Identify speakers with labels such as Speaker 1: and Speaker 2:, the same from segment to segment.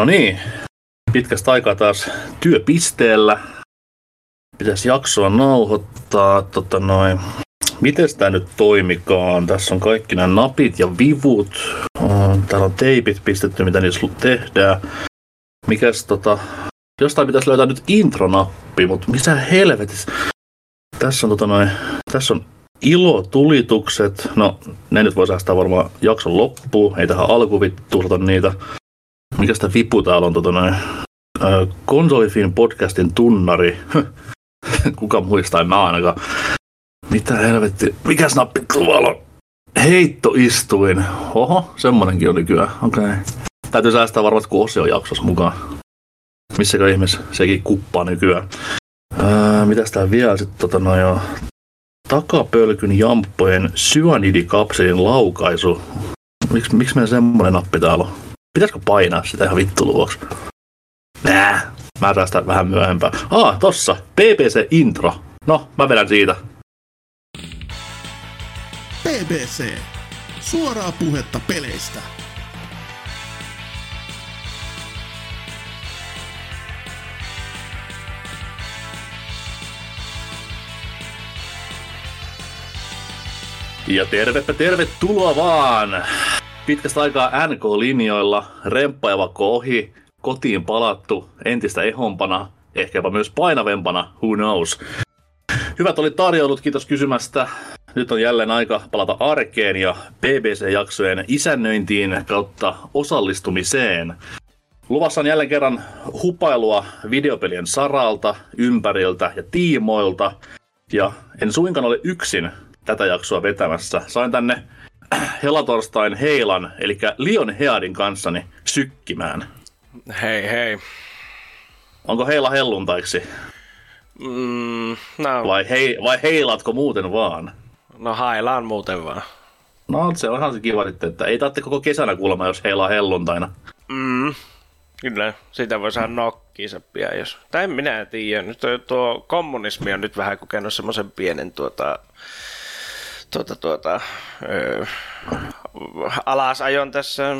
Speaker 1: No niin, pitkästä aikaa taas työpisteellä. Pitäisi jaksoa nauhoittaa. Tota noin. Miten tämä nyt toimikaan? Tässä on kaikki nämä napit ja vivut. Täällä on teipit pistetty, mitä niissä tehdään. Mikäs tota... Jostain pitäisi löytää nyt intronappi, mutta missä helvetissä? Tässä on tota noin... Tässä on ilotulitukset. No, ne nyt voi säästää varmaan jakson loppuun. Ei tähän alkuvittuulta niitä. Mikä sitä vipu täällä on tota noin? Konsolifin podcastin tunnari. Kuka muistaa, mä ainakaan. Mitä helvetti, mikä snappi tuolla on? Heittoistuin. Oho, semmonenkin on nykyään. Okei. Okay. Täytyy säästää varmasti, kun Ossi on jaksossa mukaan. Missäkö ihmeessä sekin kuppaa nykyään. Ää, mitäs tää vielä sitten tota noin jo? Takapölkyn jamppojen syanidikapselin laukaisu. Miks, miksi meidän semmonen nappi täällä on? Pitäisikö painaa sitä ihan vittu luoksi? Nää, mä säästän vähän myöhempään. Ah, tossa, BBC Intro. No, mä vedän siitä.
Speaker 2: BBC. Suoraa puhetta peleistä.
Speaker 1: Ja tervepä tervetuloa vaan! Pitkästä aikaa NK-linjoilla, remppaava ohi, kotiin palattu, entistä ehompana, ehkäpä myös painavempana, who knows. Hyvät oli tarjoulut, kiitos kysymästä. Nyt on jälleen aika palata arkeen ja BBC-jaksojen isännöintiin kautta osallistumiseen. Luvassa on jälleen kerran hupailua videopelien saralta, ympäriltä ja tiimoilta. Ja en suinkaan ole yksin tätä jaksoa vetämässä. Sain tänne helatorstain heilan, eli Lion Headin kanssani sykkimään.
Speaker 3: Hei hei.
Speaker 1: Onko heila helluntaiksi?
Speaker 3: Mm, no,
Speaker 1: Vai, hei, vai heilatko muuten vaan?
Speaker 3: no hailaan muuten vaan.
Speaker 1: No se on ihan se kiva sitten, että ei tarvitse koko kesänä kuulemma, jos heilaa helluntaina.
Speaker 3: Mm, kyllä, sitä voi saada nokkiinsa pian, jos... Tai en minä tiedä, nyt tuo, tuo kommunismi on nyt vähän kokenut semmoisen pienen tuota, tuota, tuota, öö, alasajon tässä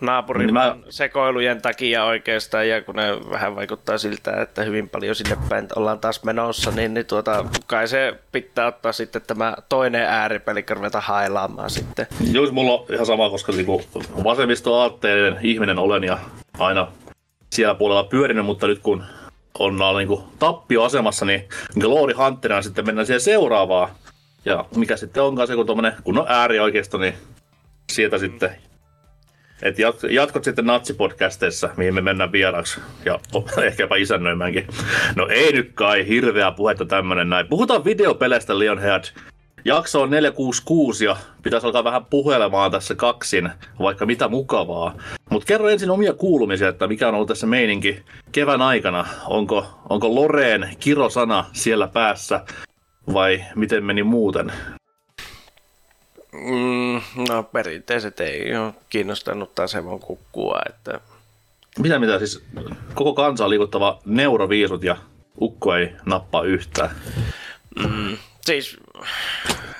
Speaker 3: naapurin
Speaker 1: Niin mä-
Speaker 3: sekoilujen takia oikeastaan, ja kun ne vähän vaikuttaa siltä, että hyvin paljon sinne päin ollaan taas menossa, niin, niin tuota, kai se pitää ottaa sitten tämä toinen ääripeli, ruveta hailaamaan sitten.
Speaker 1: Joo, mulla on ihan sama, koska niinku vasemmistoaatteinen ihminen olen ja aina siellä puolella pyörinyt, mutta nyt kun on niinku tappioasemassa, niin Glory Hunterina sitten mennään siihen seuraavaan. Ja mikä sitten onkaan se, kun tuommoinen kunnon äärioikeisto, niin sieltä sitten et jat- jatkot sitten natsipodcasteissa, mihin me mennään vieraaksi ja ehkäpä isännöimäänkin. No ei nyt kai, hirveää puhetta tämmönen näin. Puhutaan videopeleistä, Leonhead. Jakso on 466 ja pitäisi alkaa vähän puhelemaan tässä kaksin, vaikka mitä mukavaa. Mutta kerro ensin omia kuulumisia, että mikä on ollut tässä meininki kevään aikana. Onko, onko Loreen kirosana siellä päässä vai miten meni muuten?
Speaker 3: Mm, no perinteiset ei ole kiinnostanut taas hevon kukkua, että
Speaker 1: Mitä mitä siis koko kansaa liikuttava neuroviisut ja ukko ei nappaa yhtään.
Speaker 3: mm, siis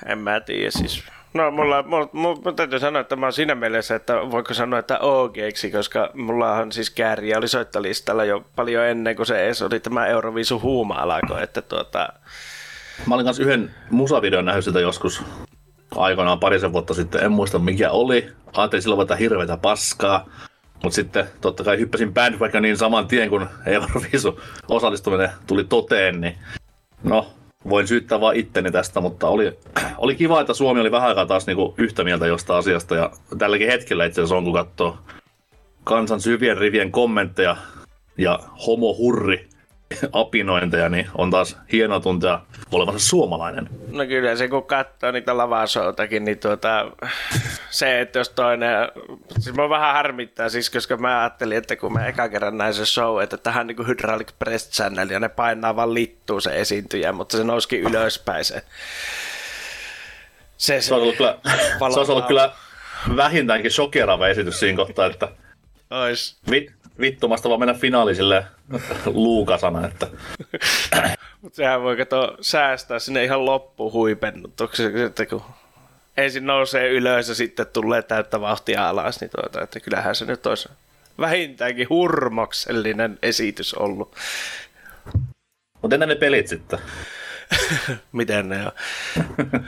Speaker 3: en mä tiedä siis. No mulla, mulla, mulla, mulla täytyy sanoa, että mä oon siinä mielessä, että voiko sanoa, että OGksi, koska mulla on siis kääriä oli soittolistalla jo paljon ennen kuin se edes oli tämä Euroviisu huuma alkoi, että tuota,
Speaker 1: Mä olin kanssa yhden musavideon nähnyt sitä joskus aikanaan parisen vuotta sitten. En muista mikä oli. Ajattelin silloin, että hirveätä paskaa. Mutta sitten totta kai hyppäsin bandwagoniin saman tien, kun Euroviisu osallistuminen tuli toteen, niin no, voin syyttää vaan itteni tästä, mutta oli, oli kiva, että Suomi oli vähän aikaa taas niinku yhtä mieltä jostain asiasta, ja tälläkin hetkellä itse asiassa on, kun katsoo kansan syvien rivien kommentteja ja homohurri apinointeja, niin on taas hienoa tuntea olevansa suomalainen.
Speaker 3: No kyllä se kun katsoo niitä lavasoutakin, niin tuota, se, että jos toinen, siis mä vähän harmittaa siis, koska mä ajattelin, että kun mä eka kerran näin se show, että tähän niin kuin Hydraulic Press Channel ja ne painaa vaan littuu se esiintyjä, mutta se nousikin ylöspäin se. Se,
Speaker 1: Se olisi ollut kyllä, se olisi ollut kyllä vähintäänkin shokeraava esitys siinä kohtaa, että
Speaker 3: Ois.
Speaker 1: vi, vittumasta vaan mennä finaaliin silleen luukasana, että
Speaker 3: Mutta sehän voi kato säästää sinne ihan loppuun huipennutuksen, että kun ensin nousee ylös ja sitten tulee täyttä vauhtia alas, niin tuota, että kyllähän se nyt olisi vähintäänkin hurmoksellinen esitys ollut.
Speaker 1: Mutta entä ne pelit sitten?
Speaker 3: Miten ne on?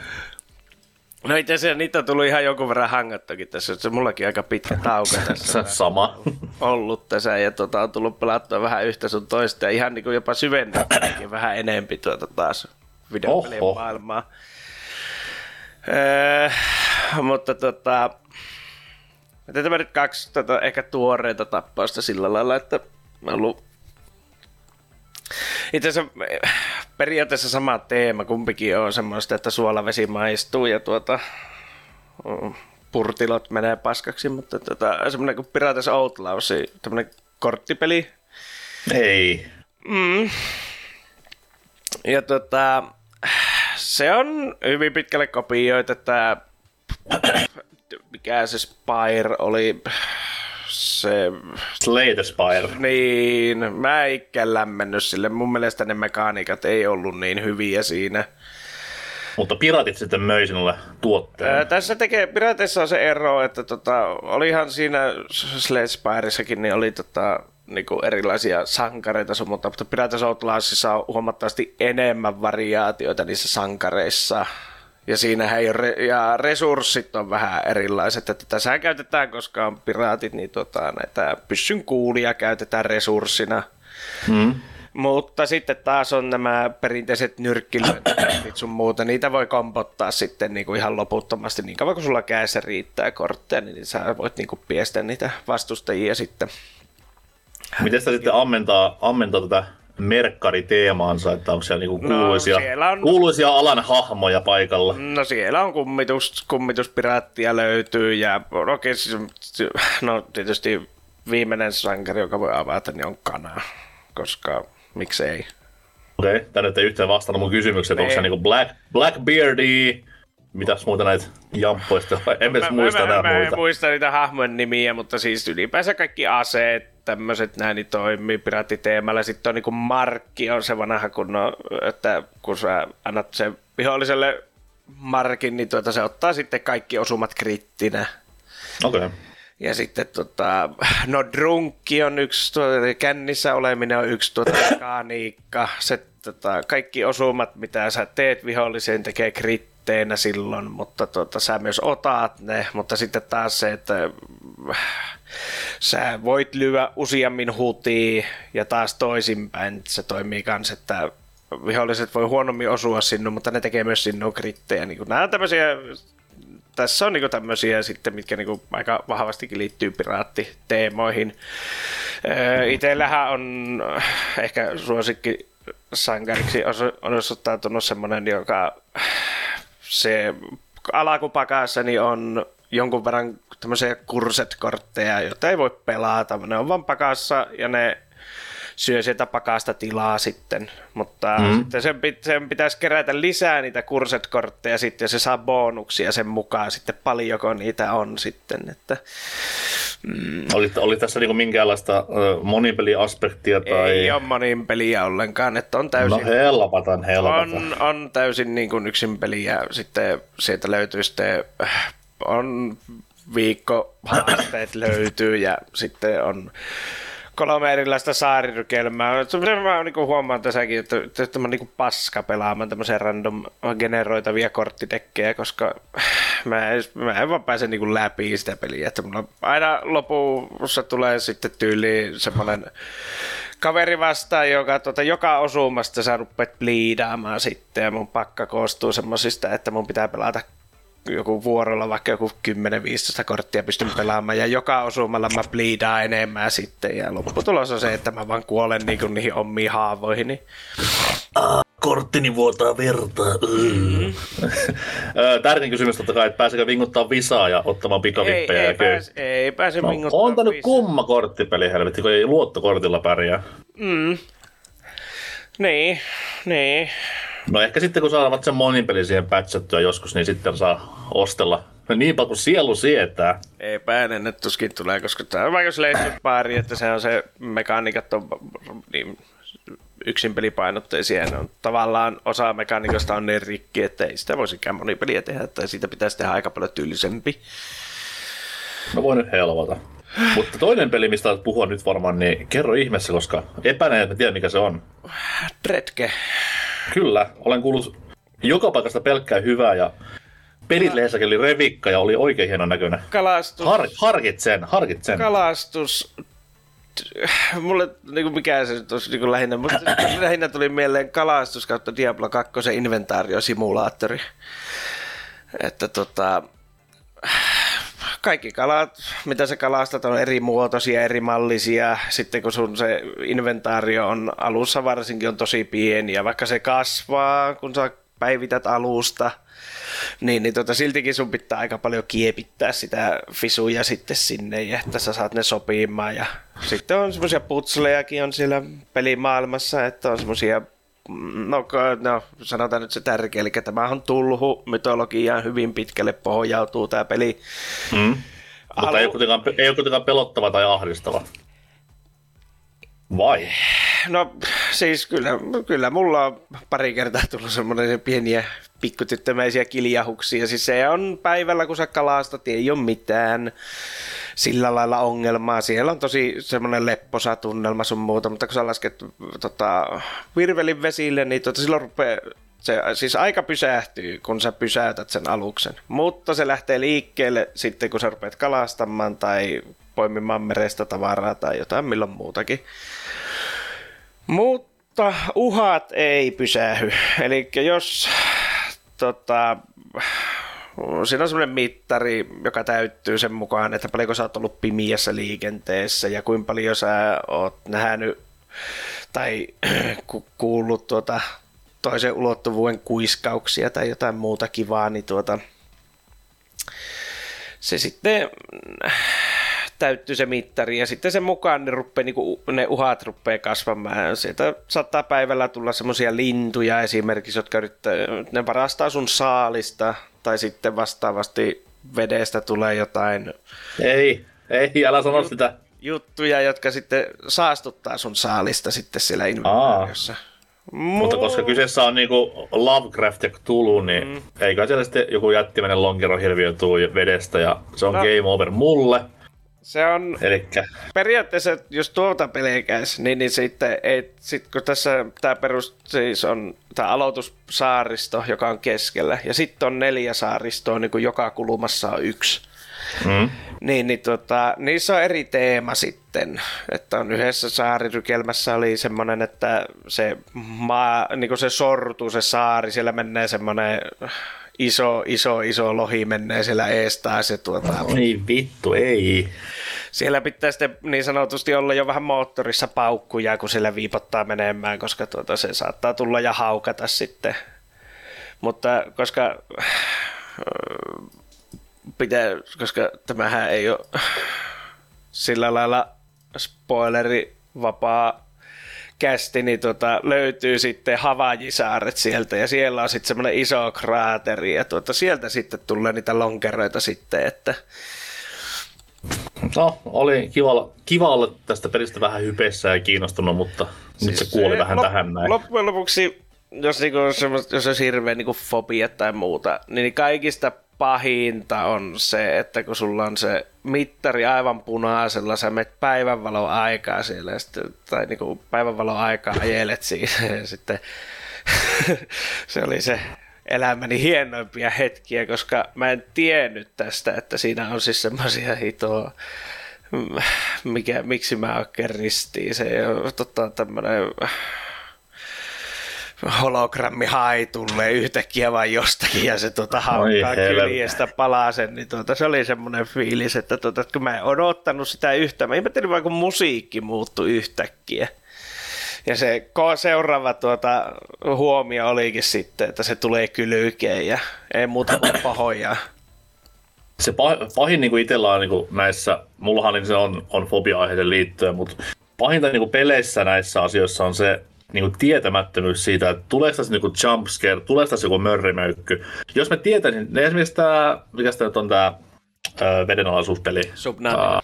Speaker 3: No itse asiassa niitä on tullut ihan jonkun verran hangattakin tässä. Se mullakin aika pitkä tauko tässä.
Speaker 1: Sama.
Speaker 3: Ollut tässä ja tota, on tullut pelattua vähän yhtä sun toista ja ihan niin kuin jopa syvennettyäkin vähän enempi tuota taas videopelien
Speaker 1: Oho.
Speaker 3: maailmaa. Öö, mutta tota, Tätä nyt kaksi tota, ehkä tuoreita tappausta sillä lailla, että mä ollut itse asiassa eh, periaatteessa sama teema, kumpikin on semmoista, että suolavesi maistuu ja tuota, mm, purtilot menee paskaksi, mutta tota, semmoinen kuin Pirates Outlaws, tämmöinen korttipeli.
Speaker 1: Ei.
Speaker 3: Mm. Ja tota, se on hyvin pitkälle kopioita, että mikä se Spire oli, se
Speaker 1: Slay Spire.
Speaker 3: niin, mä en ikään lämmennyt sille. Mun mielestä ne mekaniikat ei ollut niin hyviä siinä.
Speaker 1: Mutta piratit sitten möi sinulle tuotteen.
Speaker 3: Ää, tässä tekee, Pirateissa on se ero, että tota, olihan siinä Slade Spiressäkin, niin oli tota, niinku erilaisia sankareita sun, mutta, mutta Pirates Outlawsissa on huomattavasti enemmän variaatioita niissä sankareissa. Ja siinä ei ole, re- ja resurssit on vähän erilaiset, että tässä käytetään, koska on piraatit, niin tota, näitä pyssyn kuulia käytetään resurssina.
Speaker 1: Hmm.
Speaker 3: Mutta sitten taas on nämä perinteiset nyrkkilyöntit sun muuta, niitä voi kompottaa sitten niinku ihan loputtomasti. Niin kauan kun sulla kädessä riittää kortteja, niin sä voit niinku piestä niitä vastustajia sitten.
Speaker 1: Miten sitä sitten ammentaa, ammentaa tätä merkkariteemaansa, että onko siellä niinku
Speaker 3: No,
Speaker 1: kuuluisia,
Speaker 3: siellä on-
Speaker 1: kuuluisia alan hahmoja paikalla?
Speaker 3: No siellä on kummitus, kummituspiraattia löytyy ja no, siis, no tietysti viimeinen sankari, joka voi avata, niin on kana, koska miksei.
Speaker 1: Okei, okay. tänne ei yhtään vastannut mun kysymykseen, onko se niinku Black, Blackbeardi, mitäs muuta näitä jamppoista, en edes muista
Speaker 3: mä, mä, mä en
Speaker 1: muita.
Speaker 3: muista niitä hahmojen nimiä, mutta siis ylipäänsä kaikki aseet, tämmöiset näin, niin toimii piraattiteemalla. Sitten on niinku markki, on se vanha kunno, että kun sä annat sen viholliselle markin, niin tuota, se ottaa sitten kaikki osumat krittinä.
Speaker 1: Okei. Okay.
Speaker 3: Ja sitten tota, no drunkki on yksi, tuota, kännissä oleminen on yksi tuota, mekaniikka. Se, tota, kaikki osumat, mitä sä teet viholliseen, tekee kritteinä silloin, mutta tota, sä myös otat ne. Mutta sitten taas se, että äh, sä voit lyödä useammin hutiin ja taas toisinpäin se toimii kans, että viholliset voi huonommin osua sinun, mutta ne tekee myös sinun krittejä. Niin nämä on tämmöisiä tässä on niinku tämmöisiä sitten, mitkä niinku aika vahvastikin liittyy piraattiteemoihin. Öö, Itellähän on ehkä suosikki sankariksi osoittautunut semmoinen, joka se alakupakassa niin on jonkun verran tämmöisiä kurset-kortteja, joita ei voi pelata. Ne on vaan pakassa ja ne syö sieltä pakasta tilaa sitten, mutta mm. sitten sen, sen pitäisi kerätä lisää niitä kurset-kortteja sitten ja se saa bonuksia sen mukaan sitten paljonko niitä on sitten, että
Speaker 1: Oli, oli tässä niinku minkäänlaista monipeliaspektia tai...
Speaker 3: ei ole monin peliä ollenkaan, että on täysin
Speaker 1: No helpatan, helpatan.
Speaker 3: on, on täysin niin kuin yksin peli ja sitten sieltä löytyy sitten, äh, on viikko haasteet löytyy ja sitten on kolme erilaista saarirykelmää. Mä niin huomaan tässäkin, että, että tämä on niin paska pelaamaan tämmöisiä random generoitavia korttidekkejä, koska mä en, mä en vaan pääse niin läpi sitä peliä. Että mulla aina lopussa tulee sitten tyyli semmoinen kaveri vastaan, joka tota, joka osumasta sä rupeat bliidaamaan sitten ja mun pakka koostuu semmosista, että mun pitää pelata joku vuorolla vaikka joku 10-15 korttia pystyn pelaamaan ja joka osumalla mä bliidaan enemmän sitten ja lopputulos on se, että mä vaan kuolen niinku niihin omiin haavoihin. Niin.
Speaker 1: Korttini vuotaa verta. Mm. Tärkein kysymys totta kai, että pääsekö vinguttaa visaa ja ottamaan
Speaker 3: Ei,
Speaker 1: pikavippejä
Speaker 3: ei,
Speaker 1: köy-
Speaker 3: pääse, ei pääse
Speaker 1: No,
Speaker 3: minguttamaan
Speaker 1: on tää nyt kumma korttipeli, helvetti, kun ei luottokortilla pärjää.
Speaker 3: Niin, niin.
Speaker 1: No ehkä sitten kun saavat sen monipeli siihen pätsättyä joskus, niin sitten saa ostella niin paljon kuin sielu sietää.
Speaker 3: Ei päänen, että tuskin tulee, koska tämä on vaikka Slate että se on se mekaniikat on niin yksin pelipainotteisia. Ne on, tavallaan osa mekaniikosta on niin rikki, että ei sitä voisikään monipeliä tehdä, tai siitä pitäisi tehdä aika paljon tyylisempi.
Speaker 1: Mä voin nyt helvata. Mutta toinen peli, mistä olet puhua nyt varmaan, niin kerro ihmeessä, koska epäilen, että tiedän mikä se on.
Speaker 3: Dredge.
Speaker 1: Kyllä, olen kuullut joka paikasta pelkkää hyvää ja pelitlehdessäkin oli revikka ja oli oikein hienon näköinen.
Speaker 3: Kalastus.
Speaker 1: Har, harkitsen, harkitsen.
Speaker 3: Kalastus. Mulle, niin kuin mikä se nyt olisi niin kuin lähinnä, mutta lähinnä tuli mieleen kalastus kautta Diablo 2 inventaariosimulaattori. Että tota, kaikki kalat, mitä sä kalastat, on eri muotoisia, eri mallisia. Sitten kun sun se inventaario on alussa varsinkin on tosi pieni ja vaikka se kasvaa, kun sä päivität alusta, niin, niin tota, siltikin sun pitää aika paljon kiepittää sitä fisuja sitten sinne, ja että sä saat ne sopimaan. Ja sitten on semmoisia putslejakin on siellä pelimaailmassa, että on semmoisia No, no, sanotaan nyt se tärkeä, eli tämä on tulhu mytologiaan hyvin pitkälle pohjautuu tämä peli.
Speaker 1: Mm. Mutta Alu... ei, ole kuitenkaan, ei ole kuitenkaan pelottava tai ahdistava. Vai?
Speaker 3: No siis kyllä, kyllä mulla on pari kertaa tullut semmoinen pieniä pikkutyttömäisiä kiljahuksia. Siis se on päivällä, kun sä kalastat, ei ole mitään sillä lailla ongelmaa. Siellä on tosi semmoinen lepposa tunnelma sun muuta, mutta kun sä lasket tota, virvelin vesille, niin tota, silloin rupeaa se siis aika pysähtyy, kun sä pysäytät sen aluksen. Mutta se lähtee liikkeelle sitten, kun sä rupeat kalastamaan tai poimimaan merestä tavaraa tai jotain milloin muutakin. Mutta uhat ei pysähy. Eli jos tota, siinä on semmoinen mittari, joka täyttyy sen mukaan, että paljonko sä oot ollut pimiässä liikenteessä ja kuinka paljon sä oot nähnyt tai kuullut tuota toisen ulottuvuuden kuiskauksia tai jotain muuta kivaa, niin tuota, se sitten täyttyy se mittari ja sitten sen mukaan ne, ruppee, niin ne uhat rupeaa kasvamaan. Sieltä saattaa päivällä tulla semmoisia lintuja esimerkiksi, jotka yrittää, ne varastaa sun saalista tai sitten vastaavasti vedestä tulee jotain...
Speaker 1: Ei, ei, älä sano sitä.
Speaker 3: Juttuja, jotka sitten saastuttaa sun saalista sitten siellä inventaariossa.
Speaker 1: Mutta koska kyseessä on niinku Lovecraft ja Tulu, niin mm. eikä siellä sitten joku jättimäinen lonkerohilviö tuu vedestä ja se on no. game over mulle.
Speaker 3: Se on Elikkä. periaatteessa, jos tuota käisi, niin, niin sitten ei, sit kun tässä tämä perus siis on tämä aloitussaaristo, joka on keskellä, ja sitten on neljä saaristoa, niin kuin joka kulmassa on yksi. Mm. Niin, niin tota, niissä on eri teema sitten, että on yhdessä saarirykelmässä oli semmoinen, että se maa, niin kuin se sortuu se saari, siellä menee semmoinen iso, iso, iso lohi menee siellä eestää se tuota...
Speaker 1: Ei vittu, ei.
Speaker 3: Siellä pitää sitten niin sanotusti olla jo vähän moottorissa paukkuja, kun sillä viipottaa menemään, koska tuota, se saattaa tulla ja haukata sitten. Mutta koska pitää, koska tämähän ei ole sillä lailla spoileri vapaa kästi, niin tota, löytyy sitten Havajisaaret sieltä ja siellä on sitten semmoinen iso kraateri ja tuota, sieltä sitten tulee niitä lonkeroita sitten, että
Speaker 1: No, oli kiva, kiva olla tästä pelistä vähän hypeissä ja kiinnostunut, mutta siis nyt se kuoli se, vähän lop, tähän näin.
Speaker 3: Loppujen lopuksi, jos, niinku, jos olisi hirveä niinku fobia tai muuta, niin kaikista pahinta on se, että kun sulla on se mittari aivan punaisella, sä menet päivänvalon aikaa siellä, sitten, tai niin kuin päivänvalon aikaa ajelet siinä, ja sitten se oli se elämäni hienoimpia hetkiä, koska mä en tiennyt tästä, että siinä on siis semmoisia hitoa, mikä, miksi mä oikein ristiin. Se on tota, tämmöinen hologrammi hai tulee yhtäkkiä vain jostakin ja se tota, haukkaa kyljestä palasen, niin tuota, se oli semmoinen fiilis, että, tuota, että kun mä en odottanut sitä yhtä, mä ihmettelin vaan kun musiikki muuttui yhtäkkiä. Ja se seuraava tuota, huomio olikin sitten, että se tulee kylkeen ja ei muuta kuin pahoja.
Speaker 1: Se pahin niin kuin itsellä on niin kuin näissä, mullahan niin se on, on fobia-aiheiden liittyen, mutta pahinta niin kuin peleissä näissä asioissa on se, niin kuin tietämättömyys siitä, että tuleeko tässä niin jumpscare, tuleeko tässä joku mörrimöykky. Jos me tietäisin, niin esimerkiksi tämä, mikä tämä on tämä vedenalaisuuspeli.
Speaker 3: Subnautica. Uh,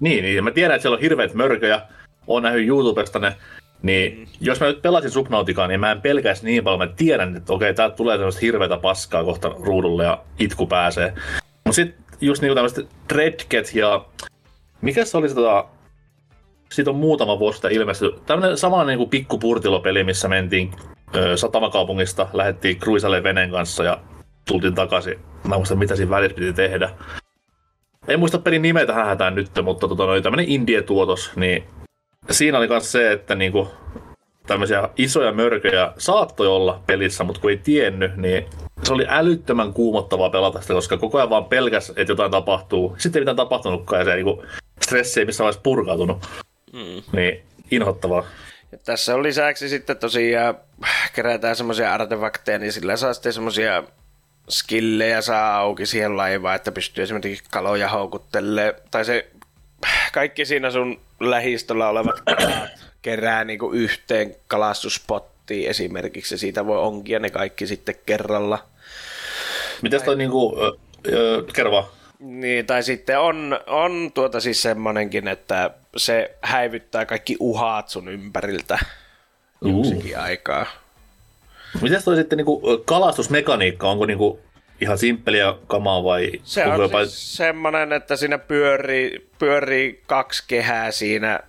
Speaker 1: niin, niin, mä tiedän, että siellä on hirveät mörköjä, on nähnyt YouTubesta ne, niin mm. jos mä nyt pelasin Subnauticaa, niin mä en pelkäisi niin paljon, mä tiedän, että okei, täältä tulee tämmöistä hirveätä paskaa kohta ruudulle ja itku pääsee. Mutta sitten just niinku tämmöiset Dreadget ja mikä se oli se tota, siitä on muutama vuosi sitten ilmestynyt. Tämmöinen sama niin kuin pikku purtilopeli, missä mentiin ö, satamakaupungista, lähdettiin kruisalle veneen kanssa ja tultiin takaisin. Mä muistan, mitä siinä välissä piti tehdä. En muista pelin nimeä tähän hätään nyt, mutta tota, noin, tämmöinen indie-tuotos, niin siinä oli myös se, että niinku, tämmöisiä isoja mörköjä saattoi olla pelissä, mutta kun ei tiennyt, niin se oli älyttömän kuumottavaa pelata sitä, koska koko ajan vaan pelkäs, että jotain tapahtuu. Sitten ei mitään tapahtunutkaan ja se niinku, stressi ei missään vaiheessa purkautunut. Mm. Niin, inhottavaa.
Speaker 3: Ja tässä on lisäksi sitten tosiaan kerätään semmoisia artefakteja, niin sillä saa sitten semmoisia skillejä saa auki siihen laivaan, että pystyy esimerkiksi kaloja houkuttelemaan. Tai se kaikki siinä sun lähistöllä olevat kalat kerää niinku yhteen kalastuspottiin esimerkiksi, ja siitä voi onkia ne kaikki sitten kerralla.
Speaker 1: Mites toi niinku, öö, kerro vaan.
Speaker 3: Niin, tai sitten on, on tuota siis semmonenkin, että se häivyttää kaikki uhaat sun ympäriltä uh. joksikin aikaa.
Speaker 1: Miten toi sitten niinku kalastusmekaniikka, onko niinku ihan simppeliä kamaa vai...
Speaker 3: Se on jopa... siis semmoinen, että siinä pyörii, pyörii kaksi kehää siinä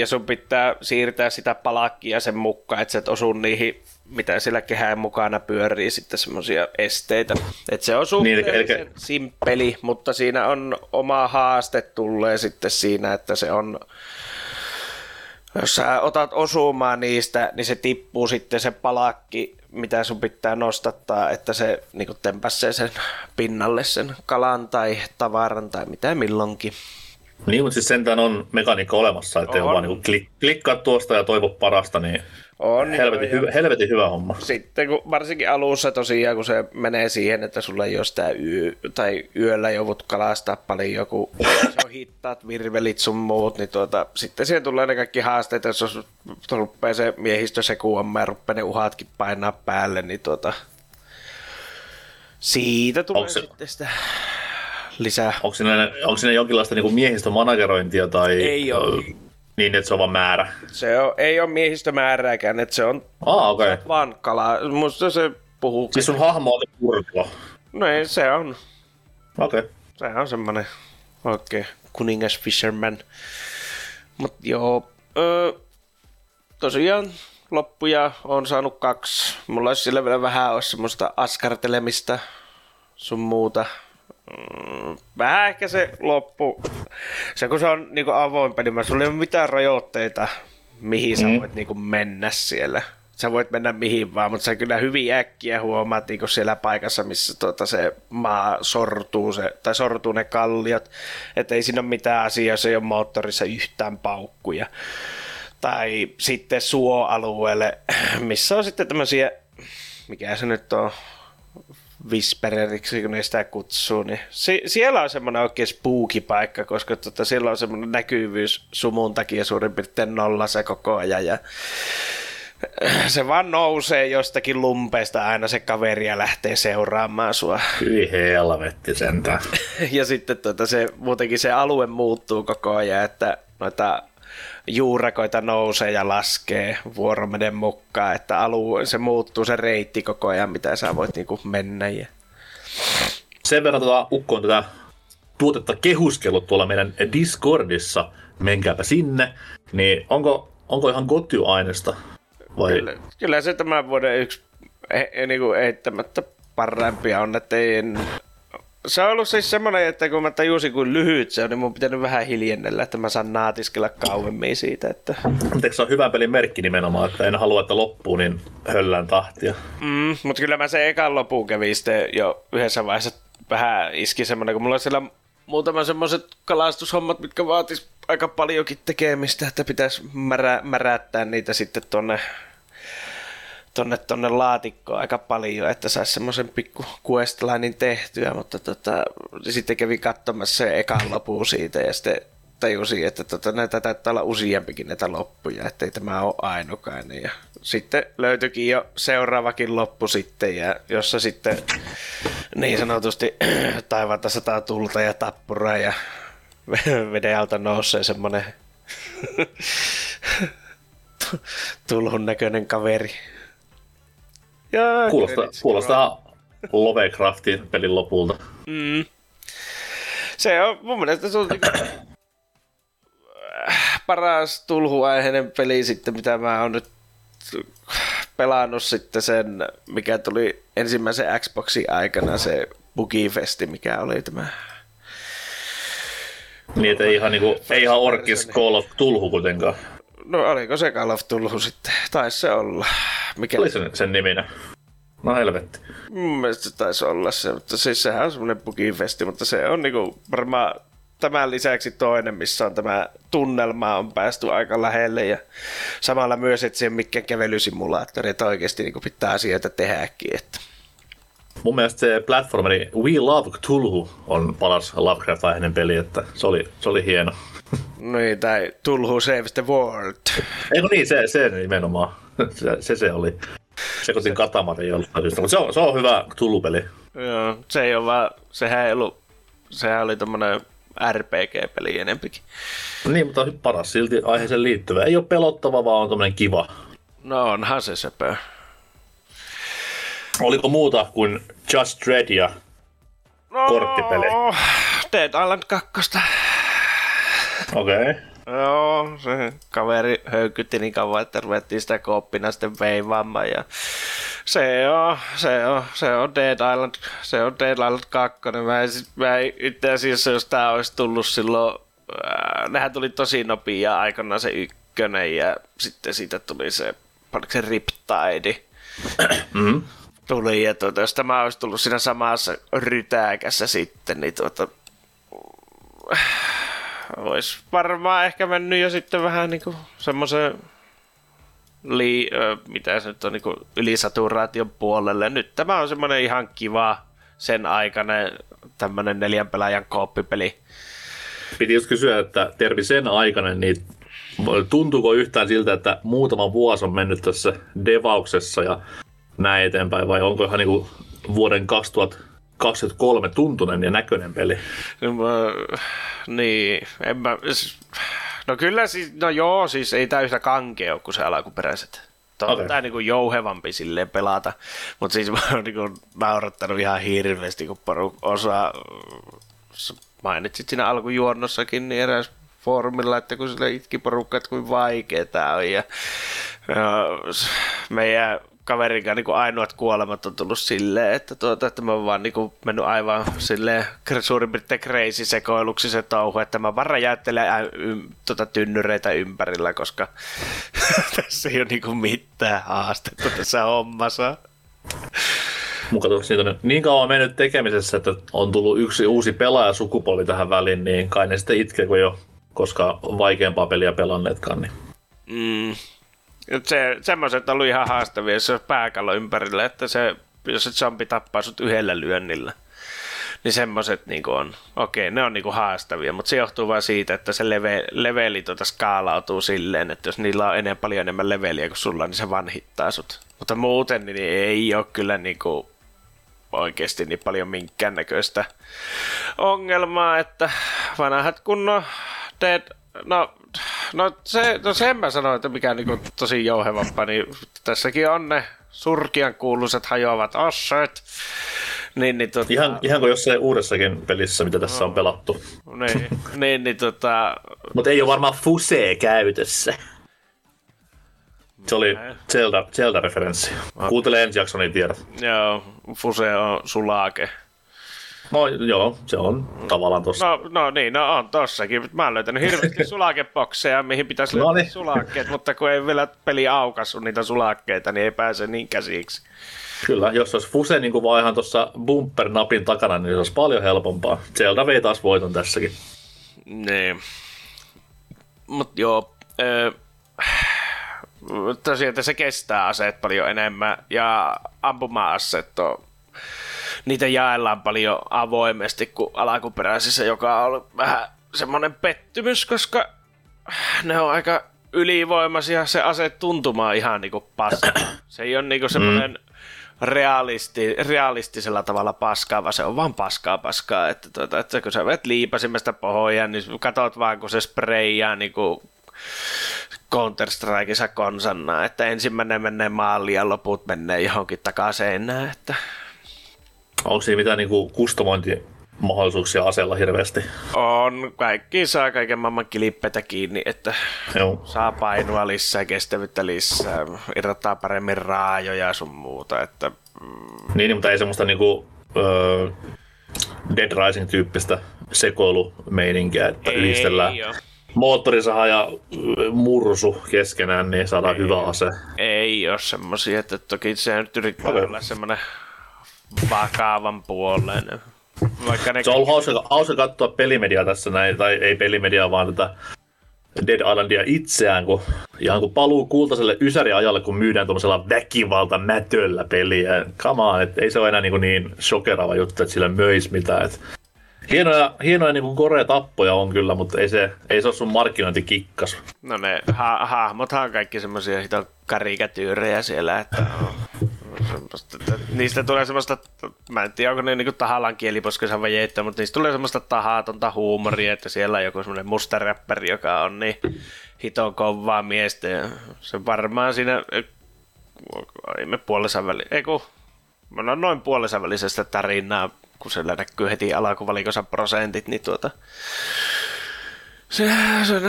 Speaker 3: ja sun pitää siirtää sitä palakkia sen mukaan, että sä et osu niihin, mitä sillä kehään mukana pyörii sitten semmoisia esteitä. Että se on suhteellisen niin, eli... simppeli, mutta siinä on oma haaste tulee sitten siinä, että se on jos sä otat osumaan niistä, niin se tippuu sitten se palakki, mitä sun pitää nostattaa, että se niin tempäsee sen pinnalle sen kalan tai tavaran tai mitä milloinkin.
Speaker 1: Niin, mutta siis sentään on mekaniikka olemassa, että on. vaan niin klik, klikkaa tuosta ja toivo parasta, niin on, helvetin, hyvä, helvetin hyvä homma.
Speaker 3: Sitten kun varsinkin alussa tosiaan, kun se menee siihen, että sulla ei ole sitä yö, tai yöllä joudut kalastaa paljon joku, se on hittaat, virvelit sun muut, niin tuota, sitten siihen tulee ne kaikki haasteet, jos rupeaa se miehistö sekuamaan ja rupeaa ne uhatkin painaa päälle, niin tuota, siitä tulee se... sitten sitä lisää.
Speaker 1: Onko siinä, onko siinä jonkinlaista niin miehistömanagerointia tai...
Speaker 3: Ei ole.
Speaker 1: Niin, että se on vaan määrä.
Speaker 3: Se on, ei ole miehistömäärääkään, että se on
Speaker 1: ah, okay.
Speaker 3: vaan kala. Musta se puhuu.
Speaker 1: Siis sun hahmo on purkua.
Speaker 3: No ei, se on.
Speaker 1: Okei. Okay.
Speaker 3: Se on semmonen oikein okay. kuningas fisherman. Mut joo, öö, tosiaan loppuja on saanut kaksi. Mulla olisi sillä vielä vähän olisi semmoista askartelemista sun muuta. Mm, vähän ehkä se loppu, se kun se on niinku avoin peli, mä sulla ei ole mitään rajoitteita, mihin mm. sä voit niinku mennä siellä. Sä voit mennä mihin vaan, mutta sä kyllä hyvin äkkiä huomaat niinku siellä paikassa, missä tota se maa sortuu, se, tai sortuu ne kalliot, että ei siinä ole mitään asiaa, jos ei ole moottorissa yhtään paukkuja. Tai sitten suoalueelle, missä on sitten tämmöisiä, mikä se nyt on, Whispereriksi, kun ne sitä kutsuu, niin si- siellä on semmoinen oikein spooky-paikka, koska tota, siellä on semmoinen näkyvyys sumun takia suurin piirtein nolla se koko ajan ja se vaan nousee jostakin lumpeista aina se kaveri ja lähtee seuraamaan sua.
Speaker 1: Hyi helvetti sentään.
Speaker 3: ja sitten tota, se, muutenkin se alue muuttuu koko ajan, että noita juurakoita nousee ja laskee vuoromeden mukaan, että alue, se muuttuu se reitti koko ajan, mitä sä voit niinku mennä. Ja...
Speaker 1: Sen verran tota, Ukko on tätä tuotetta kehuskellut tuolla meidän Discordissa, menkääpä sinne, niin onko, onko ihan gotyu-aineesta?
Speaker 3: Vai? Kyllä, kyllä se tämän vuoden yksi e, e, niin kuin eittämättä parempia on, että ei en se on ollut siis semmoinen, että kun mä tajusin, kuin lyhyt se on, niin mun pitänyt vähän hiljennellä, että mä saan naatiskella kauemmin siitä. Että...
Speaker 1: Mutta se on hyvä pelin merkki nimenomaan, että en halua, että loppuu, niin höllään tahtia.
Speaker 3: Mm, mutta kyllä mä se ekan lopun kävin sitten jo yhdessä vaiheessa vähän iski semmoinen, kun mulla on siellä muutama semmoiset kalastushommat, mitkä vaatis aika paljonkin tekemistä, että pitäisi märä, märättää niitä sitten tuonne tonne, tonne laatikkoon aika paljon, että saisi semmoisen pikku questlinein tehtyä, mutta tota, sitten kävi katsomassa se ekan lopun siitä ja sitten tajusin, että tota, näitä taitaa olla useampikin näitä loppuja, että ei tämä ole ainokainen. Ja sitten löytyikin jo seuraavakin loppu sitten, ja jossa sitten niin sanotusti taivaata sataa tulta ja tappuraa ja veden alta nousee semmoinen tulhun näköinen kaveri.
Speaker 1: Ja kuulostaa, kuulostaa Lovecraftin pelin lopulta.
Speaker 3: Mm. Se on mun mielestä se on, niinku- paras tulhuaiheinen peli sitten, mitä mä oon nyt pelannut sitten sen, mikä tuli ensimmäisen Xboxin aikana, se Bugifesti, mikä oli tämä
Speaker 1: niin, että ei ihan, niinku, ei ihan Orkis Call of Tulhu kuitenkaan.
Speaker 3: No oliko se Call of Tulhu sitten? Taisi se olla.
Speaker 1: Mikä oli sen, sen niminä? No helvetti.
Speaker 3: Mun mielestä se taisi olla se, mutta siis sehän on semmoinen bugifesti, mutta se on niinku varmaan tämän lisäksi toinen, missä on tämä tunnelma on päästy aika lähelle ja samalla myös, että siihen mikään kävelysimulaattori, että oikeasti niin pitää asioita tehdäkin. Että.
Speaker 1: Mun mielestä se platformeri We Love Cthulhu on paras Lovecraft-aiheinen peli, että se oli, se oli hieno.
Speaker 3: Niin, tai Tulhu Saves the World.
Speaker 1: Eikö niin, se, se nimenomaan. Se, se, se oli. Sekoitin katamarin joltain mutta se on, se on hyvä Cthulhu-peli.
Speaker 3: Joo, se ei ole vaan, sehän ei ollut, sehän oli tommonen RPG-peli enempikin.
Speaker 1: Niin, mutta paras silti aiheeseen liittyvä. Ei ole pelottava, vaan on tommonen kiva.
Speaker 3: No onhan se sepö.
Speaker 1: Oliko muuta kuin Just Dread ja no, korttipeli?
Speaker 3: Dead Island 2.
Speaker 1: Okei. Okay.
Speaker 3: Joo, se kaveri höykytti niin kauan, että ruvettiin sitä kooppina sitten veivaamaan ja se on, se on, se on Dead Island, se on Dead Island 2. Mä, en, mä en, itse asiassa, jos tää olisi tullut silloin, ää, nehän tuli tosi nopea aikana se ykkönen ja sitten siitä tuli se, oliko se Riptide. mm tuli. Ja tuota, jos tämä olisi tullut siinä samassa rytääkässä sitten, niin tuota, olisi varmaan ehkä mennyt jo sitten vähän niin kuin semmoisen li, ö, mitä se nyt on, niin kuin ylisaturaation puolelle. Nyt tämä on semmoinen ihan kiva sen aikainen tämmöinen neljän pelaajan kooppipeli.
Speaker 1: Piti just kysyä, että Tervi sen aikainen, niin tuntuuko yhtään siltä, että muutama vuosi on mennyt tässä devauksessa ja näin eteenpäin, vai onko ihan niin vuoden 2023 tuntunen ja näköinen peli?
Speaker 3: No, mä, niin, en mä, no kyllä siis, no joo, siis ei tämä yhtä kankea ole kuin se alkuperäiset. Tämä okay. on niin jouhevampi silleen pelata, mutta siis mä oon niin naurattanut ihan hirveästi, kun poru osa mainitsit siinä alkujuonnossakin, niin eräs foorumilla, että kun sille itki porukka, että kuin vaikea tämä on. Ja, ja meidän kaverin kanssa niin ainoat kuolemat on tullut silleen, että, tuota, että mä oon vaan niin kuin mennyt aivan silleen suurin piirtein crazy sekoiluksi se touhu, että mä vaan räjäyttelen y- tuota, tynnyreitä ympärillä, koska tässä ei ole niin kuin mitään haastetta tässä hommassa.
Speaker 1: Mun siitä on niin kauan mennyt tekemisessä, että on tullut yksi uusi pelaaja sukupolvi tähän väliin, niin kai ne sitten itkee, kun jo koska vaikeampaa peliä pelanneetkaan. Niin.
Speaker 3: Mm, se, semmoiset on ollut ihan haastavia, jos on pääkallo ympärillä, että se, jos se zombi tappaa sut yhdellä lyönnillä. Niin semmoiset niin on, okei, ne on niin haastavia, mutta se johtuu vain siitä, että se leve, leveli tuota skaalautuu silleen, että jos niillä on enemmän, paljon enemmän leveliä kuin sulla, niin se vanhittaa sut. Mutta muuten niin ei ole kyllä niin kuin oikeasti niin paljon minkäännäköistä ongelmaa, että vanhat kunnon Dead, no no, se, no sen mä sanoin, että mikä niinku tosi jouhevampa, niin tässäkin on ne surkian kuuluiset hajoavat asset. Niin, niin, tota...
Speaker 1: ihan, ihan kuin jossain uudessakin pelissä, mitä tässä no. on pelattu.
Speaker 3: Niin, niin, niin tota...
Speaker 1: Mutta ei ole varmaan Fuse käytössä. Se oli Zelda, Zelda-referenssi. Kuuntele ensi jakso, niin tiedät.
Speaker 3: Joo, Fuse on sulake.
Speaker 1: No joo, se on tavallaan tossa.
Speaker 3: No, no niin, no on tossakin. Mä oon löytänyt hirveästi sulakebokseja, mihin pitäisi no löytää niin. sulakkeet, mutta kun ei vielä peli aukassu niitä sulakkeita, niin ei pääse niin käsiksi.
Speaker 1: Kyllä, jos olisi Fuse niin kuin vaan ihan tuossa bumper-napin takana, niin se olisi paljon helpompaa. Zelda vei taas voiton tässäkin.
Speaker 3: Niin. Mut joo, öö, tosiaan että se kestää aseet paljon enemmän ja ampuma-aseet on niitä jaellaan paljon avoimesti kuin alkuperäisissä, joka on vähän semmoinen pettymys, koska ne on aika ylivoimaisia, se ase tuntumaan ihan niinku paska. Se ei ole niinku semmoinen mm. realisti, realistisella tavalla paskaa, vaan se on vaan paskaa paskaa, että, tuota, että kun sä vet liipasimesta pohoja, niin katot vaan kun se sprayjaa niinku counter strikeissa konsanna, että ensimmäinen menee maaliin ja loput menee johonkin takaseinään, että
Speaker 1: Onko siinä mitään niinku kustomointi mahdollisuuksia aseella hirveästi.
Speaker 3: On, kaikki saa kaiken maailman kilippeitä kiinni, että
Speaker 1: Joo.
Speaker 3: saa painoa lisää, kestävyyttä lisää, irrottaa paremmin raajoja sun muuta, että
Speaker 1: Niin, mutta ei semmoista niinku, öö, Dead Rising-tyyppistä sekoilumeininkiä, että yhdistellään
Speaker 3: Ei oo.
Speaker 1: moottorisaha ja mursu keskenään, niin saadaan hyvä ase.
Speaker 3: Ei ole semmosia, että toki se nyt yrittää
Speaker 1: Okei.
Speaker 3: olla semmoinen vakavan puoleinen. Vaikka ne
Speaker 1: Se on ollut hauska, hauska katsoa pelimediaa tässä näin, tai ei pelimediaa, vaan tätä Dead Islandia itseään, kun ihan kun paluu kultaiselle ysäriajalle, kun myydään tuollaisella väkivalta mätöllä peliä. Come on, et ei se ole enää niin, niin shokeraava juttu, että sillä möis mitään. Et hienoja, hienoja niin korea tappoja on kyllä, mutta ei se, ei se ole sun markkinointikikkas.
Speaker 3: No ne ha- hahmothan on kaikki semmosia hito karikatyyrejä siellä, että on semmoista, niistä tulee semmoista, mä en tiedä onko ne niinku tahallaan kieliposkessa vai jeittä, mutta niistä tulee semmoista tahatonta huumoria, että siellä on joku semmoinen mustaräppäri, joka on niin hiton kovaa miestä ja se varmaan siinä, ei me puolessa väli, ei kun, no noin puolessa välisestä tarinaa, kun siellä näkyy heti alkuvalikossa prosentit, niin tuota, se, se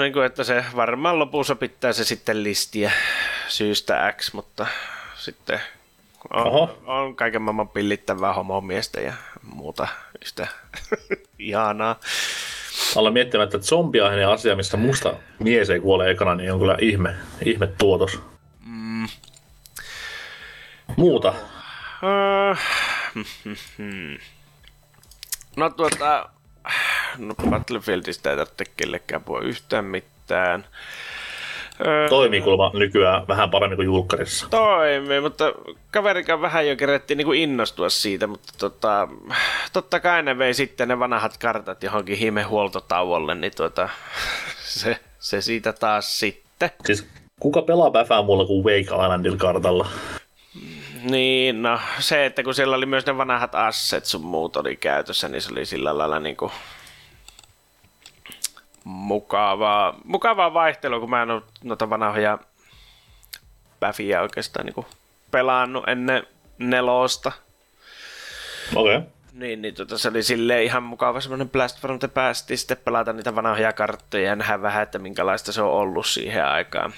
Speaker 3: niin kuin, että se varmaan lopussa pitää se sitten listiä syystä X, mutta sitten on,
Speaker 1: Oho.
Speaker 3: on kaiken maailman pillittävää homomiestä ja muuta yhtä ihanaa.
Speaker 1: Alla miettimättä, että zombiainen asia, missä musta mies ei kuole ekana, niin on kyllä ihme, ihme tuotos.
Speaker 3: Mm.
Speaker 1: Muuta.
Speaker 3: Öö, No tuota, no Battlefieldistä ei tarvitse kellekään puhua yhtään mitään. Öö,
Speaker 1: Toimii kuulemma nykyään vähän paremmin kuin julkkarissa.
Speaker 3: toimii, mutta kaverikaan vähän jo kerettiin niin innostua siitä, mutta tota, totta kai ne vei sitten ne vanhat kartat johonkin himehuoltotauolle, niin tuota, se, se siitä taas sitten.
Speaker 1: Siis kuka pelaa päfää muulla kuin Wake Islandilla kartalla?
Speaker 3: Niin, no se, että kun siellä oli myös ne vanhat asset sun muut oli käytössä, niin se oli sillä lailla niin kuin mukavaa, mukavaa vaihtelua, kun mä en ole noita vanhoja päfiä oikeastaan niin pelannut ennen nelosta.
Speaker 1: Okei. Okay.
Speaker 3: Niin, niin tota, se oli silleen ihan mukava semmoinen Blast from the Past, sitten pelata niitä vanhoja karttoja ja nähdä vähän, että minkälaista se on ollut siihen aikaan.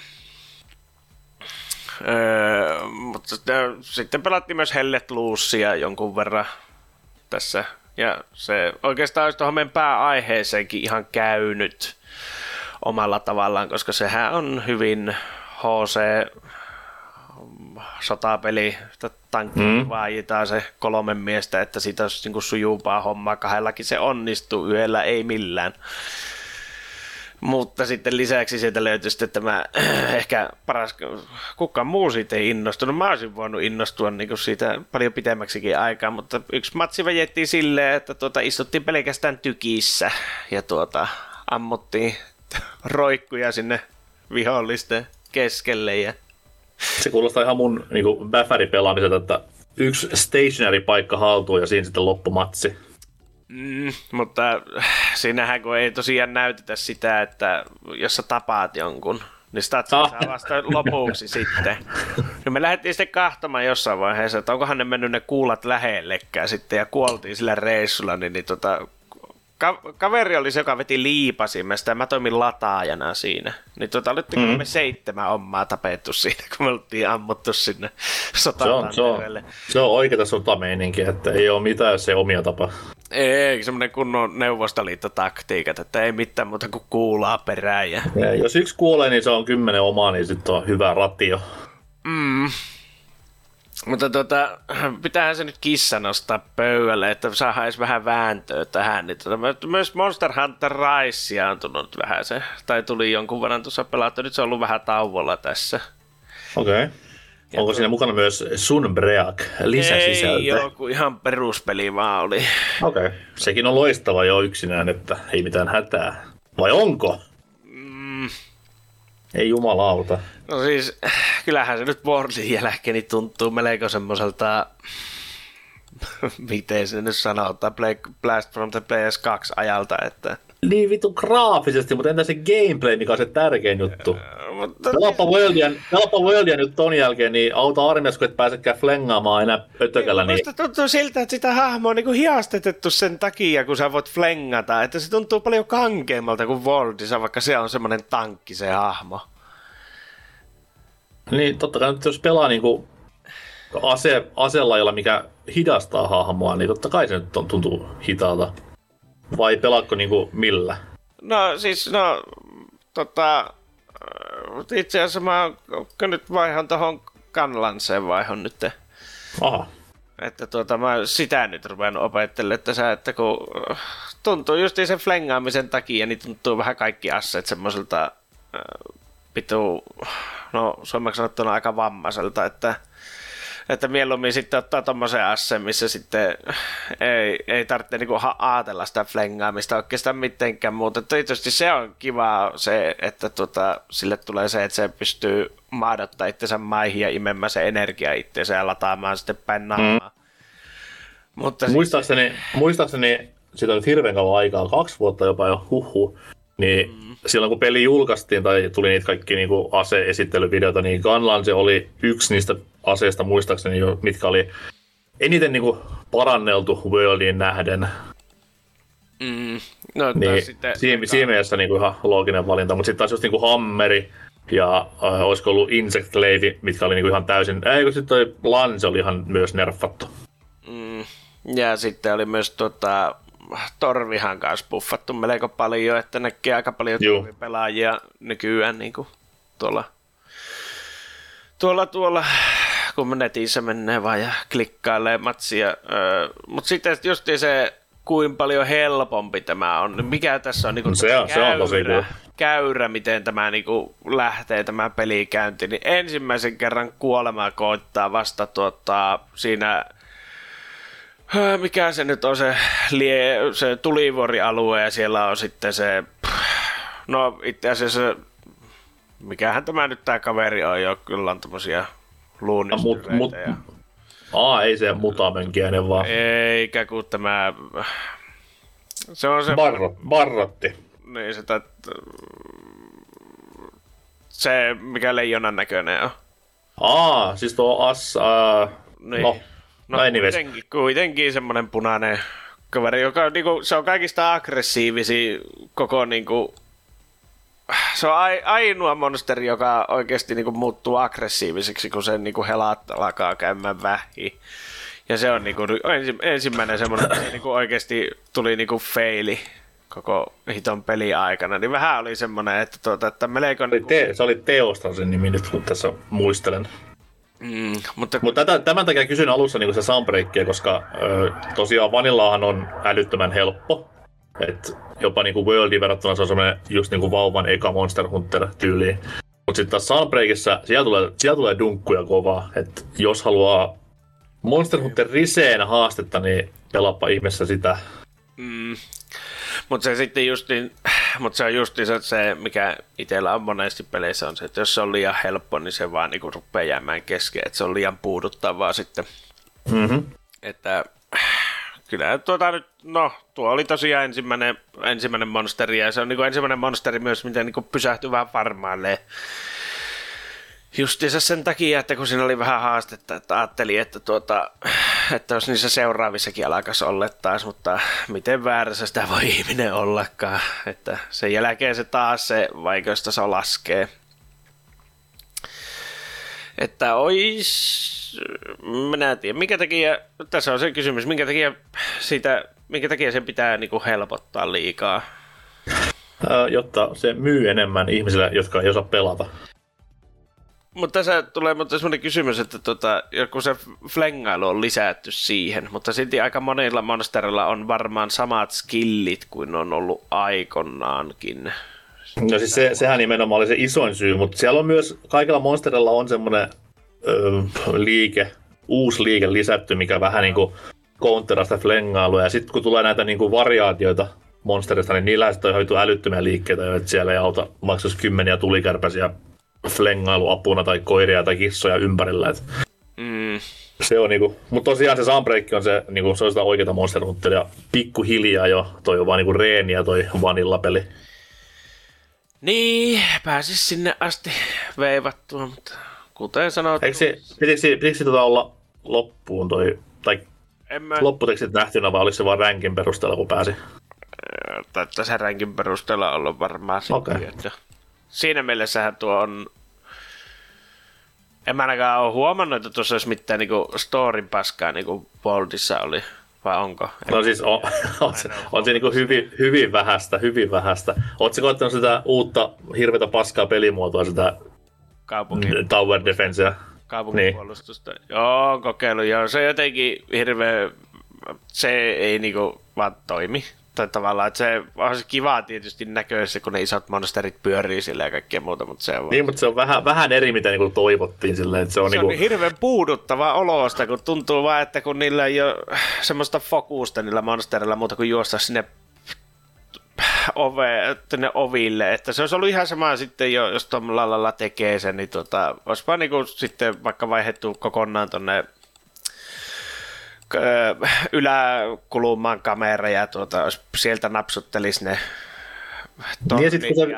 Speaker 3: Öö, mutta sitten, sitten pelattiin myös Hellet Loosia jonkun verran tässä. Ja se oikeastaan olisi tuohon meidän pääaiheeseenkin ihan käynyt omalla tavallaan, koska sehän on hyvin HC sotapeli, että tankkiin mm. vaajitaan se kolme miestä, että siitä olisi niin sujuvaa hommaa. Kahdellakin se onnistuu, yhdellä ei millään. Mutta sitten lisäksi sieltä löytyi sitten tämä ehkä paras, kukaan muu siitä ei innostunut. Mä olisin voinut innostua niin siitä paljon pitemmäksikin aikaa, mutta yksi matsi vejettiin silleen, että tuota, istuttiin pelkästään tykissä ja tuota, ammuttiin roikkuja sinne vihollisten keskelle ja
Speaker 1: Se kuulostaa ihan mun niin bäfäripelaamiselta, että yksi stationary paikka haltuun ja siinä sitten loppumatsi.
Speaker 3: Mm, mutta siinähän kun ei tosiaan näytetä sitä, että jos sä tapaat jonkun, niin sitä saa
Speaker 1: Ah.
Speaker 3: vasta lopuksi sitten. No me lähdettiin sitten kahtomaan jossain vaiheessa, että onkohan ne mennyt ne kuulat lähellekään sitten ja kuoltiin sillä reissulla, niin, niin tota, ka- kaveri oli se, joka veti liipasimesta ja mä toimin lataajana siinä. Niin tota, olitteko mm-hmm. me seitsemän omaa tapettu siinä, kun me oltiin ammuttu sinne
Speaker 1: Se on, se on, se on oikeita sotameininki, että ei ole mitään, jos ei omia tapa.
Speaker 3: Ei, semmoinen kunnon neuvostoliittotaktiikat, että ei mitään muuta kuin kuulaa perään. Ja...
Speaker 1: Ja jos yksi kuolee, niin se on kymmenen omaa, niin sitten on hyvä ratio.
Speaker 3: Mm. Mutta tota, pitäähän se nyt kissa nostaa pöydälle, että saadaan edes vähän vääntöä tähän. Niin tota, myös Monster Hunter Rise on tullut vähän se, tai tuli jonkun verran tuossa pelattu, nyt se on ollut vähän tauolla tässä.
Speaker 1: Okei. Okay. Onko siinä mukana myös Sunbreak lisäsisältö?
Speaker 3: Ei joo, kun ihan peruspeli vaan oli.
Speaker 1: Okei. Okay. Sekin on loistava jo yksinään, että ei mitään hätää. Vai onko?
Speaker 3: Mm.
Speaker 1: Ei jumalauta.
Speaker 3: No siis, kyllähän se nyt Wordin jälkeen niin tuntuu melko semmoiselta, miten se nyt sanotaan, Play, Blast from the PS2 ajalta, että
Speaker 1: Niin vitu graafisesti, mutta entä se gameplay, mikä on se tärkein juttu?
Speaker 3: Mutta...
Speaker 1: Pelaappa Worldia, pelaappa Worldia nyt ton jälkeen, niin auta armias, kun et pääsekään flengaamaan enää ötökällä. Niin...
Speaker 3: Musta tuntuu siltä, että sitä hahmoa on niin hiastetettu sen takia, kun sä voit flengata. Että se tuntuu paljon kankeammalta kuin Voldissa, vaikka se on semmoinen tankki se hahmo.
Speaker 1: Niin, totta kai nyt jos pelaa niinku ase, aselajilla, mikä hidastaa hahmoa, niin totta kai se nyt on, tuntuu hitaalta. Vai pelaatko niinku millä?
Speaker 3: No siis, no, tota, itse asiassa mä nyt vaihan tuohon Kanlanseen vaihon nyt.
Speaker 1: Aha.
Speaker 3: Että tuota, mä sitä nyt rupean opettelemaan, että, sä, että kun tuntuu just sen flengaamisen takia, niin tuntuu vähän kaikki asseet semmoiselta pituu, no suomeksi sanottuna aika vammaiselta, että että mieluummin sitten ottaa tommosen assen, missä sitten ei, ei tarvitse niinku ajatella sitä flengaamista oikeastaan mitenkään muuta. Tietysti se on kiva se, että tota, sille tulee se, että se pystyy maadottaa itsensä maihin ja imemään se energia itseensä ja lataamaan sitten päin naamaa. Mm.
Speaker 1: Mutta muistaakseni, siis... muistaakseni siitä on hirveän kauan aikaa, kaksi vuotta jopa jo, huhu, niin mm. silloin kun peli julkaistiin tai tuli niitä kaikki niin ase-esittelyvideoita, niin Gunland se oli yksi niistä aseista muistaakseni, mitkä oli eniten niin kuin paranneltu Worldiin nähden.
Speaker 3: Mm. No,
Speaker 1: niin, sitten, siinä, siinä mielessä niin kuin ihan looginen valinta, mutta sitten taas just niin kuin Hammeri ja äh, olisiko ollut Insect Lady, mitkä oli niin kuin ihan täysin, ei kun sitten toi Lance oli ihan myös nerfattu.
Speaker 3: Mm. Ja sitten oli myös tota, Torvihan kanssa buffattu melko paljon, että näkee aika paljon pelaajia nykyään niin kuin tuolla, tuolla, tuolla kun netissä menee vaan ja klikkailee matsia. Mutta sitten just se, kuin paljon helpompi tämä on. Mikä tässä on, niin kuin
Speaker 1: se, on, käyrä, se on tosi cool.
Speaker 3: käyrä, miten tämä niin kuin lähtee tämä pelikäynti, niin ensimmäisen kerran kuolema koittaa vasta tuota, siinä mikä se nyt on se, lie, se tulivuorialue ja siellä on sitten se, no itse asiassa, mikähän tämä nyt tämä kaveri on jo, kyllä on tämmöisiä luunnistyreitä. Mut, mut, ja...
Speaker 1: Aa, ei se mutamönkiäinen vaan.
Speaker 3: Eikä kun tämä, se on se...
Speaker 1: Barro, barrotti.
Speaker 3: Niin, sitä, se, mikä leijonan näköinen on.
Speaker 1: Aa, siis tuo as, uh, niin. no,
Speaker 3: No kuitenkin, kuitenkin semmoinen punainen kaveri, joka niinku, se on kaikista aggressiivisi koko niinku, se on ainoa monsteri, joka oikeasti niinku muuttuu aggressiiviseksi, kun sen niinku helat alkaa käymään vähi. Ja se on niinku ensi, ensimmäinen semmoinen, että niinku oikeasti tuli niinku feili koko hiton peli aikana, niin vähän oli semmoinen, että, tuota, että melko...
Speaker 1: Niinku... Te, se oli Teostan sen nimi nyt, kun tässä muistelen.
Speaker 3: Mm, mutta...
Speaker 1: mutta tämän takia kysyn alussa niin se soundbreakia, koska ö, tosiaan Vanillaahan on älyttömän helppo. Et jopa niin kuin Worldiin verrattuna se on semmoinen just niin kuin vauvan eka Monster Hunter tyyli. Mutta sitten taas Sunbreakissa siellä tulee, siellä tulee dunkkuja kovaa. Et jos haluaa Monster Hunter riseen haastetta, niin pelappa ihmeessä sitä.
Speaker 3: Mm. Mutta se sitten just niin, mutta se on just se, se, mikä itsellä on monesti peleissä on se, että jos se on liian helppo, niin se vaan niinku rupeaa jäämään kesken, että se on liian puuduttavaa sitten.
Speaker 1: Mm-hmm.
Speaker 3: Että kyllä tuota nyt, no tuo oli tosiaan ensimmäinen, ensimmäinen monsteri ja se on niinku ensimmäinen monsteri myös, miten niinku pysähtyy vähän farmailee Justiinsa sen takia, että kun siinä oli vähän haastetta, että ajattelin, että, tuota, että jos niissä seuraavissakin alkaisi olla taas, mutta miten väärässä sitä voi ihminen ollakaan. Että sen jälkeen se taas se vaikeustaso laskee. Että ois, minä en tiedä, minkä takia, tässä on se kysymys, minkä takia, siitä, minkä takia sen pitää niin kuin helpottaa liikaa?
Speaker 1: Jotta se myy enemmän ihmisille, jotka ei osaa pelata.
Speaker 3: Mutta tässä tulee mutta sellainen kysymys, että tota, kun se flengailu on lisätty siihen, mutta silti aika monilla monsterilla on varmaan samat skillit kuin on ollut aikoinaankin.
Speaker 1: No siis se, sehän nimenomaan oli se isoin syy, mutta siellä on myös, kaikilla monsterilla on semmoinen öö, liike, uusi liike lisätty, mikä vähän niin kuin counteraa sitä flengailua. Ja sitten kun tulee näitä niin kuin variaatioita monsterista, niin niillä on hoitu älyttömiä liikkeitä, että siellä ei auta maksaisi kymmeniä tulikärpäsiä flengailuapuna tai koiria tai kissoja ympärillä. Et
Speaker 3: mm.
Speaker 1: Se on niinku, mutta tosiaan se Sunbreak on se, niinku, se on sitä oikeata Monster Hunteria. Pikkuhiljaa jo, toi on vaan niinku reeniä toi vanilla-peli.
Speaker 3: Niin, pääsis sinne asti veivattua, mutta kuten sanottu...
Speaker 1: Eikö se, pitikö, se- pitikö se tota olla loppuun toi, tai
Speaker 3: en mä,
Speaker 1: lopputekstit nähtynä vai oliko se vaan ränkin perusteella kun pääsi?
Speaker 3: tai tässä ränkin perusteella ollut varmaan
Speaker 1: Okei.
Speaker 3: sekin, että siinä mielessähän tuo on en mä ainakaan ole huomannut, että tuossa olisi mitään niinku storin paskaa niinku Boldissa oli, vai onko?
Speaker 1: No siis on, on se, on se niinku hyvin, hyvin vähäistä, hyvin vähäistä. Oletko koettanut sitä uutta hirveätä paskaa pelimuotoa, sitä
Speaker 3: Kaupunki,
Speaker 1: Tower Defensea?
Speaker 3: kaupunkipuolustusta. Niin. Joo, on kokeillut, joo. Se jotenkin hirveä, se ei niinku vaan toimi. Tai tavallaan, että se on se kivaa tietysti näköisesti, kun ne isot monsterit pyörii sillä ja kaikkea muuta, mutta se on
Speaker 1: Niin, mutta se on vähän, vähän eri, mitä niinku toivottiin silleen, että se on,
Speaker 3: Se on
Speaker 1: niinku,
Speaker 3: niin hirveän puuduttava olosta, kun tuntuu vaan, että kun niillä ei ole semmoista fokusta niillä monsterilla muuta kuin juosta sinne ove, tänne oville, että se olisi ollut ihan sama sitten jo, jos tuolla lailla tekee sen, niin tota, olisipa niinku sitten vaikka vaihdettu kokonaan tonne ö, yläkulmaan kamera ja tuota, sieltä napsuttelisi ne
Speaker 1: Niin ja sit kun se-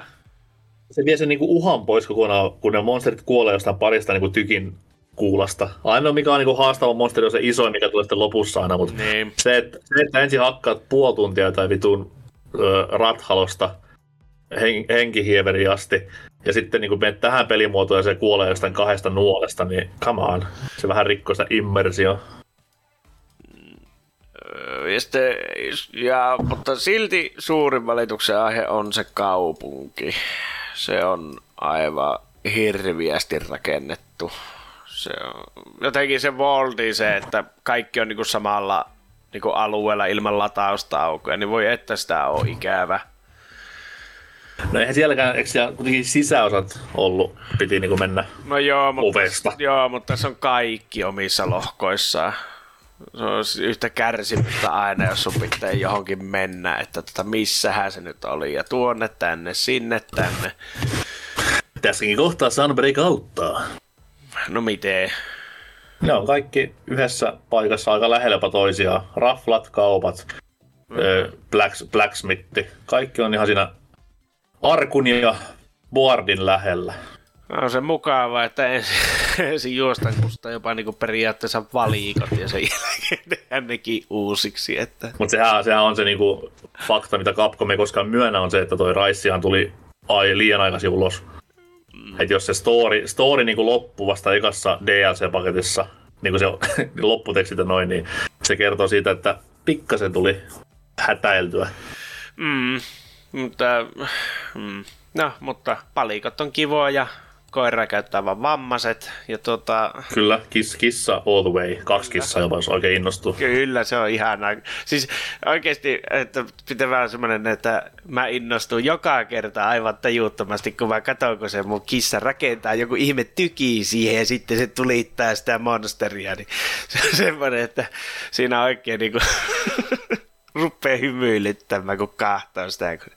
Speaker 1: se vie sen niinku uhan pois kokonaan, kun ne monsterit kuolee jostain parista niinku tykin kuulasta. Ainoa mikä on niinku haastava monsteri on se iso, mikä tulee sitten lopussa aina, mutta
Speaker 3: Niin.
Speaker 1: se, että, se, että ensin hakkaat puoli tuntia tai vitun ö, rathalosta hen, henkihieveriin asti, ja sitten niin menet tähän pelimuotoon ja se kuolee jostain kahdesta nuolesta, niin come on. Se vähän rikkoo sitä immersio.
Speaker 3: Ja, sitten, ja, mutta silti suurin valituksen aihe on se kaupunki. Se on aivan hirviästi rakennettu. Se on, jotenkin se Voldi, se, että kaikki on niinku samalla niinku alueella ilman latausta niin voi että sitä on ikävä.
Speaker 1: No eihän sielläkään, eikö siellä kuitenkin sisäosat ollut, piti niin mennä
Speaker 3: No joo, mutta,
Speaker 1: ovesta.
Speaker 3: joo, mutta tässä on kaikki omissa lohkoissaan. Se on yhtä kärsimystä aina, jos sun pitää johonkin mennä, että tota, missähän se nyt oli. Ja tuonne tänne, sinne tänne.
Speaker 1: Tässäkin kohtaa Sunbreak auttaa.
Speaker 3: No miten?
Speaker 1: Ne on kaikki yhdessä paikassa aika lähellä jopa toisiaan. Raflat, kaupat, ö, black, blacksmithi. Kaikki on ihan siinä Arkun ja Boardin lähellä.
Speaker 3: On se mukava, että ensin, ensin juostan kusta jopa niinku periaatteessa valikot ja sen jälkeen tehdään nekin uusiksi. Että...
Speaker 1: Mutta sehän, sehän on se niinku fakta, mitä Capcom ei koskaan myönnä, on se, että toi Raissihan tuli ai, liian aikaisin ulos. Mm. Et jos se story, story niinku loppuu vasta ekassa DLC-paketissa, niin kuin se lopputekstit ja noin, niin se kertoo siitä, että pikkasen tuli hätäiltyä.
Speaker 3: Mm, mutta, mm, no, mutta palikot on kivoja, koira käyttää vaan vammaiset ja tota,
Speaker 1: Kyllä, kiss, kissa all the way. Kaksi kissaa jopa, jos oikein innostuu.
Speaker 3: Kyllä, se on ihanaa. Siis oikeasti, että pitää vähän semmoinen, että mä innostun joka kerta aivan tajuttomasti, kun mä katson, kun se mun kissa rakentaa joku ihme tyki siihen ja sitten se tulittaa sitä monsteria, niin se on semmoinen, että siinä oikein niinku rupeaa hymyilyttämään, kun kahtoo sitä. Kun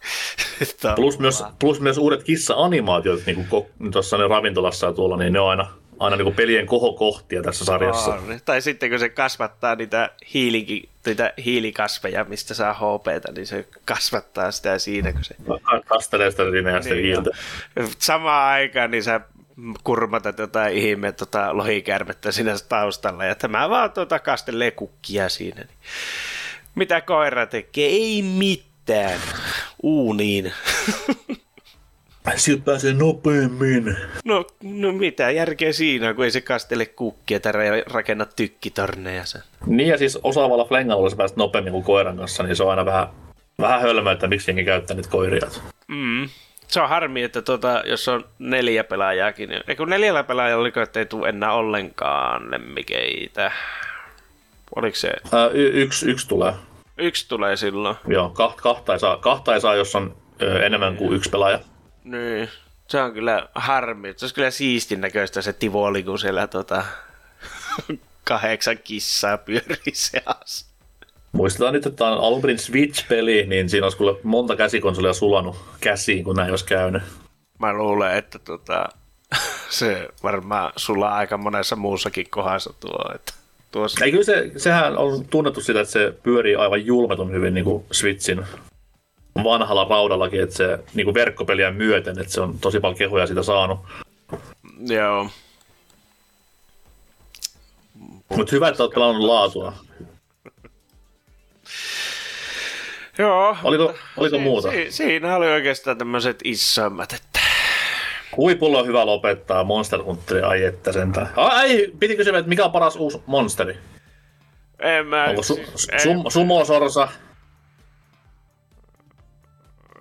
Speaker 1: Plus myös, plus myös uudet kissa-animaatiot niin kuin tuossa ne ravintolassa ja tuolla, niin ne on aina, aina niin kuin pelien kohokohtia tässä sarjassa.
Speaker 3: On. Tai sitten kun se kasvattaa niitä, hiilikin, niitä hiilikasveja, mistä saa HPtä, niin se kasvattaa sitä siinä, kun se...
Speaker 1: Kastelee sitä siinä ja sitten
Speaker 3: Niin,
Speaker 1: hiiltä.
Speaker 3: Samaan aikaan niin sä kurmatat jotain ihme tota, lohikärmettä siinä taustalla ja tämä vaan tota, kastelee kukkia siinä. Niin. Mitä koira tekee? Ei mitään. Uuniin.
Speaker 1: Siltä pääsee nopeammin.
Speaker 3: No, no mitä järkeä siinä, kun ei se kastele kukkia tai ra- rakenna tykkitorneja sen.
Speaker 1: Niin ja siis osaavalla flengalla sä pääset nopeammin kuin koiran kanssa, niin se on aina vähän, vähän hölmöä, että miksi jengi käyttää niitä koiria.
Speaker 3: Mm. Se on harmi, että tuota, jos on neljä pelaajaakin, niin kun neljällä pelaajalla oliko, että ei tule enää ollenkaan lemmikeitä. Oliko se?
Speaker 1: Ää, y- yksi, yksi tulee.
Speaker 3: Yksi tulee silloin.
Speaker 1: Joo, kahta, kahta, ei saa, kahta ei saa, jos on ö, enemmän kuin yksi pelaaja.
Speaker 3: Niin. Se on kyllä harmi. Se olisi kyllä siistin näköistä se tivoli, kun siellä tota, kahdeksan kissaa pyörii seassa.
Speaker 1: Muistetaan nyt, että tämä on alun perin Switch-peli, niin siinä olisi kyllä monta käsikonsolia sulanut käsiin, kun näin olisi käynyt.
Speaker 3: Mä luulen, että tota, se varmaan sulaa aika monessa muussakin kohdassa tuo. Että tuossa.
Speaker 1: Ei kyllä se, sehän on tunnettu sitä, että se pyörii aivan julmetun hyvin niin kuin Switchin vanhalla raudallakin, että se niin verkkopeliä myöten, että se on tosi paljon kehoja siitä saanut.
Speaker 3: Joo.
Speaker 1: Mutta hyvä, että olet pelannut laatua.
Speaker 3: Joo.
Speaker 1: Oliko, oliko si- muuta? Si-
Speaker 3: siinä oli oikeastaan tämmöiset isoimmat, että...
Speaker 1: Huipulla on hyvä lopettaa Monster Hunteri, ai että sentään. Ai, piti kysyä, että mikä on paras uusi monsteri?
Speaker 3: En mä...
Speaker 1: Onko su- sum- Sumo Sorsa?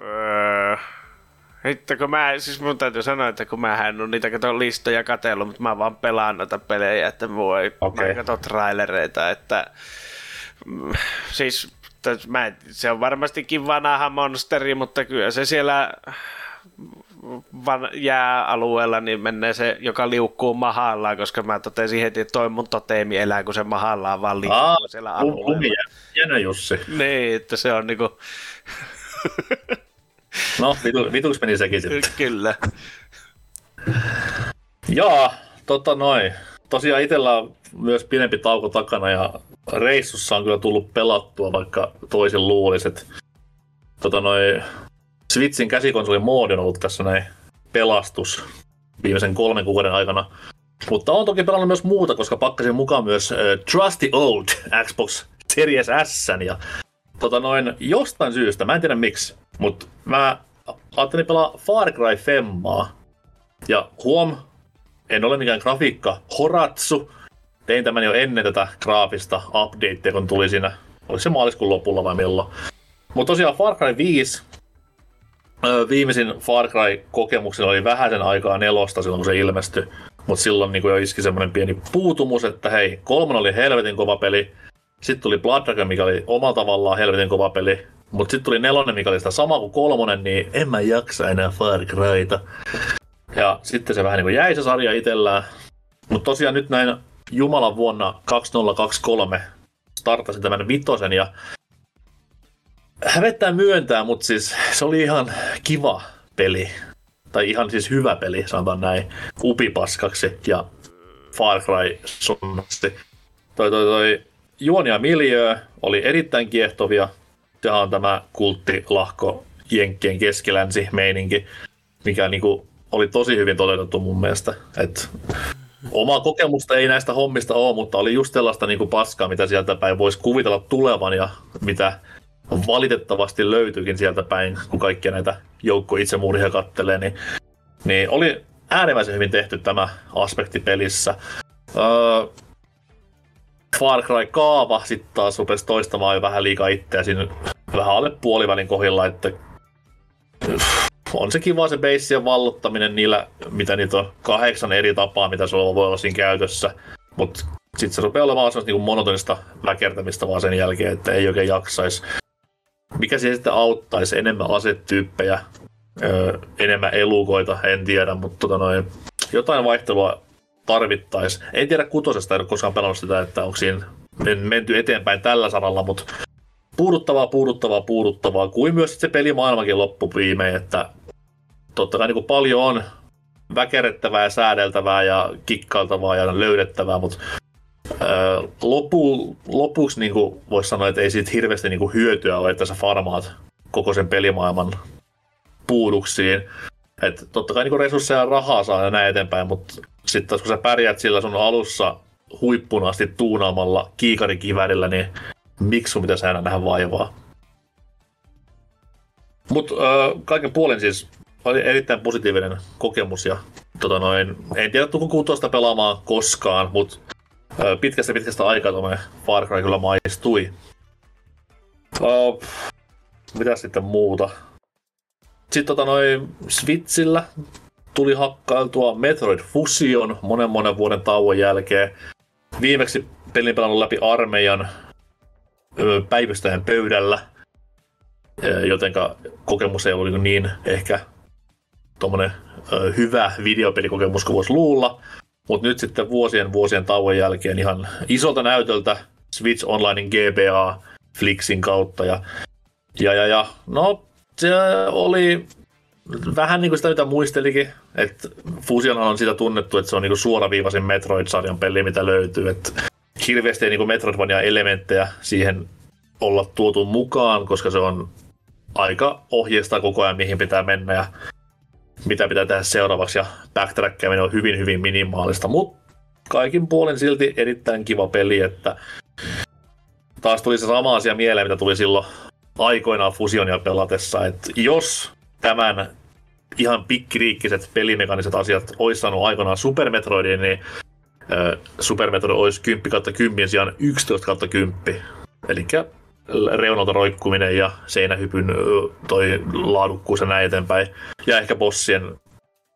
Speaker 3: Öö, Hitto, kun mä, siis mun täytyy sanoa, että kun mä en ole niitä kato listoja katsellut, mutta mä vaan pelaan noita pelejä, että mua ei, okay. mä katso trailereita, että siis mä, se on varmastikin vanha monsteri, mutta kyllä se siellä van, jääalueella niin menee se, joka liukkuu mahallaan, koska mä totesin heti, että toi mun toteemi elää, kun se mahallaan vaan liikkuu Aa, siellä alueella.
Speaker 1: Jännä Jussi.
Speaker 3: Niin, että se on niinku...
Speaker 1: no, vitu, vituks meni sekin sitten.
Speaker 3: Kyllä.
Speaker 1: Joo, tota noin. Tosiaan itsellä on myös pidempi tauko takana ja reissussa on kyllä tullut pelattua, vaikka toisin luulisi, että tota noin, Switchin käsikonsolin moodi on ollut tässä näin pelastus viimeisen kolmen kuukauden aikana. Mutta on toki pelannut myös muuta, koska pakkasin mukaan myös uh, Trusty Old Xbox Series S. Ja tota noin, jostain syystä, mä en tiedä miksi, mutta mä ajattelin pelaa Far Cry Femmaa. Ja huom, en ole mikään grafiikka horatsu. Tein tämän jo ennen tätä graafista updatea, kun tuli siinä, oliko se maaliskuun lopulla vai milloin. Mutta tosiaan Far Cry 5 viimeisin Far Cry-kokemuksena oli vähäisen aikaa nelosta silloin, kun se ilmestyi. Mutta silloin niin jo iski semmoinen pieni puutumus, että hei, kolmonen oli helvetin kova peli. Sitten tuli Blood Dragon, mikä oli omalla tavallaan helvetin kova peli. Mutta sitten tuli nelonen, mikä oli sitä sama kuin kolmonen, niin en mä jaksa enää Far Cryta. Ja sitten se vähän niin kuin jäi se sarja itsellään. Mutta tosiaan nyt näin Jumalan vuonna 2023 startasin tämän vitosen ja hävettää myöntää, mutta siis se oli ihan kiva peli. Tai ihan siis hyvä peli, sanotaan näin, upipaskaksi ja Far Cry sunnasti. Toi, toi, toi juoni ja miljö oli erittäin kiehtovia. Tämä on tämä kulttilahko Jenkkien keskilänsi meininki, mikä niinku oli tosi hyvin toteutettu mun mielestä. Et Omaa kokemusta ei näistä hommista ole, mutta oli just sellaista niinku paskaa, mitä sieltä päin voisi kuvitella tulevan ja mitä valitettavasti löytyykin sieltä päin, kun kaikkia näitä joukko itsemurhia kattelee, niin, niin oli äärimmäisen hyvin tehty tämä aspekti pelissä. Öö, Far Cry kaava sitten taas rupesi toistamaan jo vähän liikaa itseä siinä vähän alle puolivälin kohdilla, että on se kiva se beissien valluttaminen niillä, mitä niitä on kahdeksan eri tapaa, mitä sulla voi olla siinä käytössä. Mutta sitten se rupeaa olemaan sellaista niin monotonista väkertämistä vaan sen jälkeen, että ei oikein jaksaisi mikä siihen sitten auttaisi? Enemmän asetyyppejä, öö, enemmän elukoita, en tiedä, mutta tota noin, jotain vaihtelua tarvittaisi. En tiedä kutosesta, en ole koskaan pelannut sitä, että onko siinä menty eteenpäin tällä saralla, mutta puuduttavaa, puuduttavaa, puuduttavaa, kuin myös se pelimaailmakin loppuviimein, että totta kai niin kuin paljon on väkerettävää ja säädeltävää ja kikkailtavaa ja löydettävää, mutta lopu, lopuksi niin voisi sanoa, että ei siitä hirveästi niin hyötyä ole, että sä farmaat koko sen pelimaailman puuduksiin. että totta kai niin resursseja ja rahaa saa ja näin eteenpäin, mutta sitten taas kun sä pärjät sillä sun alussa huippuna asti tuunaamalla kiikarikivärillä, niin miksi sun pitäisi aina nähdä vaivaa? Mutta äh, kaiken puolen siis oli erittäin positiivinen kokemus ja tota noin, en tiedä tuko kuutosta pelaamaan koskaan, mutta pitkästä pitkästä aikaa tuonne Far Cry kyllä maistui. Uh, mitä sitten muuta? Sitten tota noin Switchillä tuli hakkailtua Metroid Fusion monen monen vuoden tauon jälkeen. Viimeksi pelin pelannut läpi armeijan päivystäjän pöydällä, jotenka kokemus ei ollut niin ehkä tuommoinen hyvä videopelikokemus kuin voisi luulla. Mutta nyt sitten vuosien vuosien tauon jälkeen ihan isolta näytöltä Switch Onlinein GBA Flixin kautta. Ja, ja, ja, ja no se oli vähän niin kuin sitä, mitä muistelikin. Että Fusion on sitä tunnettu, että se on niin kuin suoraviivaisin Metroid-sarjan peli, mitä löytyy. Että hirveästi ei niin Metroidvania-elementtejä siihen olla tuotu mukaan, koska se on aika ohjeistaa koko ajan, mihin pitää mennä ja mitä pitää tehdä seuraavaksi. Ja backtrackkaaminen on hyvin, hyvin minimaalista, mutta kaikin puolin silti erittäin kiva peli, että taas tuli se sama asia mieleen, mitä tuli silloin aikoinaan Fusionia pelatessa, että jos tämän ihan pikkiriikkiset pelimekaniset asiat olisi saanut aikoinaan Super Metroidin, niin Super Metroid olisi 10 kautta 10 sijaan 11 kautta 10. Eli reunalta roikkuminen ja seinähypyn toi laadukkuus ja näin eteenpäin. Ja ehkä bossien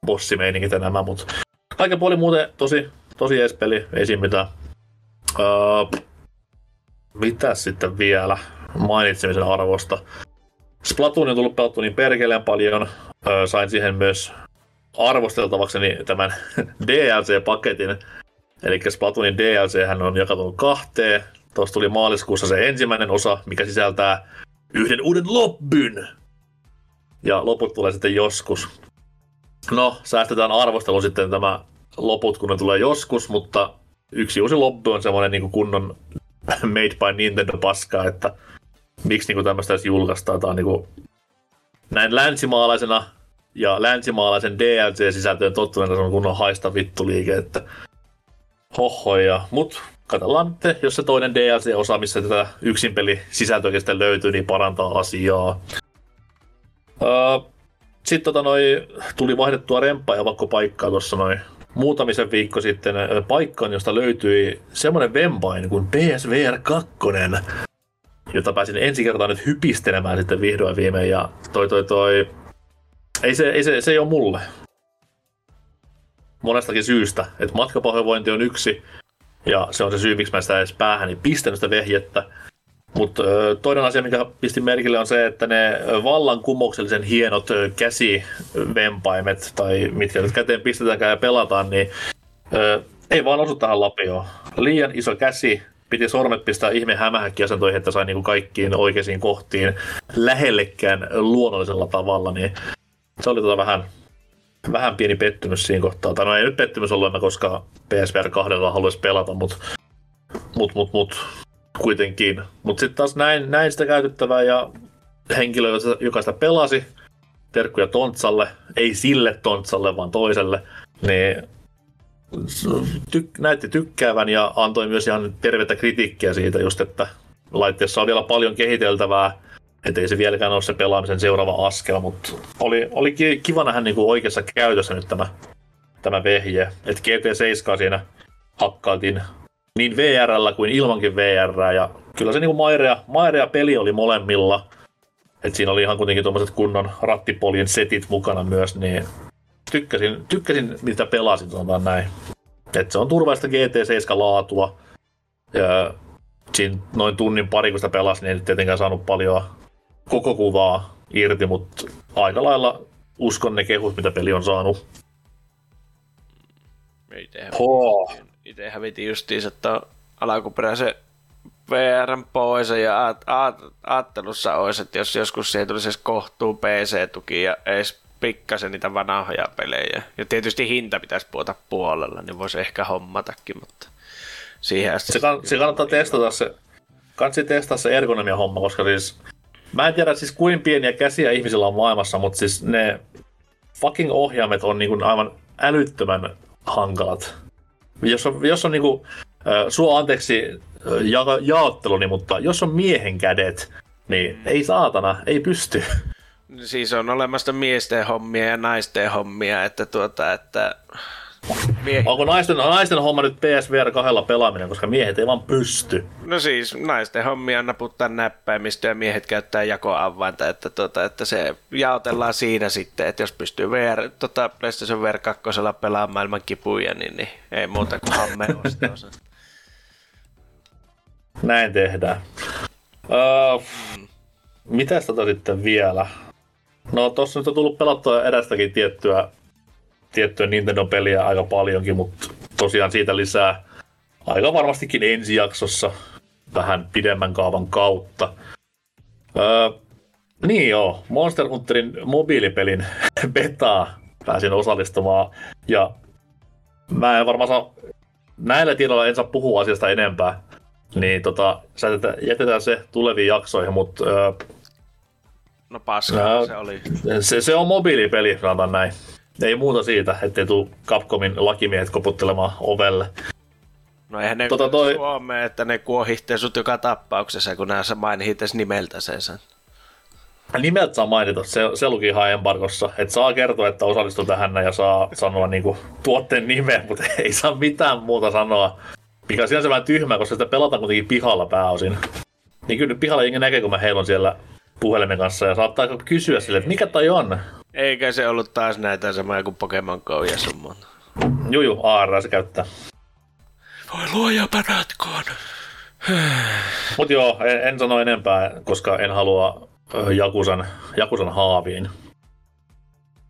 Speaker 1: bossimeiningit ja nämä, mutta kaiken puolin muuten tosi, tosi jees peli, ei siinä mitään. Uh, mitä sitten vielä mainitsemisen arvosta? Splatoon on tullut pelattu niin perkeleen paljon. Uh, sain siihen myös arvosteltavakseni tämän DLC-paketin. Eli Splatoonin DLC hän on jakautunut kahteen. Tuossa tuli maaliskuussa se ensimmäinen osa, mikä sisältää yhden uuden lobbyn. Ja loput tulee sitten joskus. No, säästetään arvostelu sitten tämä loput, kun ne tulee joskus, mutta yksi uusi loppu on semmoinen niin kunnon made by Nintendo paska, että miksi niin tämmöistä edes julkaistaan. Tämä on niin kuin, näin länsimaalaisena ja länsimaalaisen DLC-sisältöön tottuneena se on kunnon haista vittu liike, että hohoja. Mut katsellaan nyt, jos se toinen DLC-osa, missä tätä yksin peli sisältöä löytyy, niin parantaa asiaa. Uh, sitten tota noi, tuli vaihdettua remppaa ja vaikka paikkaa tuossa noin muutamisen viikko sitten paikkaan, josta löytyi semmoinen vempain kuin PSVR 2, jota pääsin ensi kertaa nyt hypistelemään sitten vihdoin viimein. Ja toi toi toi, ei se, ei se, se ei ole mulle. Monestakin syystä. Että matkapahoinvointi on yksi, ja se on se syy, miksi mä sitä edes päähän pistänyt sitä vehjettä. Mutta toinen asia, mikä pistin merkille, on se, että ne vallankumouksellisen hienot käsivempaimet, tai mitkä nyt käteen pistetäänkään ja pelataan, niin ei vaan osu tähän lapioon. Liian iso käsi, piti sormet pistää ihme hämähäkkiasentoihin, että sai niinku kaikkiin oikeisiin kohtiin lähellekään luonnollisella tavalla, niin se oli tota vähän, vähän pieni pettymys siinä kohtaa. Tai no ei nyt pettymys ollut, koska PSVR 2 haluaisi pelata, mutta mut, mut, mut, kuitenkin. Mutta sitten taas näin, näin sitä käytettävää ja henkilö, joka sitä pelasi, terkkuja Tontsalle, ei sille Tontsalle, vaan toiselle, niin tyk- näytti tykkäävän ja antoi myös ihan tervettä kritiikkiä siitä just, että laitteessa on vielä paljon kehiteltävää, ettei se vieläkään ole se pelaamisen seuraava askel, mutta oli, oli kiva nähdä niin kuin oikeassa käytössä nyt tämä, tämä vehje. Että GT7 siinä hakkailtiin niin VRllä kuin ilmankin VR. Ja kyllä se niin Mairea, Mairea peli oli molemmilla. Et siinä oli ihan kuitenkin tuommoiset kunnon rattipolien setit mukana myös, niin tykkäsin, tykkäsin mitä pelasin, sanotaan näin. Et se on turvallista GT7-laatua. Ja siinä noin tunnin pari, kun sitä pelasi, niin ei tietenkään saanut paljon koko kuvaa irti, mutta aika lailla uskon ne kehut, mitä peli on saanut.
Speaker 3: Itse hävitin, itse hävitin justiin, että alkuperäisen VR pois ja ajattelussa olisi, että jos joskus siihen tulisi kohtuu PC-tuki ja edes pikkasen niitä vanhoja pelejä. Ja tietysti hinta pitäisi puota puolella, niin voisi ehkä hommatakin, mutta siihen asti...
Speaker 1: Se, kann- se kannattaa testata se, kannattaa testata se ergonomia homma, koska siis Mä en tiedä siis kuin pieniä käsiä ihmisillä on maailmassa, mutta siis ne fucking ohjaimet on niin aivan älyttömän hankalat. Jos on, jos on äh, sua anteeksi ja, jaotteluni, mutta jos on miehen kädet, niin ei saatana, ei pysty.
Speaker 3: Siis on olemassa miesten hommia ja naisten hommia, että tuota, että
Speaker 1: Miehi. Onko naisten, naisten homma nyt PSVR kahdella pelaaminen, koska miehet ei vaan pysty?
Speaker 3: No siis naisten hommia naputtaa näppäimistä ja miehet käyttää jakoavainta, että, tota, että se jaotellaan siinä sitten, että jos pystyy VR, tota PlayStation VR 2 pelaamaan maailman kipuja, niin, niin ei muuta kuin hamme
Speaker 1: Näin tehdään. Uh, mitäs tota sitten vielä? No tossa nyt on tullut pelattua erästäkin tiettyä tiettyä Nintendo-peliä aika paljonkin, mutta tosiaan siitä lisää aika varmastikin ensi jaksossa vähän pidemmän kaavan kautta. Öö, niin joo, Monster Hunterin mobiilipelin betaa pääsin osallistumaan ja mä en varmaan saa, näillä tiedoilla en saa puhua asiasta enempää, niin tota, jätetään se tuleviin jaksoihin, mutta öö,
Speaker 3: No paskaa no, se oli.
Speaker 1: Se, se on mobiilipeli, sanotaan näin. Ei muuta siitä, ettei tule Capcomin lakimiehet koputtelemaan ovelle.
Speaker 3: No eihän ne tota toi... Suomeen, että ne kuohittee sut joka tappauksessa, kun nää sä mainit nimeltä sen.
Speaker 1: Nimeltä saa mainita, se, se luki ihan embargossa, että saa kertoa, että osallistuu tähän ja saa sanoa niinku tuotteen nimen, mutta ei saa mitään muuta sanoa. Mikä on sinänsä vähän tyhmää, koska sitä pelataan kuitenkin pihalla pääosin. Niin kyllä pihalla jengi näkee, kun mä heilun siellä puhelimen kanssa ja saattaa kysyä sille, että mikä toi on.
Speaker 3: Eikä se ollut taas näitä samaa kuin Pokemon Go ja.
Speaker 1: Juu, juu, AR se käyttää.
Speaker 3: Voi luoja paratkoon.
Speaker 1: Mut joo, en, en sano enempää, koska en halua Jakusan, Jakusan haaviin.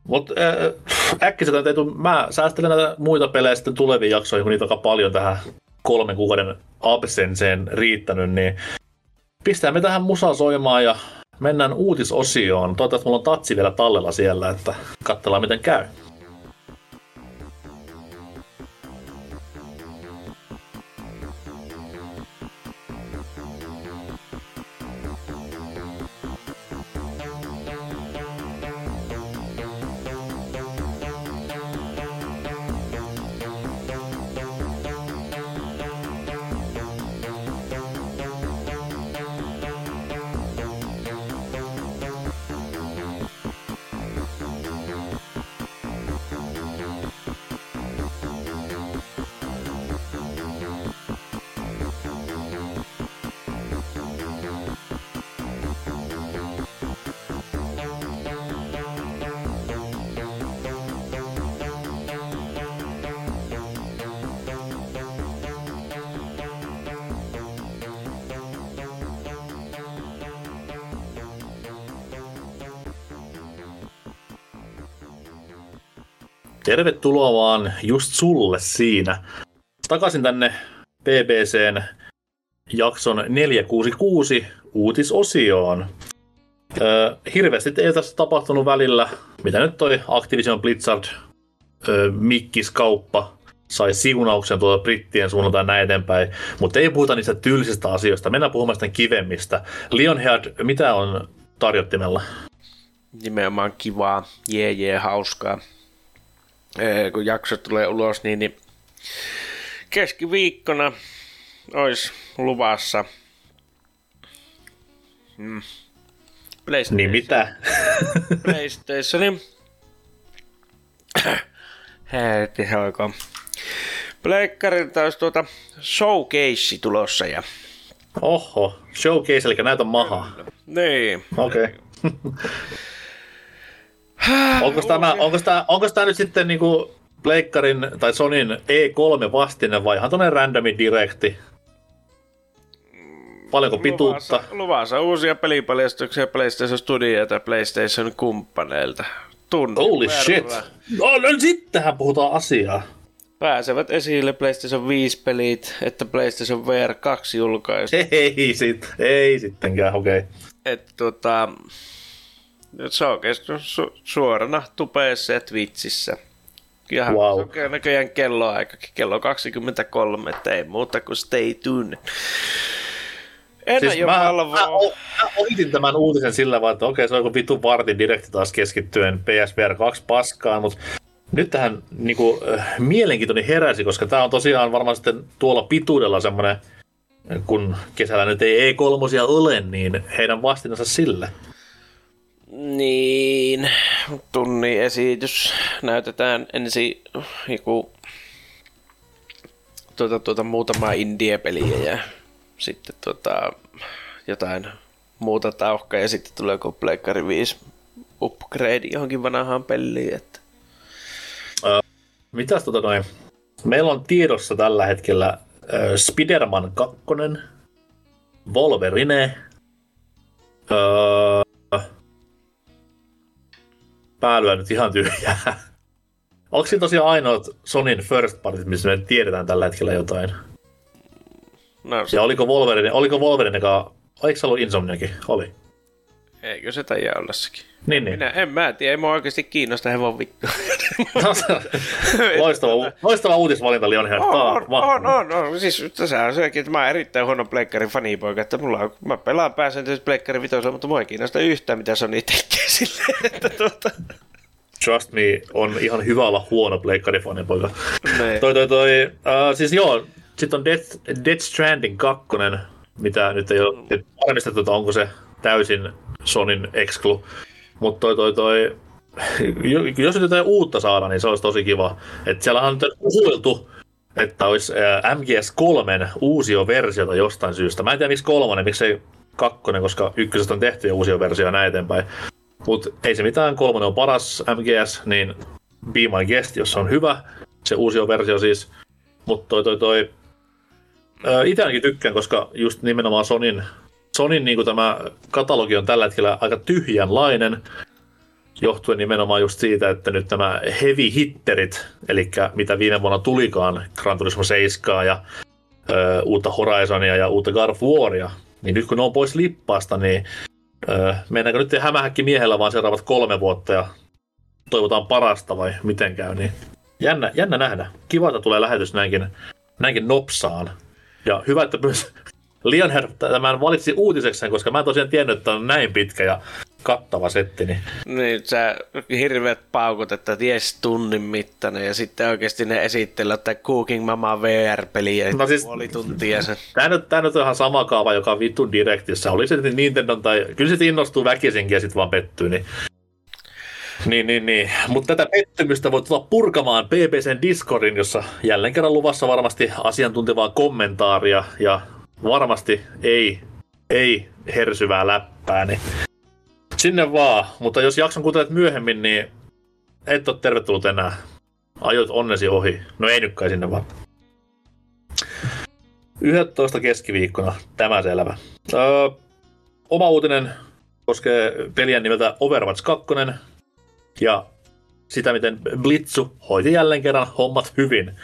Speaker 1: Mut äh, äkkiseltä ei tule, mä säästelen näitä muita pelejä sitten tuleviin jaksoihin, kun niitä on paljon tähän kolmen kuukauden absenseen riittänyt, niin pistää me tähän musaa soimaan ja mennään uutisosioon. Toivottavasti mulla on tatsi vielä tallella siellä, että katsellaan miten käy. Tervetuloa vaan just sulle siinä. Takaisin tänne BBCn jakson 466 uutisosioon. Öö, hirveästi ei tässä tapahtunut välillä. Mitä nyt toi Activision Blizzard öö, Mikkis-kauppa sai siunauksen tuolta brittien suunnalta ja näin eteenpäin. Mutta ei puhuta niistä tylsistä asioista. Mennään puhumaan sitä kivemmistä. Lionhead, mitä on tarjottimella?
Speaker 3: Nimenomaan kivaa, jee jee, hauskaa kun jakso tulee ulos, niin, niin keskiviikkona olisi luvassa
Speaker 1: mm, PlayStation. Niin mitä?
Speaker 3: PlayStationin heti hoiko. Pleikkarilta olisi tuota showcase tulossa ja
Speaker 1: Oho, showcase, eli näytä maha.
Speaker 3: Niin.
Speaker 1: Okei. Okay. onko, tämä, onko, tämä, onko tämä nyt sitten niinku Pleikkarin tai Sonin E3 vastine vai ihan tuonne randomi direkti? Paljonko pituutta?
Speaker 3: Luvassa, luvassa uusia pelipaljastuksia PlayStation Studioilta ja PlayStation kumppaneilta. Tunnin
Speaker 1: Holy verran. shit! No, no sittenhän puhutaan asiaa.
Speaker 3: Pääsevät esille PlayStation 5 pelit, että PlayStation VR 2 julkaisu.
Speaker 1: Ei, sit, ei sittenkään, okei. Okay.
Speaker 3: Että tota, se on kestänyt su- suorana tupeessa ja Twitchissä. Ja wow. se on näköjään kelloaikakin, kello 23, että ei muuta kuin stay tuned. En siis
Speaker 1: mä, mä, mä, ohitin tämän uutisen sillä vaan, että okei, se on joku vitu vartin direkti taas keskittyen PSVR 2 paskaan, mutta nyt tähän niin kuin, äh, mielenkiintoinen heräsi, koska tämä on tosiaan varmaan sitten tuolla pituudella semmoinen, kun kesällä nyt ei E3 ole, niin heidän vastinansa sille.
Speaker 3: Niin, tunnin esitys. Näytetään ensin joku tuota, tuota, muutama indie-peliä ja sitten tuota, jotain muuta tauhkaa ja sitten tulee joku Pleikkari 5 upgrade johonkin vanhaan peliin. Että...
Speaker 1: Uh, mitäs tota noin? Meillä on tiedossa tällä hetkellä uh, Spider-Man 2, Wolverine, uh, päälyä nyt ihan tyhjää. Onko siinä tosiaan ainoat Sonin first partit, missä me tiedetään tällä hetkellä jotain? No, se... Ja oliko Wolverine, oliko Wolverine, oliko se ollut Insomniakin? Oli.
Speaker 3: Eikö se taida olla sekin?
Speaker 1: Niin, niin.
Speaker 3: Minä, en mä tiedä, ei mua oikeasti kiinnosta hevon vittu.
Speaker 1: No, se on loistava, loistava uutisvalinta Lionhead.
Speaker 3: On, on, on, on, Siis tässä on sekin, että mä oon erittäin huono pleikkarin fanipoika, että mulla on, mä pelaan pääsääntöisesti pleikkarin vitosella, mutta mua ei kiinnosta yhtään, mitä Sony tekee silleen, että tuota...
Speaker 1: Trust me, on ihan hyvä olla huono pleikkarifani poika.
Speaker 3: Ne.
Speaker 1: Toi, toi, toi, uh, siis joo, sitten on Death, Death Stranding 2, mitä nyt ei ole nyt varmistettu, että onko se täysin Sonin exclu. Mutta toi, toi, toi, jos nyt jotain uutta saada, niin se olisi tosi kiva. Et siellä on nyt että olisi ää, MGS3 uusio versiota jostain syystä. Mä en tiedä miksi kolmonen, miksei kakkonen, koska ykkösestä on tehty jo uusia versioita näin eteenpäin. Mutta ei se mitään, kolmonen on paras MGS, niin be my guest, jos se on hyvä, se uusi versio siis. Mutta toi toi toi, itse tykkään, koska just nimenomaan Sonin, Sonin niin tämä katalogi on tällä hetkellä aika tyhjänlainen, johtuen nimenomaan just siitä, että nyt nämä heavy hitterit, eli mitä viime vuonna tulikaan, Gran Turismo 7 ja ö, uutta Horizonia ja uutta of Waria, niin nyt kun ne on pois lippaasta, niin ö, mennäänkö nyt hämähäkki miehellä vaan seuraavat kolme vuotta ja toivotaan parasta vai miten käy, niin jännä, jännä nähdä. Kiva, että tulee lähetys näinkin, näinkin nopsaan. Ja hyvä, että myös Lionhead tämän valitsi uutisekseen, koska mä en tosiaan tiennyt, että on näin pitkä ja kattava setti. Niin
Speaker 3: Niin, sä hirveät paukut, että ties tunnin mittainen, ja sitten oikeasti ne esittelee, että Cooking Mama VR-peliä,
Speaker 1: No
Speaker 3: no
Speaker 1: siis-
Speaker 3: puoli tuntia sen.
Speaker 1: Tämä nyt, tämä nyt on ihan sama kaava, joka on vittu Directissä. Oli se Nintendo tai... Kyllä se innostuu väkisinkin ja sitten vaan pettyy. Niin, niin, niin, niin. Mutta tätä pettymystä voi tulla purkamaan BBCn Discordin, jossa jälleen kerran luvassa varmasti asiantuntevaa kommentaaria ja varmasti ei, ei hersyvää läppää. Niin sinne vaan. Mutta jos jakson kuuntelet myöhemmin, niin et ole tervetullut enää. Ajoit onnesi ohi. No ei nyt kai sinne vaan. 11 keskiviikkona, tämä selvä. Öö, oma uutinen koskee peliä nimeltä Overwatch 2 ja sitä, miten Blitzu hoiti jälleen kerran hommat hyvin.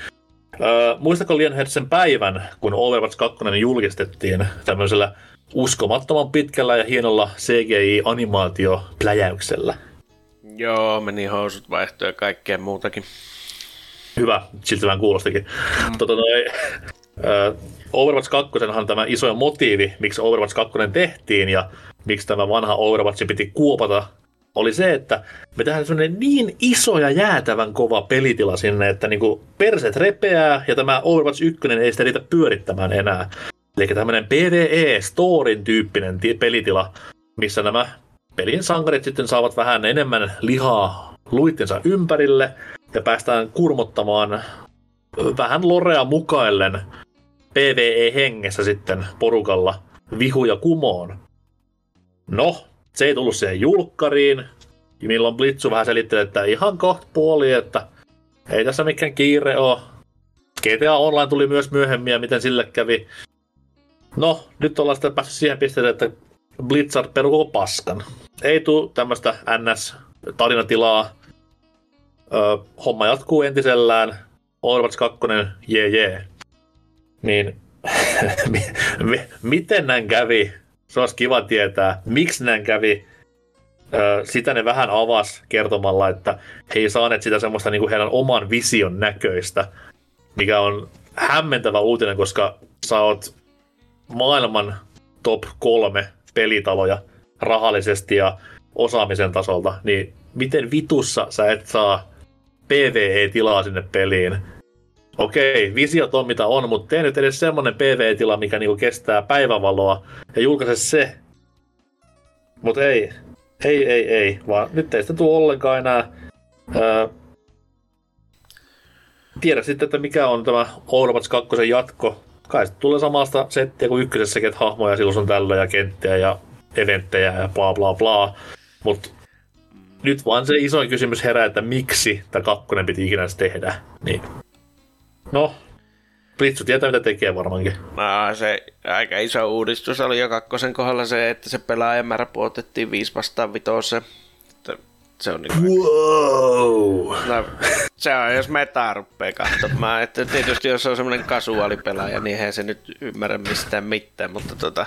Speaker 1: Öö, muistatko Lionhead sen päivän, kun Overwatch 2 julkistettiin tämmöisellä uskomattoman pitkällä ja hienolla CGI-animaatiopläjäyksellä?
Speaker 3: Joo, meni housut vaihtoon ja kaikkea muutakin.
Speaker 1: Hyvä, siltä vähän kuulostikin. Mm. Tota, noi, ö, Overwatch 2 on tämä iso motiivi, miksi Overwatch 2 tehtiin ja miksi tämä vanha Overwatch piti kuopata, oli se, että me tehdään sellainen niin iso ja jäätävän kova pelitila sinne, että niinku perset repeää ja tämä Overwatch 1 ei sitä riitä pyörittämään enää. Eli tämmöinen PvE-storin tyyppinen ti- pelitila, missä nämä pelin sankarit sitten saavat vähän enemmän lihaa luittensa ympärille ja päästään kurmottamaan vähän lorea mukaillen PvE-hengessä sitten porukalla vihuja kumoon. No, se ei tullut siihen julkkariin, milloin Blitzu vähän selitteli, että ihan kohta puoli, että ei tässä mikään kiire ole. GTA Online tuli myös myöhemmin ja miten sille kävi. No, nyt ollaan sitten päässyt siihen pisteeseen, että Blizzard peruu paskan. Ei tule tämmöistä NS-tarinatilaa. Ö, homma jatkuu entisellään. Overwatch 2, jee jee. Niin, mi- mi- miten näin kävi? Se olisi kiva tietää, miksi näin kävi. Sitä ne vähän avas kertomalla, että he ei saaneet sitä semmoista niin kuin heidän oman vision näköistä, mikä on hämmentävä uutinen, koska sä oot maailman top kolme pelitaloja rahallisesti ja osaamisen tasolta, niin miten vitussa sä et saa PvE-tilaa sinne peliin? Okei, visiot on mitä on, mutta tee nyt edes semmonen PvE-tila, mikä niinku kestää päivävaloa ja julkaise se. Mut ei, ei, ei, ei, vaan nyt ei sitä tule ollenkaan enää. Öö, tiedä sitten, että mikä on tämä Overwatch 2 jatko. Kai se tulee samasta settiä kuin ykkösessäkin, että hahmoja silloin on tällä ja kenttiä ja eventtejä ja bla bla bla. Mutta nyt vaan se isoin kysymys herää, että miksi tämä kakkonen piti ikinä tehdä. Niin. No, Blitzu tietää mitä tekee varmaankin.
Speaker 3: No, se aika iso uudistus oli jo kakkosen kohdalla se, että se pelaajamäärä puotettiin 5 vastaan vitoseen. Se on niin
Speaker 1: Wow!
Speaker 3: No, se on, jos metaa rupeaa katsomaan. Että tietysti jos on semmoinen kasuaalipelaaja, niin eihän se nyt ymmärrä mistään mitään, mutta tota,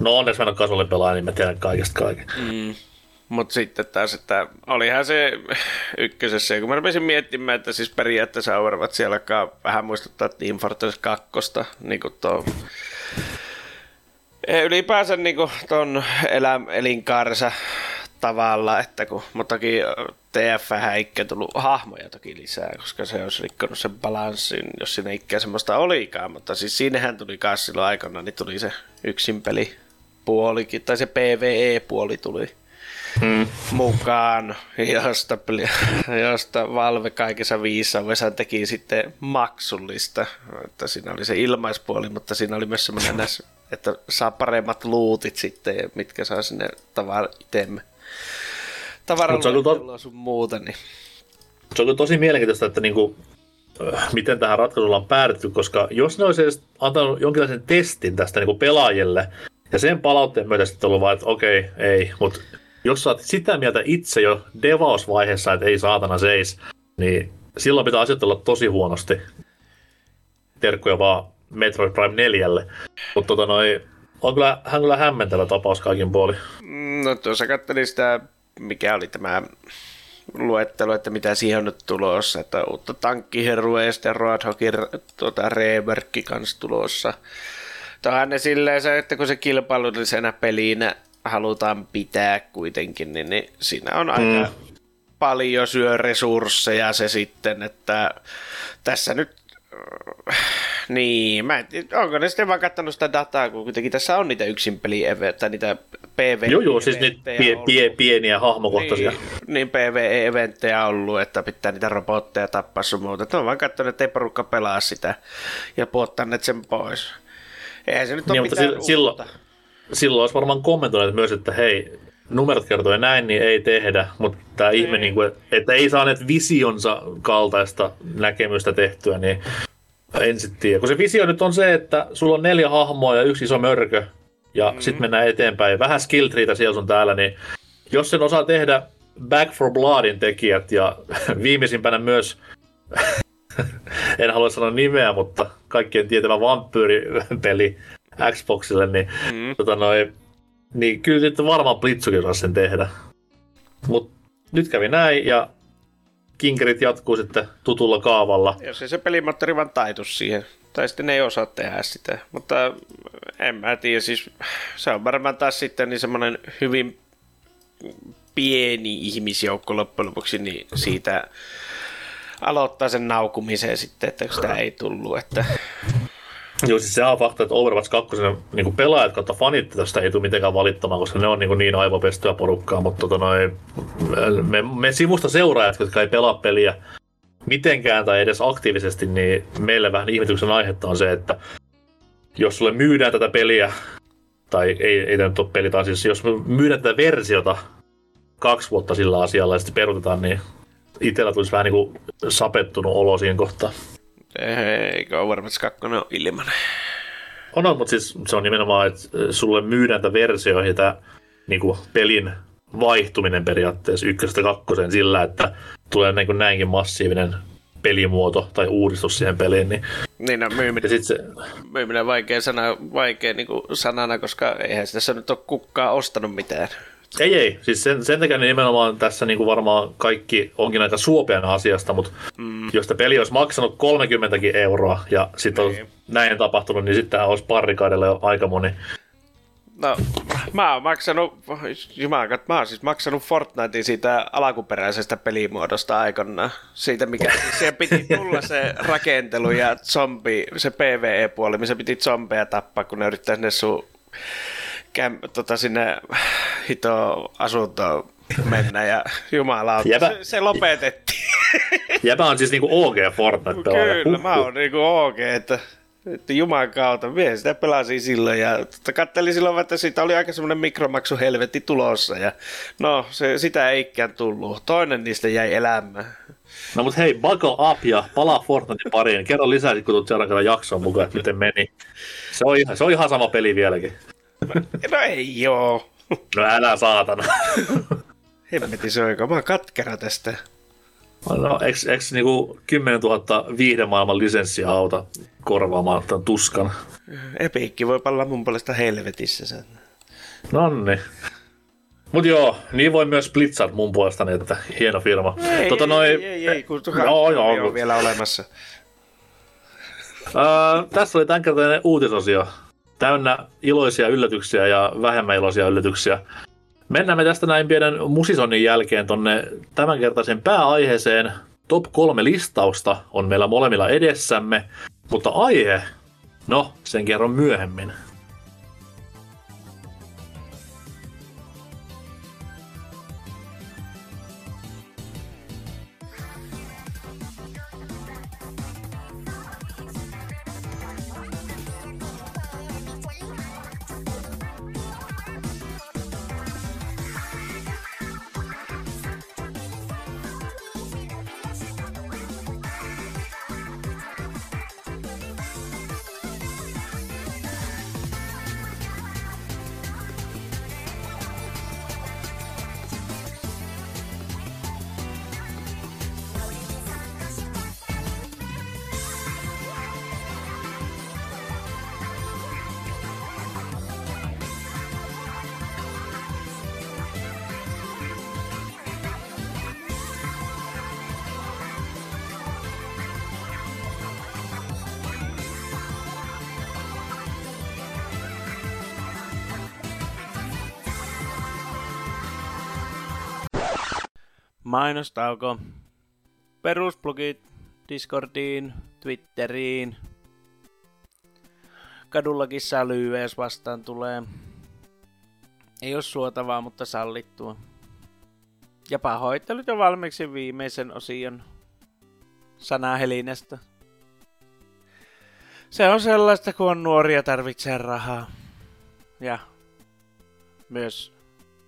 Speaker 1: No onneksi mä en ole kasuaalipelaaja, niin mä tiedän kaikesta kaiken.
Speaker 3: Mm. Mutta sitten taas, että olihan se ykkösessä, kun mä rupesin miettimään, että siis periaatteessa Overwatch alkaa vähän muistuttaa Team Fortress 2, niin kuin tuo ylipäänsä niin kuin ton elä, elinkaarensa tavalla, että kun, mutta toki TF eikä tullut hahmoja toki lisää, koska se olisi rikkonut sen balanssin, jos siinä ikään semmoista olikaan, mutta siis siinähän tuli kanssa silloin aikana, niin tuli se yksin peli puolikin, tai se PvE-puoli tuli hmm. mukaan, josta, josta Valve kaikessa viisaudessa teki sitten maksullista. Että siinä oli se ilmaispuoli, mutta siinä oli myös semmoinen näissä, että saa paremmat luutit sitten, mitkä saa sinne tavar itemme. Tavaraluettelua sun muuta. Niin.
Speaker 1: Se on kyllä tosi mielenkiintoista, että niinku, miten tähän ratkaisulla on päädytty, koska jos ne olisi edes antanut jonkinlaisen testin tästä niinku pelaajille, ja sen palautteen myötä sitten ollut vaan, että okei, ei, mutta jos sä oot sitä mieltä itse jo devausvaiheessa, että ei saatana seis, niin silloin pitää asetella tosi huonosti. Terkkuja vaan Metroid Prime 4. Mutta tota noi, on kyllä, hän kyllä hämmentävä tapaus kaikin puoli.
Speaker 3: No tuossa katselin sitä, mikä oli tämä luettelo, että mitä siihen on nyt tulossa, että uutta tankkiherrua ja sitten Roadhogin tuota, kanssa tulossa. Tuohan ne silleen se, että kun se kilpailullisena pelinä halutaan pitää kuitenkin, niin, niin siinä on aika mm. paljon syö resursseja se sitten, että tässä nyt niin, mä en tiedä, onko ne sitten vaan kattanut sitä dataa, kun kuitenkin tässä on niitä yksin peli tai niitä PvE
Speaker 1: Joo, joo, siis niitä pie, pie, pieniä hahmokohtaisia.
Speaker 3: Niin, niin PvE-eventtejä ollut, että pitää niitä robotteja tappaa sun muuta. Ne on vaan kattanut, että ei porukka pelaa sitä ja puottaneet sen pois. Eihän se nyt niin, ole mitään uutta. Silloin,
Speaker 1: silloin olisi varmaan kommentoineet myös, että hei, numerot kertoo näin, niin ei tehdä, mutta tämä ihme, niin kuin, että ei saaneet visionsa kaltaista näkemystä tehtyä, niin en sitten tiedä. Kun se visio nyt on se, että sulla on neljä hahmoa ja yksi iso mörkö, ja mm-hmm. sitten mennään eteenpäin. Vähän skill treitä siellä sun täällä, niin jos sen osaa tehdä Back for Bloodin tekijät ja viimeisimpänä myös, en halua sanoa nimeä, mutta kaikkien tietävä vampyyripeli Xboxille, niin, mm. tota noi, niin kyllä nyt varmaan Blitzukin osaa sen tehdä. Mutta nyt kävi näin ja kinkerit jatkuu sitten tutulla kaavalla.
Speaker 3: Jos ei se pelimoottori vaan taitu siihen. Tai sitten ne ei osaa tehdä sitä. Mutta en mä tiedä, siis se on varmaan taas sitten niin semmoinen hyvin pieni ihmisjoukko loppujen lopuksi, niin siitä aloittaa sen naukumiseen sitten, että sitä ei tullut. Että
Speaker 1: Joo, siis se on fakta, että Overwatch 2 niin pelaajat kautta fanit tästä ei tule mitenkään valittamaan, koska ne on niin, niin aivopestyä porukkaa, mutta tota noin, me, me, sivusta seuraajat, jotka ei pelaa peliä mitenkään tai edes aktiivisesti, niin meille vähän ihmetyksen aihetta on se, että jos sulle myydään tätä peliä, tai ei, ei tämä nyt ole peli, tai siis jos myydään tätä versiota kaksi vuotta sillä asialla ja sitten perutetaan, niin itsellä tulisi vähän niin kuin sapettunut olo siihen kohtaan.
Speaker 3: Eikö Overwatch 2 ole ilmanen?
Speaker 1: On, on, mutta siis se on nimenomaan, että sulle myydään tätä versioihin tämä niin kuin pelin vaihtuminen periaatteessa ykkösestä kakkoseen sillä, että tulee niin kuin näinkin massiivinen pelimuoto tai uudistus siihen peliin. Niin,
Speaker 3: niin no, myyminen, ja se... myyminen vaikea, sana, vaikea niin kuin sanana, koska eihän tässä nyt ole kukkaa ostanut mitään.
Speaker 1: Ei, ei. Siis sen, sen takia nimenomaan tässä niin kuin varmaan kaikki onkin aika suopeana asiasta, mutta mm. jos tämä peli olisi maksanut 30 euroa ja sitten niin. näin tapahtunut, niin sitten olisi parrikaidelle jo aika moni.
Speaker 3: No, mä oon maksanut, jumalat, mä oon siis maksanut Fortnitein siitä alkuperäisestä pelimuodosta aikanaan. Siitä, mikä siihen piti tulla se rakentelu ja zombi, se PvE-puoli, missä piti zombeja tappaa, kun ne yrittää sinne sun käm, tota, sinne hito asuntoon mennä ja jumala, Jäpä... se, se lopetettiin.
Speaker 1: Jäpä on siis niinku OG Fortnite.
Speaker 3: Kyllä, mä oon niinku OG, että, että juman kautta, mie sitä pelasin silloin ja tota, kattelin silloin, että siitä oli aika semmoinen mikromaksu helvetti tulossa ja no, se, sitä ei ikään tullut. Toinen niistä jäi elämään.
Speaker 1: No mut hei, buckle up ja palaa Fortnite pariin. Kerro lisää, kun tulet seuraavan jaksoon mukaan, että miten meni. Se on, ihan, se on ihan sama peli vieläkin.
Speaker 3: No ei joo.
Speaker 1: No älä saatana.
Speaker 3: Hemmetin se on mä katkera tästä.
Speaker 1: No, eks, eks niinku 10 000 viihdemaailman lisenssiä auta korvaamaan tämän tuskan?
Speaker 3: Epiikki voi palla mun puolesta helvetissä sen.
Speaker 1: Nonni. Mut joo, niin voi myös Blizzard mun puolestani, että hieno firma.
Speaker 3: Ei, tota,
Speaker 1: noi...
Speaker 3: ei, ei, ei, kun
Speaker 1: joo, joo,
Speaker 3: on vielä olemassa.
Speaker 1: Uh, tässä oli tämänkertainen uutisosio. Täynnä iloisia yllätyksiä ja vähemmän iloisia yllätyksiä. Mennään me tästä näin pienen musisonin jälkeen tonne tämänkertaisen pääaiheeseen. Top kolme listausta on meillä molemmilla edessämme, mutta aihe, no sen kerron myöhemmin.
Speaker 3: Mainostauko. Perusblogit Discordiin, Twitteriin. Kadullakin sälyy, jos vastaan tulee. Ei ole suotavaa, mutta sallittua. Ja pahoittelut jo valmiiksi viimeisen osion sanahelinästä. Se on sellaista, kun on nuoria tarvitsee rahaa. Ja myös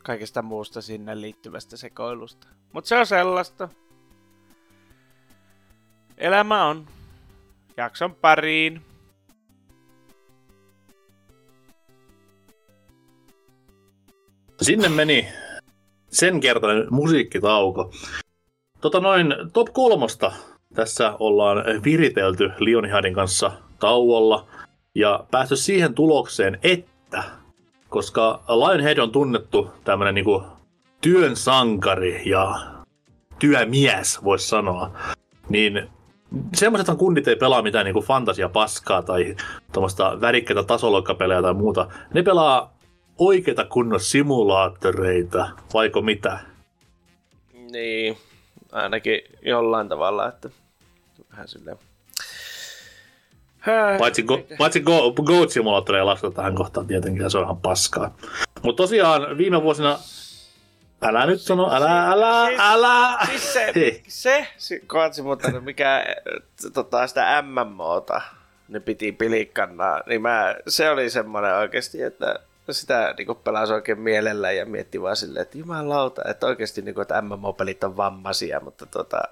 Speaker 3: kaikesta muusta sinne liittyvästä sekoilusta. Mutta se on sellaista. Elämä on. Jakson pariin.
Speaker 1: Sinne meni sen kertainen musiikkitauko. Tota noin top kolmosta tässä ollaan viritelty Lionheadin kanssa tauolla ja päästy siihen tulokseen, että koska Lionhead on tunnettu tämmönen niinku työn sankari ja työmies, voisi sanoa, niin semmoisethan kunnit ei pelaa mitään niinku fantasia paskaa tai tuommoista värikkäitä tasoloikkapelejä tai muuta. Ne pelaa oikeita kunnon simulaattoreita, vaiko mitä?
Speaker 3: Niin, ainakin jollain tavalla, että vähän silleen...
Speaker 1: Paitsi, go, paitsi go, Goat Simulatoria lasketaan tähän kohtaan tietenkin, ja se on ihan paskaa. Mutta tosiaan viime vuosina Älä nyt sano, älä, älä, siis, älä.
Speaker 3: Siis se, se, se koatsi, mutta mikä tota, sitä MMOta ne piti pilikkanna, niin mä, se oli semmoinen oikeasti, että sitä niin pelasi oikein mielellä ja mietti vaan silleen, että jumalauta, että oikeasti niin kuin, että MMO-pelit on vammaisia, mutta tota,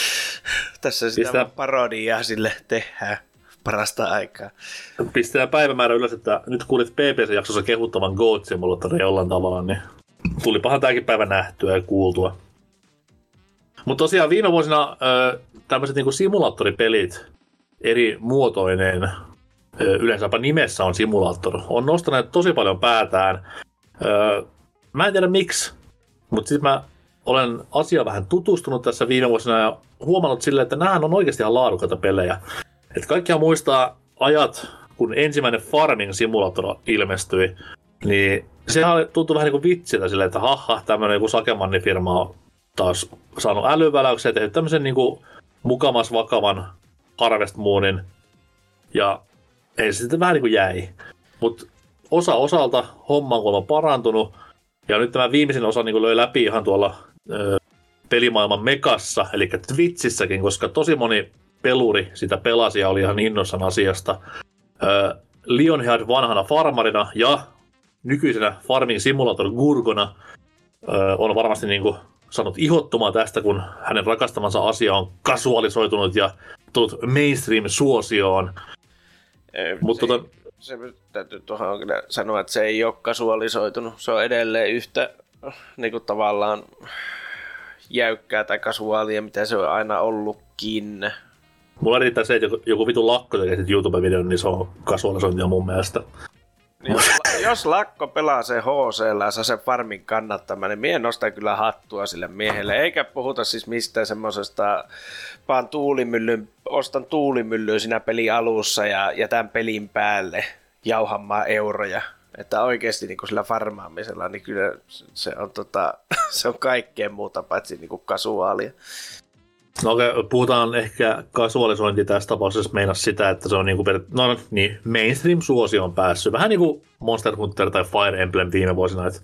Speaker 3: tässä sitä Pistää... parodiaa sille tehdään parasta aikaa.
Speaker 1: Pistää päivämäärä ylös, että nyt kuulit PPC-jaksossa kehuttavan Goat Simulatoria jollain tavalla, niin tulipahan tämäkin päivä nähtyä ja kuultua. Mutta tosiaan viime vuosina tämmöiset niinku simulaattoripelit eri muotoineen, yleensäpä nimessä on simulaattor, on nostaneet tosi paljon päätään. Mä en tiedä miksi, mutta sitten mä olen asia vähän tutustunut tässä viime vuosina ja huomannut silleen, että nämä on oikeasti ihan laadukkaita pelejä. Että kaikkia muistaa ajat, kun ensimmäinen Farming Simulator ilmestyi, niin sehän tuntui vähän niin kuin vitsiltä silleen, että haha, tämmöinen joku Sakemanni-firma on taas saanut älyväläyksen ja tehnyt tämmöisen niin kuin mukamas vakavan Harvest Moonin. Ja ei se sitten vähän niin kuin jäi. Mutta osa osalta homma on parantunut. Ja nyt tämä viimeisin osa niin kuin löi läpi ihan tuolla ö, pelimaailman mekassa, eli Twitchissäkin, koska tosi moni peluri sitä pelasi ja oli ihan innossan asiasta. Ö, Lionhead vanhana farmarina ja nykyisenä Farming Simulator Gurgona on varmasti niin kuin sanot ihottumaan tästä, kun hänen rakastamansa asia on kasualisoitunut ja tullut mainstream-suosioon.
Speaker 3: Mutta tota... se, täytyy tuohon kyllä sanoa, että se ei ole kasualisoitunut. Se on edelleen yhtä niin kuin tavallaan jäykkää tai kasuaalia, mitä se on aina ollutkin.
Speaker 1: Mulla riittää se, että joku, joku vitu lakko tekee YouTube-videon, niin se on kasualisointia mun mielestä.
Speaker 3: Niin, jos Lakko pelaa se HC ja saa sen farmin kannattamaan, niin mie nostan kyllä hattua sille miehelle. Eikä puhuta siis mistään semmoisesta, vaan tuulimyllyn, ostan tuulimyllyä siinä pelin alussa ja jätän pelin päälle jauhamaan euroja. Että oikeasti niin sillä farmaamisella, niin kyllä se on, tota, se on kaikkea muuta paitsi niin kasuaalia.
Speaker 1: No okei, okay, puhutaan ehkä kasualisointi tässä tapauksessa meinas sitä, että se on niin kuin, no, niin, mainstream-suosio on päässyt. Vähän niin kuin Monster Hunter tai Fire Emblem viime vuosina. Että,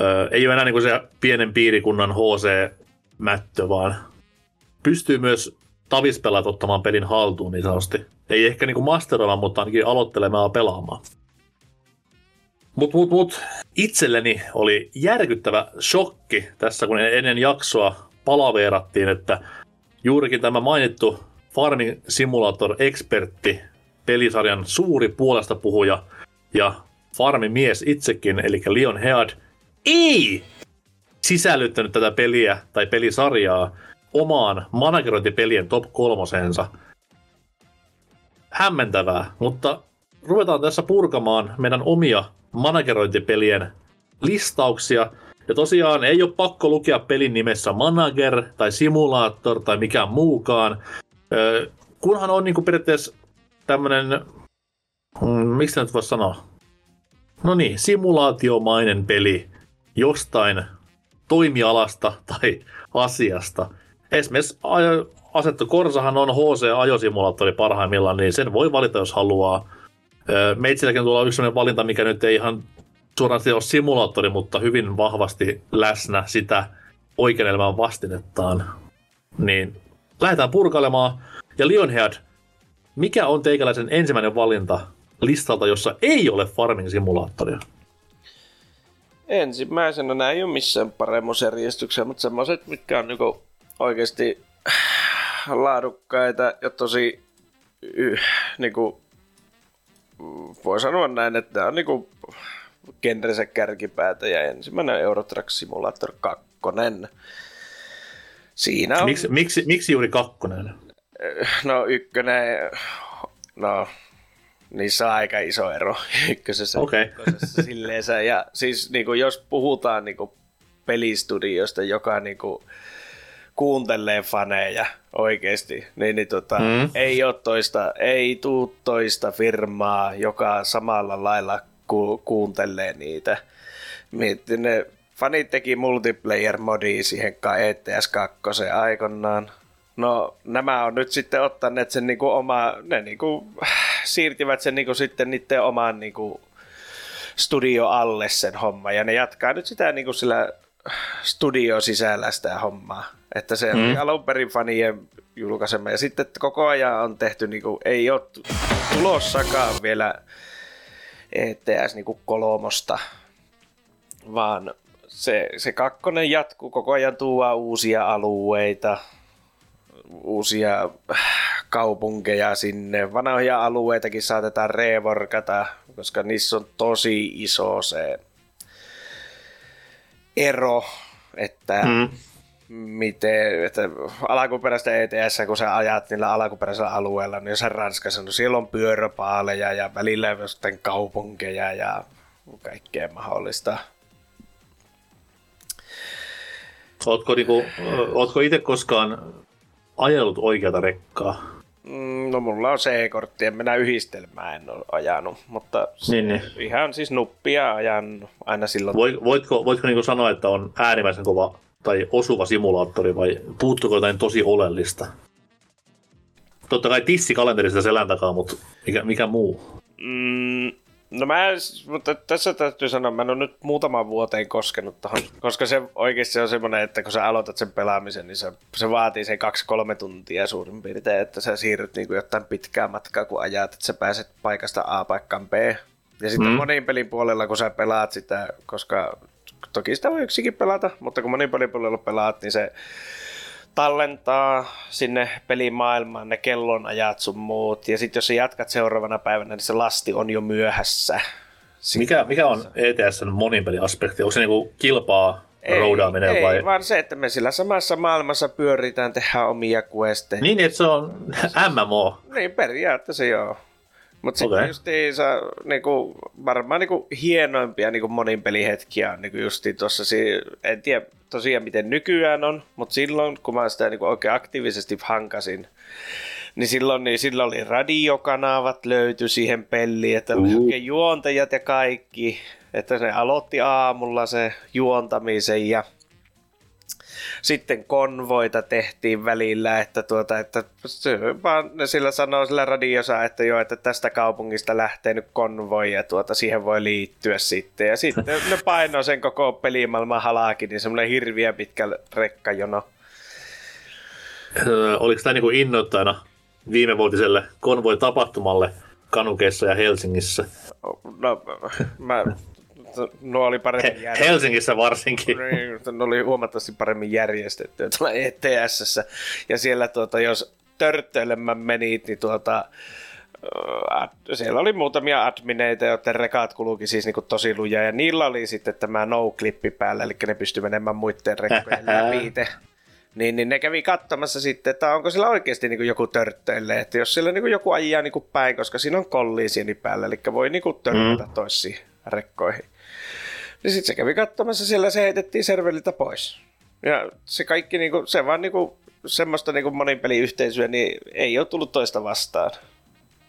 Speaker 1: öö, ei ole enää niin kuin se pienen piirikunnan HC-mättö, vaan pystyy myös tavispelaat ottamaan pelin haltuun niin sanotusti. Ei ehkä niin kuin masteroimaan, mutta ainakin aloittelemaan pelaamaan. Mutta mut, mut, itselleni oli järkyttävä shokki tässä, kun ennen jaksoa palaveerattiin, että juurikin tämä mainittu Farming Simulator-ekspertti, pelisarjan suuri puolesta puhuja ja farmimies itsekin, eli Leon Head, ei sisällyttänyt tätä peliä tai pelisarjaa omaan managerointipelien top kolmosensa. Hämmentävää, mutta ruvetaan tässä purkamaan meidän omia managerointipelien listauksia – ja tosiaan ei ole pakko lukea pelin nimessä manager tai simulaattor tai mikään muukaan. kunhan on niin kuin periaatteessa tämmöinen, mm, miksi nyt voisi sanoa? No niin, simulaatiomainen peli jostain toimialasta tai asiasta. Esimerkiksi Asetto Korsahan on HC-ajosimulaattori parhaimmillaan, niin sen voi valita, jos haluaa. Meitsilläkin tuolla on yksi sellainen valinta, mikä nyt ei ihan suoraan ole simulaattori, mutta hyvin vahvasti läsnä sitä oikean elämän vastinettaan. Niin lähdetään purkailemaan. Ja Lionhead, mikä on teikäläisen ensimmäinen valinta listalta, jossa ei ole farming-simulaattoria?
Speaker 3: Ensimmäisenä nämä ei ole missään paremmuusjärjestyksessä, mutta semmoiset, mitkä on niinku oikeasti laadukkaita ja tosi niinku, voi sanoa näin, että on niinku genrensä kärkipäätä ja ensimmäinen Euro Truck Simulator 2. Siinä on...
Speaker 1: Miksi, miksi, miksi juuri kakkonen?
Speaker 3: No ykkönen, no niissä on aika iso ero ykkösessä.
Speaker 1: Okay.
Speaker 3: Silleensä. Ja siis niin kuin, jos puhutaan niin kuin, pelistudiosta, joka niin kuin, kuuntelee faneja oikeasti, niin, niin tota, mm. ei ole toista, ei tuu toista firmaa, joka samalla lailla ku, kuuntelee niitä. Mietti, ne fanit teki multiplayer-modia siihen ETS 2 aikoinaan. No nämä on nyt sitten ottaneet sen niinku oma, ne niinku, siirtivät sen niinku sitten niiden oman niinku studio alle sen homma ja ne jatkaa nyt sitä niinku sillä studio sisällä sitä hommaa. Että se mm. oli alun perin fanien julkaisema ja sitten koko ajan on tehty, niinku, ei ole tulossakaan vielä ETS niin kolmosta, vaan se, se kakkonen jatkuu koko ajan tuo uusia alueita, uusia kaupunkeja sinne. Vanhoja alueitakin saatetaan revorkata, koska niissä on tosi iso se ero, että mm miten, että alkuperäistä ETS, kun sä ajat niillä alkuperäisellä alueella, niin jossain Ranskassa, no siellä on pyöräpaaleja ja välillä sitten kaupunkeja ja kaikkea mahdollista.
Speaker 1: Ootko, niinku, ootko itse koskaan ajellut oikeata rekkaa?
Speaker 3: Mm, no mulla on C-kortti, en minä yhdistelmää en ole ajanut, mutta niin, niin. ihan siis nuppia ajan aina silloin.
Speaker 1: Voitko, voitko niinku sanoa, että on äärimmäisen kova tai osuva simulaattori vai puuttuuko jotain tosi oleellista? Totta kai tissikalenterista selän takaa, mutta mikä, mikä muu?
Speaker 3: Mm, no mä, mutta tässä täytyy sanoa, mä en ole nyt muutaman vuoteen koskenut tuohon, koska se oikeasti on semmoinen, että kun sä aloitat sen pelaamisen, niin se, se vaatii sen kaksi-kolme tuntia suurin piirtein, että sä siirryt niin kuin jotain pitkää matkaa, kun ajat, että sä pääset paikasta A paikkaan B. Ja sitten mm. monin pelin puolella, kun sä pelaat sitä, koska toki sitä voi yksikin pelata, mutta kun monipelipuolella pelaat, niin se tallentaa sinne pelimaailmaan ne kellonajat sun muut. Ja sitten jos sä jatkat seuraavana päivänä, niin se lasti on jo myöhässä.
Speaker 1: mikä, mikä on ETSn monipeliaspekti? Onko se niinku kilpaa ei, roudaaminen
Speaker 3: ei,
Speaker 1: vai?
Speaker 3: vaan se, että me sillä samassa maailmassa pyöritään, tehdään omia questeja.
Speaker 1: Niin, että se on MMO.
Speaker 3: Niin, periaatteessa joo. Mutta sitten
Speaker 1: Okei.
Speaker 3: justiinsa niinku, varmaan niinku hienoimpia niinku monin pelihetkiä on niinku justiin tuossa, si- en tiedä tosiaan miten nykyään on, mutta silloin kun mä sitä niinku oikein aktiivisesti hankasin, niin silloin, niin silloin oli radiokanavat löytyi siihen peliin, että oli oikein juontajat ja kaikki, että se aloitti aamulla se juontamisen ja sitten konvoita tehtiin välillä, että, tuota, että vaan ne sillä sanoo sillä radiossa, että joo, että tästä kaupungista lähtee nyt konvoi ja tuota, siihen voi liittyä sitten. Ja sitten ne painoi sen koko pelimaailman halaakin, niin semmoinen hirviä pitkä rekkajono.
Speaker 1: Öö, oliko tämä niinku innoittajana viimevuotiselle konvoi-tapahtumalle Kanukeissa ja Helsingissä?
Speaker 3: No, mä, nuo oli paremmin
Speaker 1: He-
Speaker 3: järjestetty.
Speaker 1: Helsingissä varsinkin.
Speaker 3: Niin, ne oli huomattavasti paremmin järjestetty tuolla ETS. Ja siellä tuota, jos törttöilemään menit, niin tuota, ad- siellä oli muutamia admineita, joiden rekat kulki siis niin tosi lujaa, ja niillä oli sitten tämä no-klippi päällä, eli ne pystyi menemään muiden rekkojen läpi. Niin, niin ne kävi katsomassa sitten, että onko sillä oikeasti niin joku törttöille, että jos sillä niin joku ajaa niin päin, koska siinä on kolliisiini päällä, eli voi niin törttätä mm. toisiin rekkoihin. Niin sitten se kävi katsomassa siellä, se heitettiin serveriltä pois. Ja se kaikki, niinku, se vaan niinku, semmoista niinku monipeliyhteisöä, niin ei ole tullut toista vastaan.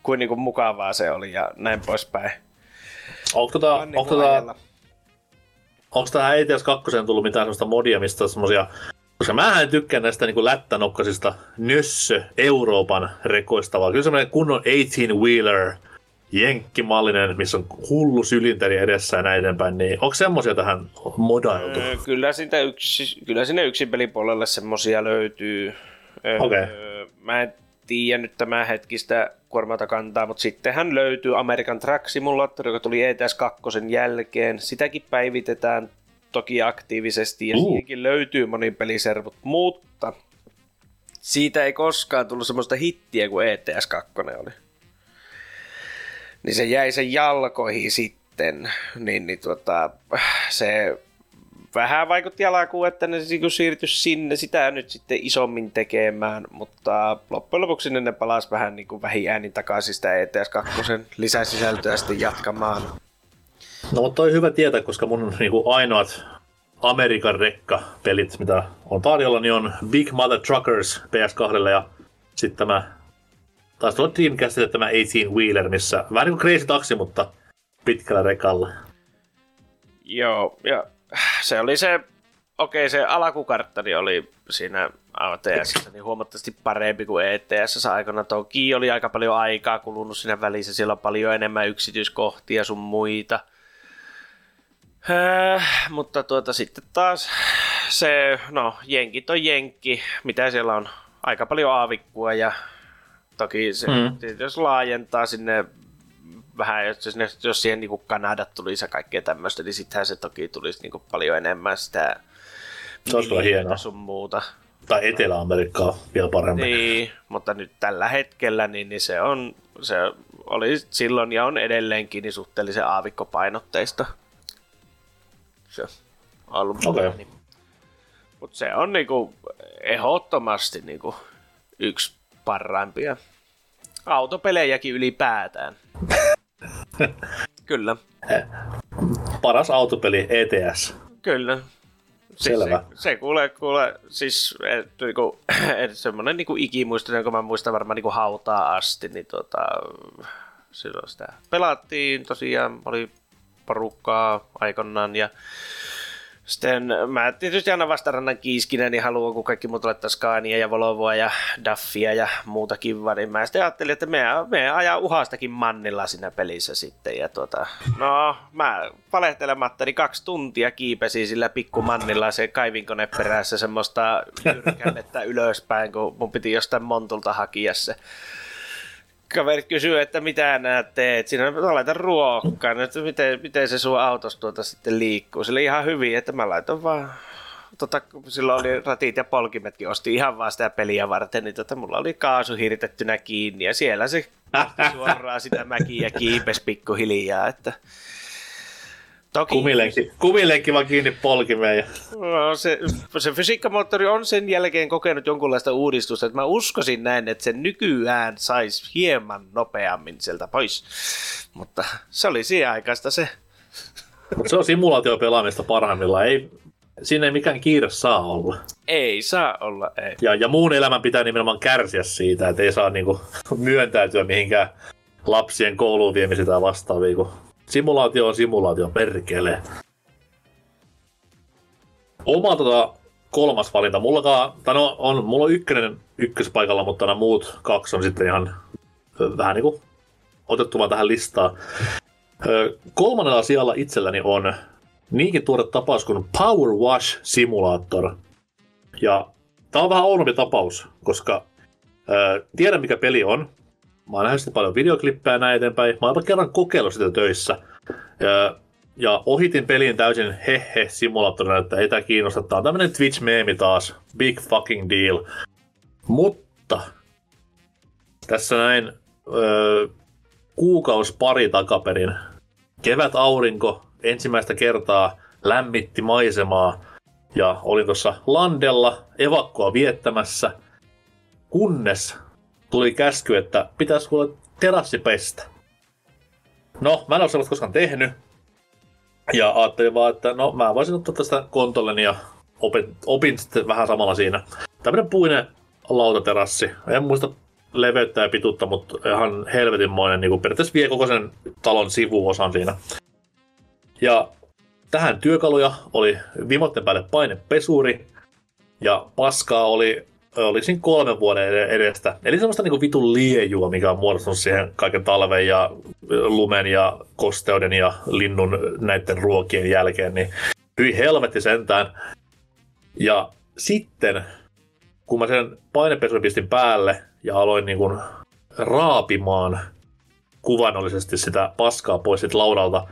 Speaker 3: Kuin niinku mukavaa se oli ja näin poispäin.
Speaker 1: Onko, tota,
Speaker 3: Vaan niinku
Speaker 1: onko, tota, onko tähän ETS 2 tullut mitään sellaista modia, mistä semmosia koska mä en tykkää näistä niin lättänokkasista nössö Euroopan rekoista, vaan kyllä semmoinen kunnon 18-wheeler, jenkkimallinen, missä on hullu sylinteri edessä ja näin eteenpäin, niin onko semmoisia tähän modailtu?
Speaker 3: Öö, kyllä, siitä yksi, kyllä sinne yksin pelipuolelle semmosia löytyy. Öö,
Speaker 1: Okei.
Speaker 3: Mä en tiedä nyt tämä hetkistä kuormata kantaa, mutta sittenhän löytyy American Truck Simulator, joka tuli ETS 2 jälkeen. Sitäkin päivitetään toki aktiivisesti ja
Speaker 1: Uh.
Speaker 3: siihenkin löytyy monipeliservut, mutta siitä ei koskaan tullut semmoista hittiä kuin ETS 2 oli. Niin se jäi sen jalkoihin sitten, niin, niin tuota, se vähän vaikutti alkuun, että ne niinku siirtyi sinne sitä nyt sitten isommin tekemään, mutta loppujen lopuksi ne palasi vähän niin kuin takaisin sitä ETS 2 lisäsisältöä sitten jatkamaan.
Speaker 1: No mutta toi hyvä tietää, koska mun niinku ainoat Amerikan rekka-pelit, mitä on tarjolla, niin on Big Mother Truckers PS2 ja sitten tämä, taisi tulla Dreamcastille tämä 18-wheeler, missä vähän niin kuin Crazy Taxi, mutta pitkällä rekalla.
Speaker 3: Joo, ja se oli se, okei se alkukarttani oli siinä ATS niin huomattavasti parempi kuin ETS aikana. Toki oli aika paljon aikaa kulunut siinä välissä, siellä on paljon enemmän yksityiskohtia sun muita. Äh, mutta tuota sitten taas se, no jenkit on jenkki, mitä siellä on, aika paljon aavikkua ja toki se,
Speaker 1: Mm.
Speaker 3: jos laajentaa sinne vähän, jos, jos siihen niin Kanadat tulisi ja kaikkea tämmöistä, niin sittenhän se toki tulisi niin paljon enemmän sitä
Speaker 1: Se olisi kyllä
Speaker 3: miljöitä
Speaker 1: hienoa.
Speaker 3: sun muuta.
Speaker 1: Tai Etelä-Amerikkaa vielä paremmin.
Speaker 3: Niin, mutta nyt tällä hetkellä niin, niin se on, se oli silloin ja on edelleenkin niin suhteellisen aavikkopainotteista. Se
Speaker 1: Okei.
Speaker 3: okay. Mutta se on niinku ehdottomasti niinku yksi parhaimpia autopelejäkin ylipäätään. Kyllä,
Speaker 1: Paras autopeli ETS.
Speaker 3: kyllä.
Speaker 1: Selvä.
Speaker 3: Se, se kuule, kuule, siis et, niinku, et, semmoinen niinku ikimuistinen, jonka mä muistan varmaan niinku hautaa asti, niin tota, silloin sitä pelattiin tosiaan, oli porukkaa aikanaan ja sitten mä tietysti aina vastarannan kiiskinä, niin haluan, kun kaikki muut laittaa Scania ja Volvoa ja Daffia ja muuta kivaa, niin mä sitten ajattelin, että me, me ajaa uhastakin mannilla siinä pelissä sitten. Ja tuota, no, mä valehtelematta, niin kaksi tuntia kiipesin sillä pikkumannilla se kaivinkone perässä semmoista jyrkännettä ylöspäin, kun mun piti jostain montulta hakia se kaverit kysyy, että mitä nää teet. Siinä mä laitan ruokkaa, että miten, miten se sun autos tuota sitten liikkuu. Oli ihan hyvin, että mä laitan vaan Tota, silloin oli ratit ja polkimetkin, osti ihan vaan sitä peliä varten, niin tota, mulla oli kaasu hirtettynä kiinni ja siellä se suoraan sitä mäkiä kiipes pikkuhiljaa, että Toki
Speaker 1: Kumilenkki, kumilenkki vaan kiinni polkimeen. Ja...
Speaker 3: no, se, se fysiikkamoottori on sen jälkeen kokenut jonkunlaista uudistusta, että mä uskoisin näin, että se nykyään saisi hieman nopeammin sieltä pois. Mutta se oli siihen aikaista se.
Speaker 1: Mutta se on simulaatiopelaamista parhaimmillaan. Ei, siinä ei mikään kiire saa olla.
Speaker 3: Ei saa olla, ei.
Speaker 1: Ja, ja muun elämän pitää nimenomaan kärsiä siitä, että ei saa niinku myöntäytyä mihinkään lapsien kouluun viemisiä tai vastaavia, kun simulaatio on simulaatio, perkele. Oma tota, kolmas valinta, mulla, tai no, on, mulla on ykkönen ykköspaikalla, mutta nämä muut kaksi on sitten ihan vähän niinku otettu vaan tähän listaan. Kolmannella sijalla itselläni on niinkin tuore tapaus kuin Power Wash Simulator. Ja tää on vähän oudompi tapaus, koska ö, tiedän mikä peli on. Mä oon nähnyt paljon videoklippejä näin eteenpäin. Mä oon kerran kokeillut sitä töissä. Ja, ja ohitin pelin täysin hehe simulaattorina, että ei tää kiinnosta. Tää on tämmönen Twitch-meemi taas. Big fucking deal. Mutta tässä näin öö, kuukaus pari takaperin kevät aurinko ensimmäistä kertaa lämmitti maisemaa ja olin tuossa landella evakkoa viettämässä, kunnes tuli käsky, että pitäisi kuule terassi pestä. No, mä en ole sellaista koskaan tehnyt. Ja ajattelin vaan, että no mä voisin ottaa tästä kontolleni ja opin, opin sitten vähän samalla siinä. Tämmönen puinen lautaterassi. En muista leveyttä ja pituutta, mutta ihan helvetinmoinen, niin kuin periaatteessa vie koko sen talon sivuosan siinä. Ja tähän työkaluja oli vimotten päälle painepesuri ja paskaa oli, oli siinä kolmen vuoden ed- edestä. Eli semmoista niinku vitun liejua, mikä on muodostunut siihen kaiken talven ja lumen ja kosteuden ja linnun näiden ruokien jälkeen, niin hyi helvetti sentään. Ja sitten, kun mä sen painepesurin pistin päälle ja aloin niin kuin raapimaan kuvannollisesti sitä paskaa pois sit laudalta,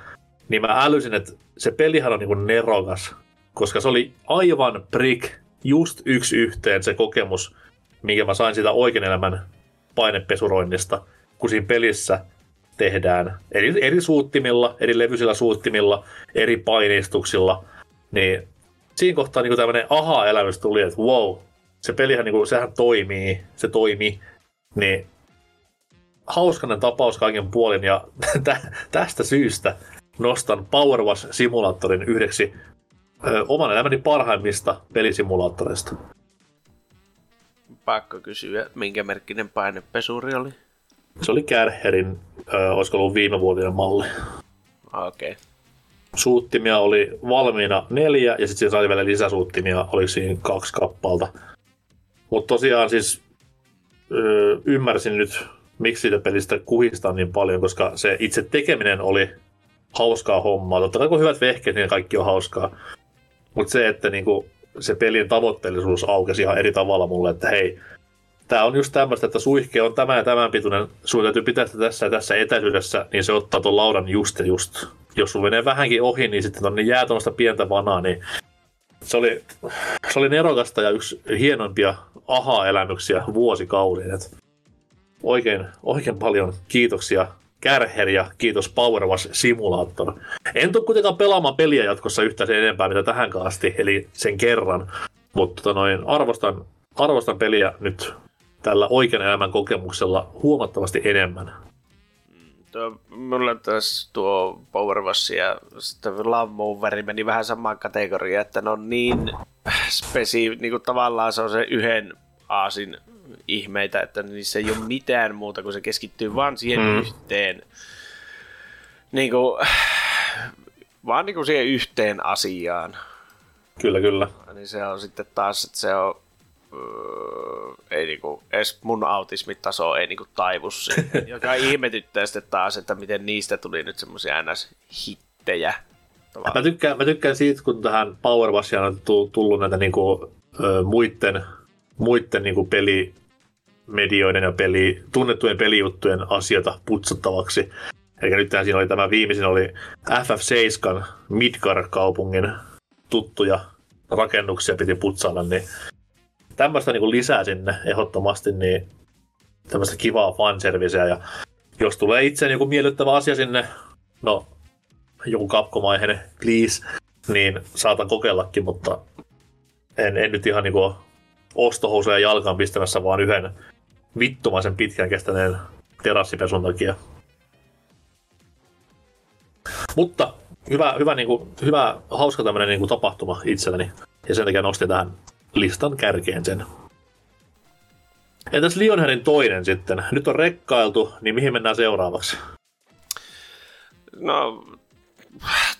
Speaker 1: niin mä älysin, että se pelihän on niin kuin nerokas, koska se oli aivan prick, just yksi yhteen se kokemus, minkä mä sain siitä oikean elämän painepesuroinnista, kun siinä pelissä tehdään eri, eri suuttimilla, eri levyisillä suuttimilla, eri painistuksilla, niin siinä kohtaa niin tämmöinen aha-elämys tuli, että wow, se pelihän niin kuin, sehän toimii, se toimi, niin hauskanen tapaus kaiken puolin ja tä- tästä syystä nostan Power Wash Simulatorin yhdeksi ö, oman elämäni parhaimmista pelisimulaattoreista.
Speaker 3: Pakko kysyä, minkä merkkinen painepesuri oli?
Speaker 1: Se oli Kärherin, ö, olisiko ollut viime vuotinen malli.
Speaker 3: Okei. Okay.
Speaker 1: Suuttimia oli valmiina neljä ja sitten siinä sai vielä lisäsuuttimia, oli siinä kaksi kappalta. Mutta tosiaan siis ö, ymmärsin nyt, miksi siitä pelistä kuhistaa niin paljon, koska se itse tekeminen oli hauskaa hommaa. Totta kai kun hyvät vehkeet, niin kaikki on hauskaa. Mutta se, että niinku, se pelin tavoitteellisuus aukesi ihan eri tavalla mulle, että hei, tämä on just tämmöistä, että suihke on tämä ja tämän pituinen, sun täytyy pitää sitä tässä ja tässä etäisyydessä, niin se ottaa tuon laudan just ja just. Jos sun menee vähänkin ohi, niin sitten tonne jää tuommoista pientä vanaa, niin se oli, se oli nerokasta ja yksi hienoimpia aha-elämyksiä vuosikausiin. Et oikein, oikein paljon kiitoksia Kärher ja kiitos Power Wash Simulator. En tule kuitenkaan pelaamaan peliä jatkossa yhtään sen enempää mitä tähän asti, eli sen kerran. Mutta tota noin, arvostan, arvostan peliä nyt tällä oikean elämän kokemuksella huomattavasti enemmän.
Speaker 3: Tuo, mulla taas tuo Power ja sitten Lammoon väri meni vähän samaan kategoriaan, että ne on niin spesi, niin kuin tavallaan se on se yhden aasin ihmeitä, että niissä ei ole mitään muuta, kun se keskittyy vaan siihen mm. yhteen, niin kuin, vaan niin kuin siihen yhteen asiaan.
Speaker 1: Kyllä, kyllä.
Speaker 3: Niin se on sitten taas, että se on öö, ei niinku, edes mun autismitaso ei niinku taivu siihen, joka ihmetyttää sitten taas, että miten niistä tuli nyt semmoisia ns-hittejä.
Speaker 1: Mä tykkään, mä tykkään siitä, kun tähän Power Washiaan on tullut näitä niinku, ö, muitten, muitten niinku pelimedioiden ja peli, tunnettujen pelijuttujen asioita putsattavaksi. Eli nyt siinä oli tämä viimeisin oli FF7 Midgar-kaupungin tuttuja rakennuksia piti putsailla, niin tämmöistä niin lisää sinne ehdottomasti, niin tämmöistä kivaa fanserviceä. Ja jos tulee itseen joku miellyttävä asia sinne, no joku kapkomaiheinen, please, niin saatan kokeillakin, mutta en, en nyt ihan niinku ostohousuja jalkaan pistämässä, vaan yhden vittumaisen pitkän kestäneen terassipesun takia. Mutta hyvä, hyvä, niinku, hyvä hauska tämmöinen niinku tapahtuma itselleni. Ja sen takia nostin tähän listan kärkeen sen. Entäs Lionheadin toinen sitten? Nyt on rekkailtu, niin mihin mennään seuraavaksi?
Speaker 3: No,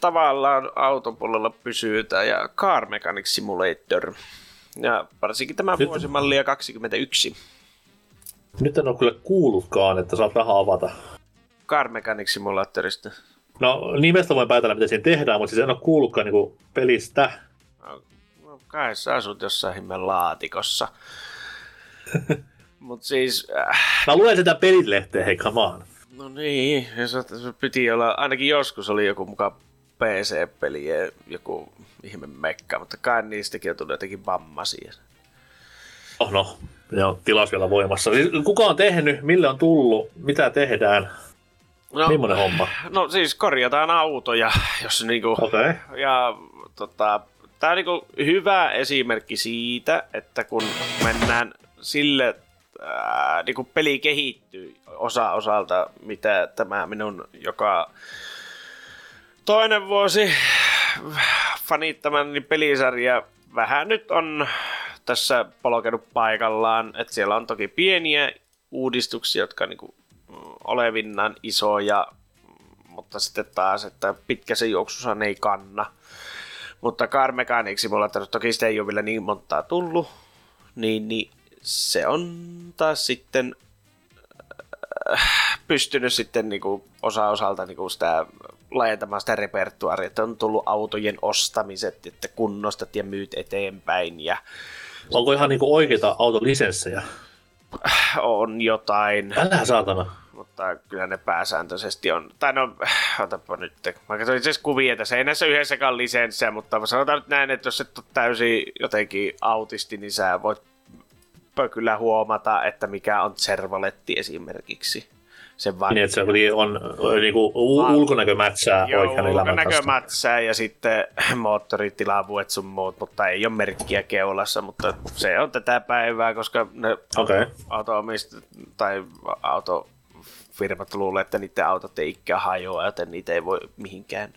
Speaker 3: tavallaan autopuolella pysytään ja Car Mechanic Simulator. Ja varsinkin tämä
Speaker 1: Nyt-
Speaker 3: vuosimallia 21.
Speaker 1: Nyt en ole kyllä kuullutkaan, että saat vähän avata.
Speaker 3: Car Mechanic Simulatorista.
Speaker 1: No nimestä voin päätellä, mitä siinä tehdään, mutta siis en ole kuullutkaan niinku pelistä.
Speaker 3: No, kai sä asut jossain himmen laatikossa. Mut siis, äh,
Speaker 1: Mä luen sitä pelilehteen, hei come on.
Speaker 3: no niin, ja se piti olla, ainakin joskus oli joku mukaan PC-peli ja joku ihme mekka, mutta kai niistäkin on tullut jotenkin vammaisia.
Speaker 1: Oh no, joo, tilaus vielä voimassa. Siis, kuka on tehnyt, mille on tullut, mitä tehdään,
Speaker 3: No,
Speaker 1: millainen homma?
Speaker 3: no siis korjataan autoja, jos niinku,
Speaker 1: Okei. Okay.
Speaker 3: ja tota, tämä on niinku hyvä esimerkki siitä, että kun mennään sille, ää, niinku peli kehittyy osa osalta, mitä tämä minun joka toinen vuosi fanittamani pelisarja vähän nyt on tässä polkenut paikallaan, että siellä on toki pieniä uudistuksia, jotka niinku mm, olevinnan isoja, mutta sitten taas, että pitkä se juoksussa ei kanna. Mutta Car Mechanic Simulator, toki sitä ei ole vielä niin montaa tullut, niin, niin se on taas sitten äh, pystynyt sitten niinku osa osalta niinku sitä laajentamaan sitä repertuaaria, että on tullut autojen ostamiset, että kunnostat ja myyt eteenpäin ja
Speaker 1: Onko ihan niinku oikeita autolisenssejä?
Speaker 3: on jotain,
Speaker 1: Älä saatana.
Speaker 3: mutta kyllä ne pääsääntöisesti on, tai no, otapa nyt, mä katsoin itse asiassa kuvia, että se ei näissä yhdessäkään lisenssiä, mutta sanotaan nyt näin, että jos et ole täysin jotenkin autisti, niin sä voit kyllä huomata, että mikä on servoletti esimerkiksi. Se vaan
Speaker 1: Niin, että se kuitenkin on niinku, u- ulkonäkö mätsää oikean elämän kanssa.
Speaker 3: näkömätsää ja sitten moottoritilavuet sun muut, mutta ei ole merkkiä keulassa, mutta se on tätä päivää, koska ne
Speaker 1: Okei.
Speaker 3: autoomist tai autofirmat luulee, että niiden autot ei ikään hajoa, joten niitä ei voi mihinkään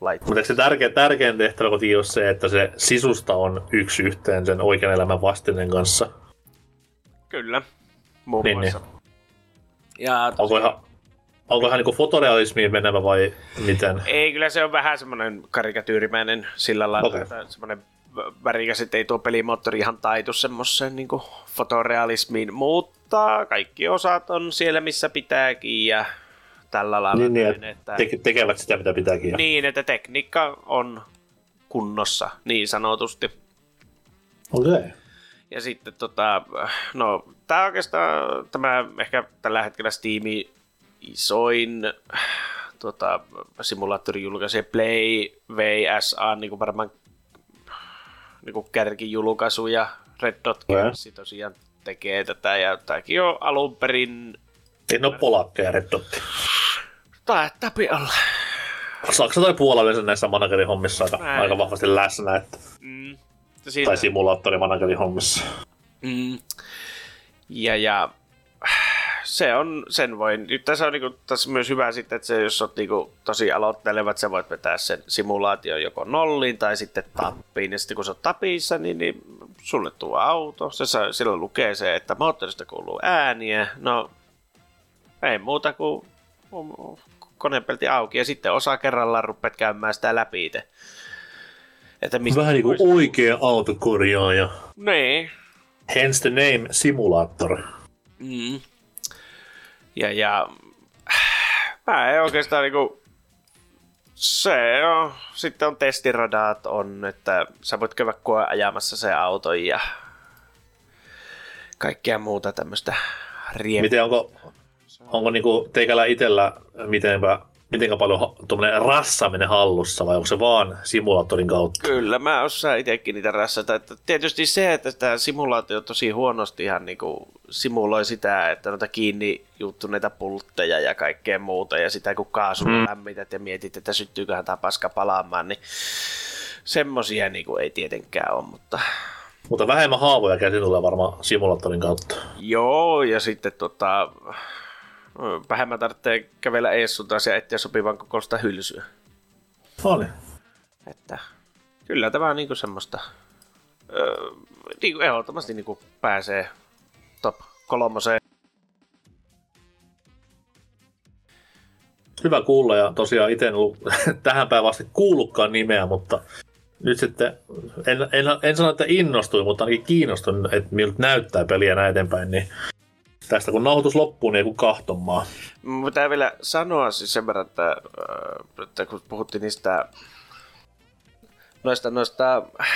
Speaker 3: laittaa.
Speaker 1: Mutta se tärkein, tärkein tehtävä kotiin ole se, että se sisusta on yksi yhteen sen oikean elämän vastinen kanssa?
Speaker 3: Kyllä, muun
Speaker 1: Niin,
Speaker 3: muassa. Ja
Speaker 1: Onko ihan, onko ihan niinku fotorealismiin menevä vai miten?
Speaker 3: Ei, kyllä se on vähän semmoinen karikatyyrimäinen sillä lailla, okay. että semmoinen värikäs, että ei tuo pelimoottori ihan taitu semmoiseen niin fotorealismiin, mutta kaikki osat on siellä, missä pitääkin ja tällä lailla.
Speaker 1: Niin, niin
Speaker 3: näin,
Speaker 1: että te- tekevät sitä mitä pitääkin. ja-
Speaker 3: niin, että tekniikka on kunnossa, niin sanotusti.
Speaker 1: Okei.
Speaker 3: Ja sitten tota, no tää oikeastaan, tämä ehkä tällä hetkellä Steamin isoin tota, simulaattori julkaisee Play VSA, niin kuin varmaan niin kuin kärkijulkaisuja. Red Dot Games tosiaan tekee tätä, ja tämäkin on alun perin,
Speaker 1: Ei ne ole polakkeja Red Dotti.
Speaker 3: taittapi olla.
Speaker 1: Saksa tai Puola yleensä näissä managerin hommissa aika, aika vahvasti läsnä, että,
Speaker 3: Mm, siinä,
Speaker 1: tai simulaattori managerin hommissa.
Speaker 3: Mm. Ja, ja se on, sen voin, nyt tässä on niinku, tässä myös hyvä sitten, että se, jos olet niinku tosi aloitteleva, että sä voit vetää sen simulaation joko nolliin tai sitten tappiin, ja sitten kun sä oot tapissa, niin, niin sulle tuo auto, se saa, silloin lukee se, että moottorista kuuluu ääniä, no ei muuta kuin konepelti auki, ja sitten osa kerrallaan rupeat käymään sitä läpi itse. Että mistä
Speaker 1: Vähän niinku
Speaker 3: voisi-
Speaker 1: oikea autokorjaaja.
Speaker 3: Niin,
Speaker 1: Hence the name simulaattor.
Speaker 3: Mm. Ja, ja mä en oikeastaan niinku, se on, sitten on testiradat on, että sä voit käydä koe ajamassa se auto ja kaikkea muuta tämmöistä riemää.
Speaker 1: Miten onko, onko niinku teikällä itellä mitenpä miten paljon tuommoinen rassaaminen hallussa vai onko se vaan simulaattorin kautta?
Speaker 3: Kyllä, mä osaan itsekin niitä rassata. Että tietysti se, että tämä simulaatio tosi huonosti ihan niin kuin simuloi sitä, että noita kiinni juttuneita pultteja ja kaikkea muuta ja sitä kun kaasulla mm. lämmität ja mietit, että syttyyköhän tämä paska palaamaan, niin semmosia niin kuin ei tietenkään ole, mutta
Speaker 1: mutta vähemmän haavoja käsi tulee varmaan simulaattorin kautta.
Speaker 3: Joo, ja sitten tota, vähemmän tarvitsee kävellä ees sun taas ja etsiä sopivan kokoista hylsyä.
Speaker 1: Oli.
Speaker 3: Että kyllä tämä on niinku semmoista, öö, niinku ehdottomasti niinku pääsee top kolmoseen.
Speaker 1: Hyvä kuulla ja tosiaan itse en ollut tähän päivään asti kuullutkaan nimeä, mutta nyt sitten, en, en, en sano, että innostuin, mutta ainakin kiinnostuin, että miltä näyttää peliä näin eteenpäin, niin tästä kun nauhoitus loppuu, niin ei kuin kahtomaan.
Speaker 3: Pitää vielä sanoa siis sen verran, että, äh, että kun puhuttiin niistä noista, noista äh,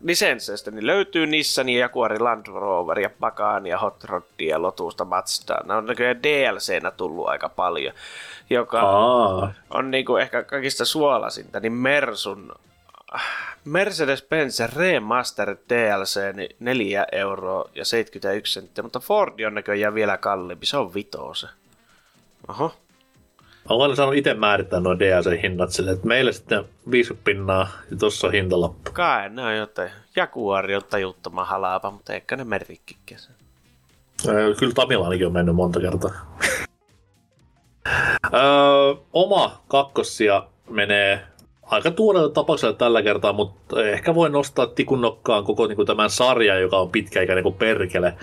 Speaker 3: lisensseistä, niin löytyy Nissan, Jaguar, Land Rover ja Pagani ja Hot Rod ja Lotusta Mazda. Ne on näköjään DLCnä tullut aika paljon, joka Aa. on niinku ehkä kaikista suolasinta, niin Mersun Mercedes-Benz Remastered DLC niin 4 euroa ja 71 senttiä, mutta Ford on näköjään vielä kalliimpi, se on vitose. Oho.
Speaker 1: Mä olen saanut itse määrittää noin DLC-hinnat sille, että meille sitten 50 pinnaa ja tuossa on hintalappu.
Speaker 3: Kai ne on jotain. Jaguari on tajuttoman halapa, mutta ehkä ne merikkikin sen.
Speaker 1: Kyllä Tamilanikin on mennyt monta kertaa. öö, oma kakkosia menee aika tuoreella tapauksella tällä kertaa, mutta ehkä voi nostaa tikun nokkaan koko niin kuin tämän sarjan, joka on pitkäikäinen kuin perkele.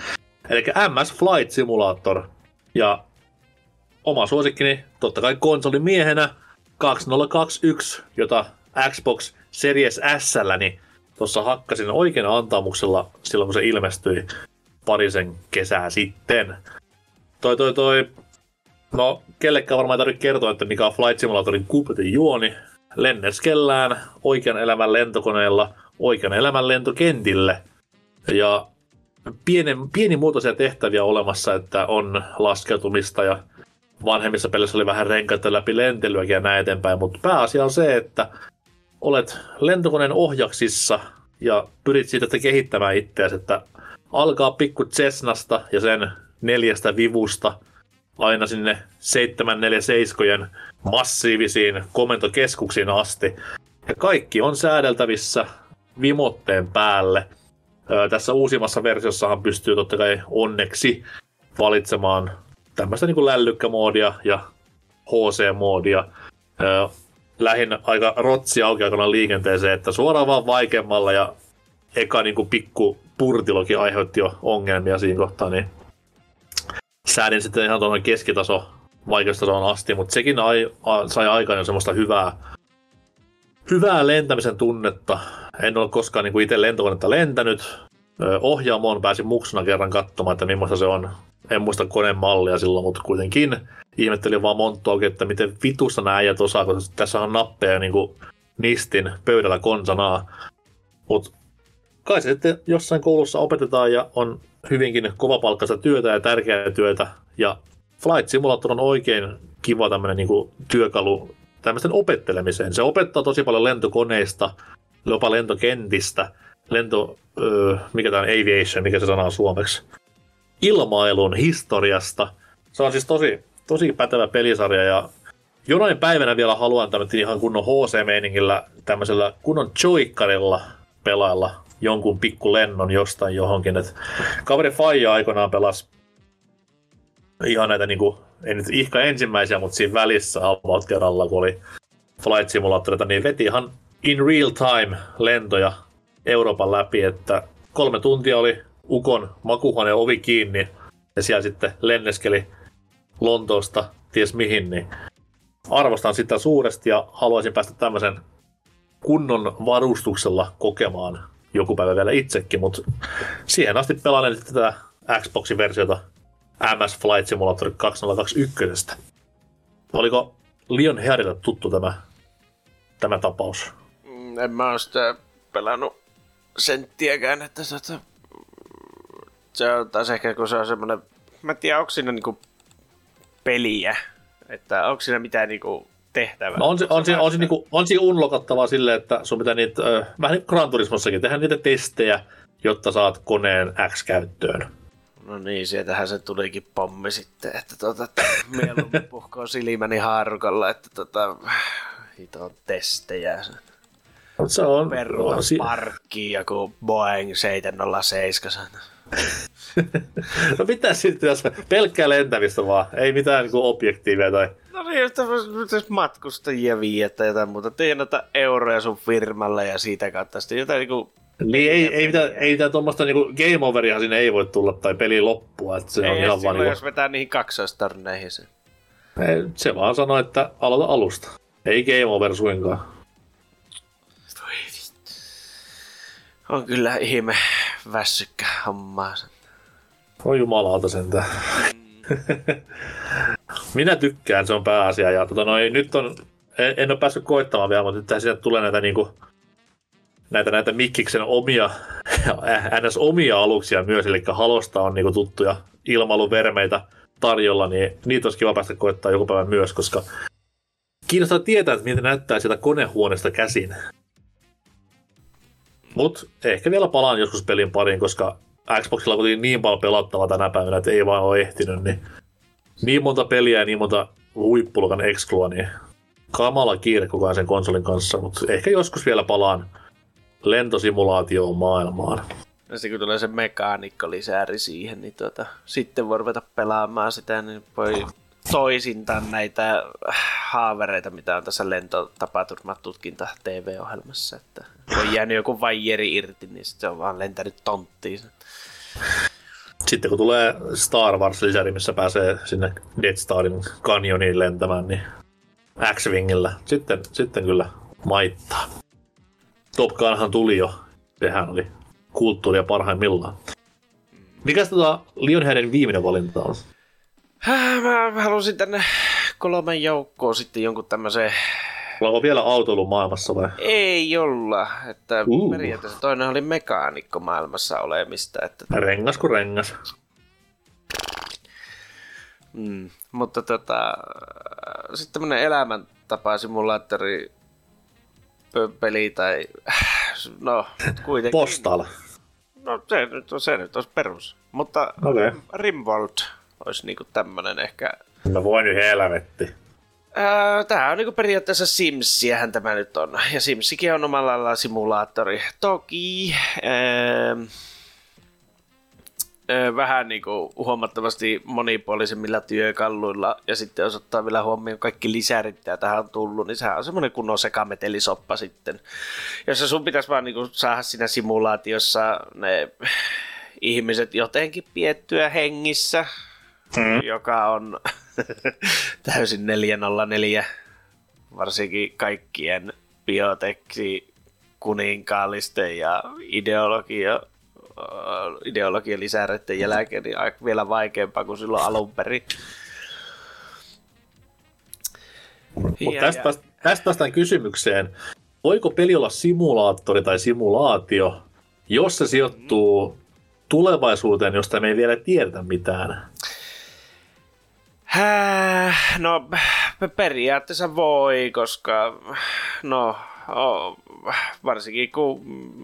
Speaker 1: Eli MS Flight Simulator. Ja oma suosikkini, totta kai konsolimiehenä, 2021, jota Xbox Series S, niin tuossa hakkasin oikein antamuksella silloin, kun se ilmestyi parisen kesää sitten. Toi, toi, toi, no kellekään varmaan ei tarvitse kertoa, että mikä on Flight Simulatorin kupetin juoni lenneskellään oikean elämän lentokoneella oikean elämän lentokentille. Ja pienen, pienimuotoisia tehtäviä olemassa, että on laskeutumista ja vanhemmissa pelissä oli vähän renkaita läpi lentelyäkin ja näin eteenpäin, mutta pääasia on se, että olet lentokoneen ohjaksissa ja pyrit siitä kehittämään itseäsi, että alkaa pikku Cessnasta ja sen neljästä vivusta aina sinne 747 massiivisiin komentokeskuksiin asti. Ja kaikki on säädeltävissä vimotteen päälle. Öö, tässä uusimmassa versiossahan pystyy totta kai onneksi valitsemaan tämmöistä niin lällykkämoodia ja HC-moodia. Öö, lähin aika rotsi aukeakona liikenteeseen, että suoraan vaan vaikeammalla ja eka niin kuin pikku purtilokin aiheutti jo ongelmia siinä kohtaa, niin säädin sitten ihan tuonne keskitaso vaikeustasoon asti, mutta sekin ai, a, sai aikaan jo semmoista hyvää, hyvää lentämisen tunnetta. En ole koskaan niin kuin itse lentokonetta lentänyt. Ohjaamoon pääsin muksuna kerran katsomaan, että millaista se on. En muista koneen mallia silloin, mutta kuitenkin ihmettelin vaan montoakin, että miten vitussa nämä äijät osaa, koska tässä on nappeja niin kuin nistin pöydällä konsanaa. Mutta kai se sitten jossain koulussa opetetaan ja on hyvinkin kovapalkkaista työtä ja tärkeää työtä. Ja Flight Simulator on oikein kiva tämmöinen niin työkalu tämmöisten opettelemiseen. Se opettaa tosi paljon lentokoneista, jopa lentokentistä, lento, öö, mikä tämä on aviation, mikä se sana on suomeksi, ilmailun historiasta. Se on siis tosi, tosi pätevä pelisarja ja jonain päivänä vielä haluan tämmöinen ihan kunnon HC-meiningillä, tämmöisellä kunnon joikkarilla pelailla jonkun pikku lennon jostain johonkin. Et kaveri Faija aikoinaan pelasi ihan näitä niin ei nyt ihka ensimmäisiä, mutta siinä välissä avauskerralla, kun oli Flight Simulatorita, niin veti ihan in real time lentoja Euroopan läpi, että kolme tuntia oli Ukon makuhuoneen ovi kiinni ja siellä sitten lenneskeli Lontoosta ties mihin, niin arvostan sitä suuresti ja haluaisin päästä tämmöisen kunnon varustuksella kokemaan joku päivä vielä itsekin, mutta siihen asti pelaan tätä Xboxin versiota MS Flight Simulator 2021. Oliko Leon Hearille tuttu tämä, tämä tapaus?
Speaker 3: Mm, en mä ole sitä pelannut senttiäkään, että että se on taas ehkä kun se on semmoinen, mä en tiedä onko siinä niinku peliä, Että onko siinä mitään niinku tehtävää?
Speaker 1: No on, se, on, se, on, se, niinku, on se unlockattavaa silleen, että sun pitää niitä, äh, vähän niin kuin Gran Turismossakin, tehdä niitä testejä, jotta saat koneen X käyttöön.
Speaker 3: No niin, sieltähän se tulikin pommi sitten, että tota, mieluummin puhkoo silmäni haarukalla, että tota, hito testejä.
Speaker 1: Se on...
Speaker 3: Peruta
Speaker 1: on si-
Speaker 3: parkkiin joku Boeing 707.
Speaker 1: no mitä sitten, jos pelkkää lentämistä vaan, ei mitään niinku objektiivia tai...
Speaker 3: No niin, jos jos matkustajia viiä tai jotain muuta, tienata euroja sun firmalle ja siitä kautta sitten jotain niinku
Speaker 1: Niin ei, ei, mitään, ei mitään tuommoista niinku game overia sinne ei voi tulla tai peli loppua, että se
Speaker 3: ei
Speaker 1: on ihan vaan niinku,
Speaker 3: jos vetää niihin kaksoistorneihin se.
Speaker 1: ei, se vaan sanoo, että aloita alusta. Ei game over suinkaan.
Speaker 3: On kyllä ihme väsykkä hommaa.
Speaker 1: Oi jumalauta sentään. Minä tykkään, se on pääasia. Ja tota, noi, nyt on, en, en ole päässyt koittamaan vielä, mutta nyt sieltä tulee näitä, niinku, näitä, näitä Mikkiksen omia, ns. omia aluksia myös, eli Halosta on niinku tuttuja ilmailuvermeitä tarjolla, niin niitä olisi kiva päästä koittaa joku päivä myös, koska kiinnostaa tietää, että miltä näyttää sieltä konehuoneesta käsin. Mut ehkä vielä palaan joskus pelin pariin, koska Xboxilla on kuitenkin niin paljon pelattavaa tänä päivänä, että ei vaan ole ehtinyt, niin niin monta peliä ja niin monta huippulukan exclua, niin kamala kiire koko ajan sen konsolin kanssa, mutta ehkä joskus vielä palaan lentosimulaatioon maailmaan.
Speaker 3: Ja sitten kun tulee se mekaanikko lisääri siihen, niin tota, sitten voi ruveta pelaamaan sitä, niin voi toisintaa näitä haavereita, mitä on tässä lentotapaturmatutkinta TV-ohjelmassa. Että on jäänyt joku vaijeri irti, niin se on vaan lentänyt tonttiin.
Speaker 1: Sitten kun tulee Star Wars-lisäri, missä pääsee sinne Death Starin kanyoniin lentämään, niin X-Wingillä, sitten, sitten kyllä maittaa. Top Gunhan tuli jo. Sehän oli kulttuuria parhaimmillaan. Mikäs tota Lionheadin viimeinen valinta on?
Speaker 3: Häh, Mä halusin tänne kolmen joukkoon sitten jonkun tämmöisen...
Speaker 1: Onko vielä autoilu maailmassa vai?
Speaker 3: Ei olla, että
Speaker 1: Uh.
Speaker 3: periaatteessa toinen oli mekaanikko maailmassa olemista, että
Speaker 1: Rengas kuin rengas.
Speaker 3: Mm, mutta tota, sitten tämmönen elämäntapa-simulaattori peli tai no kuitenkin.
Speaker 1: Postal.
Speaker 3: No se nyt on, se nyt olisi perus. Mutta
Speaker 1: Okei.
Speaker 3: Rimworld olisi niinku tämmönen ehkä.
Speaker 1: No voi nyt helvetti.
Speaker 3: Ää, Tää on niinku periaatteessa Simsiähän tämä nyt on. Ja Simsikin on omalla lailla simulaattori. Toki ää, ää, vähän niinku huomattavasti monipuolisemmilla työkalluilla ja sitten jos ottaa vielä huomioon kaikki lisärit, mitä tähän on tullut, niin sehän on semmoinen kunnon sekametelisoppa sitten. Jossa sun pitäisi vaan niinku saada siinä simulaatiossa ne ihmiset jotenkin piettyä hengissä,
Speaker 1: Mm.
Speaker 3: joka on täysin 404, varsinkin kaikkien bioteksi kuninkaallisten ja ideologia, äh, ideologian lisäreiden jälkeen niin aika vielä vaikeampaa kuin silloin alun perin.
Speaker 1: Mutta tästä, pääst- tästä päästään kysymykseen. Voiko peli olla simulaattori tai simulaatio, jos se sijoittuu tulevaisuuteen, josta me ei vielä tiedetä mitään?
Speaker 3: Häh, no periaatteessa voi, koska no o, varsinkin kun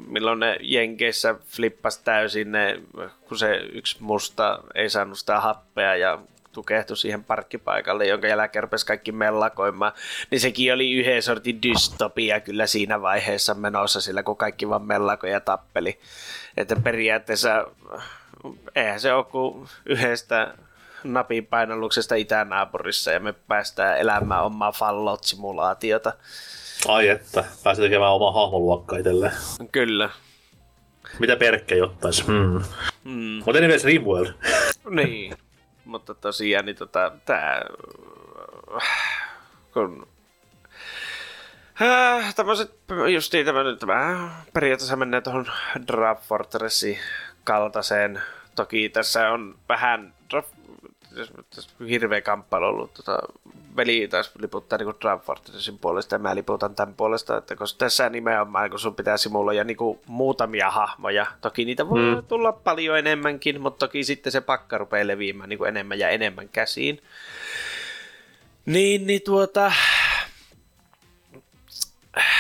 Speaker 3: milloin ne Jenkeissä flippas täysin ne, kun se yksi musta ei saanut sitä happea ja tukehtui siihen parkkipaikalle, jonka jälkeen rupesi kaikki mellakoimaan, niin sekin oli yhden sortin dystopia kyllä siinä vaiheessa menossa, sillä kun kaikki vaan mellakoja tappeli. Että periaatteessa eihän se ole kuin yhdestä napin painalluksesta itänaapurissa ja me päästään elämään omaa Fallout-simulaatiota.
Speaker 1: Ai että, pääsee tekemään omaa hahmoluokkaa itselleen.
Speaker 3: Kyllä.
Speaker 1: Mitä Perkke ottaisi? Hmm.
Speaker 3: Mm.
Speaker 1: Mutta anyways Rimworld.
Speaker 3: Niin, mutta tosiaan niin tota, tää, kun Äh, tämmöiset, justiin tämä nyt tämä periaatteessa menee tuohon Drop Fortressin kaltaiseen. Toki tässä on vähän tässä hirveä kamppailu ollut. Tota, veli taas liputtaa niin Drop Fortressin puolesta ja mä liputan tämän puolesta, että koska tässä nimenomaan kun sun pitää simuloida niin muutamia hahmoja. Toki niitä voi
Speaker 1: mm.
Speaker 3: tulla paljon enemmänkin, mutta toki sitten se pakka rupeaa leviämään niin enemmän ja enemmän käsiin. Niin, niin tuota...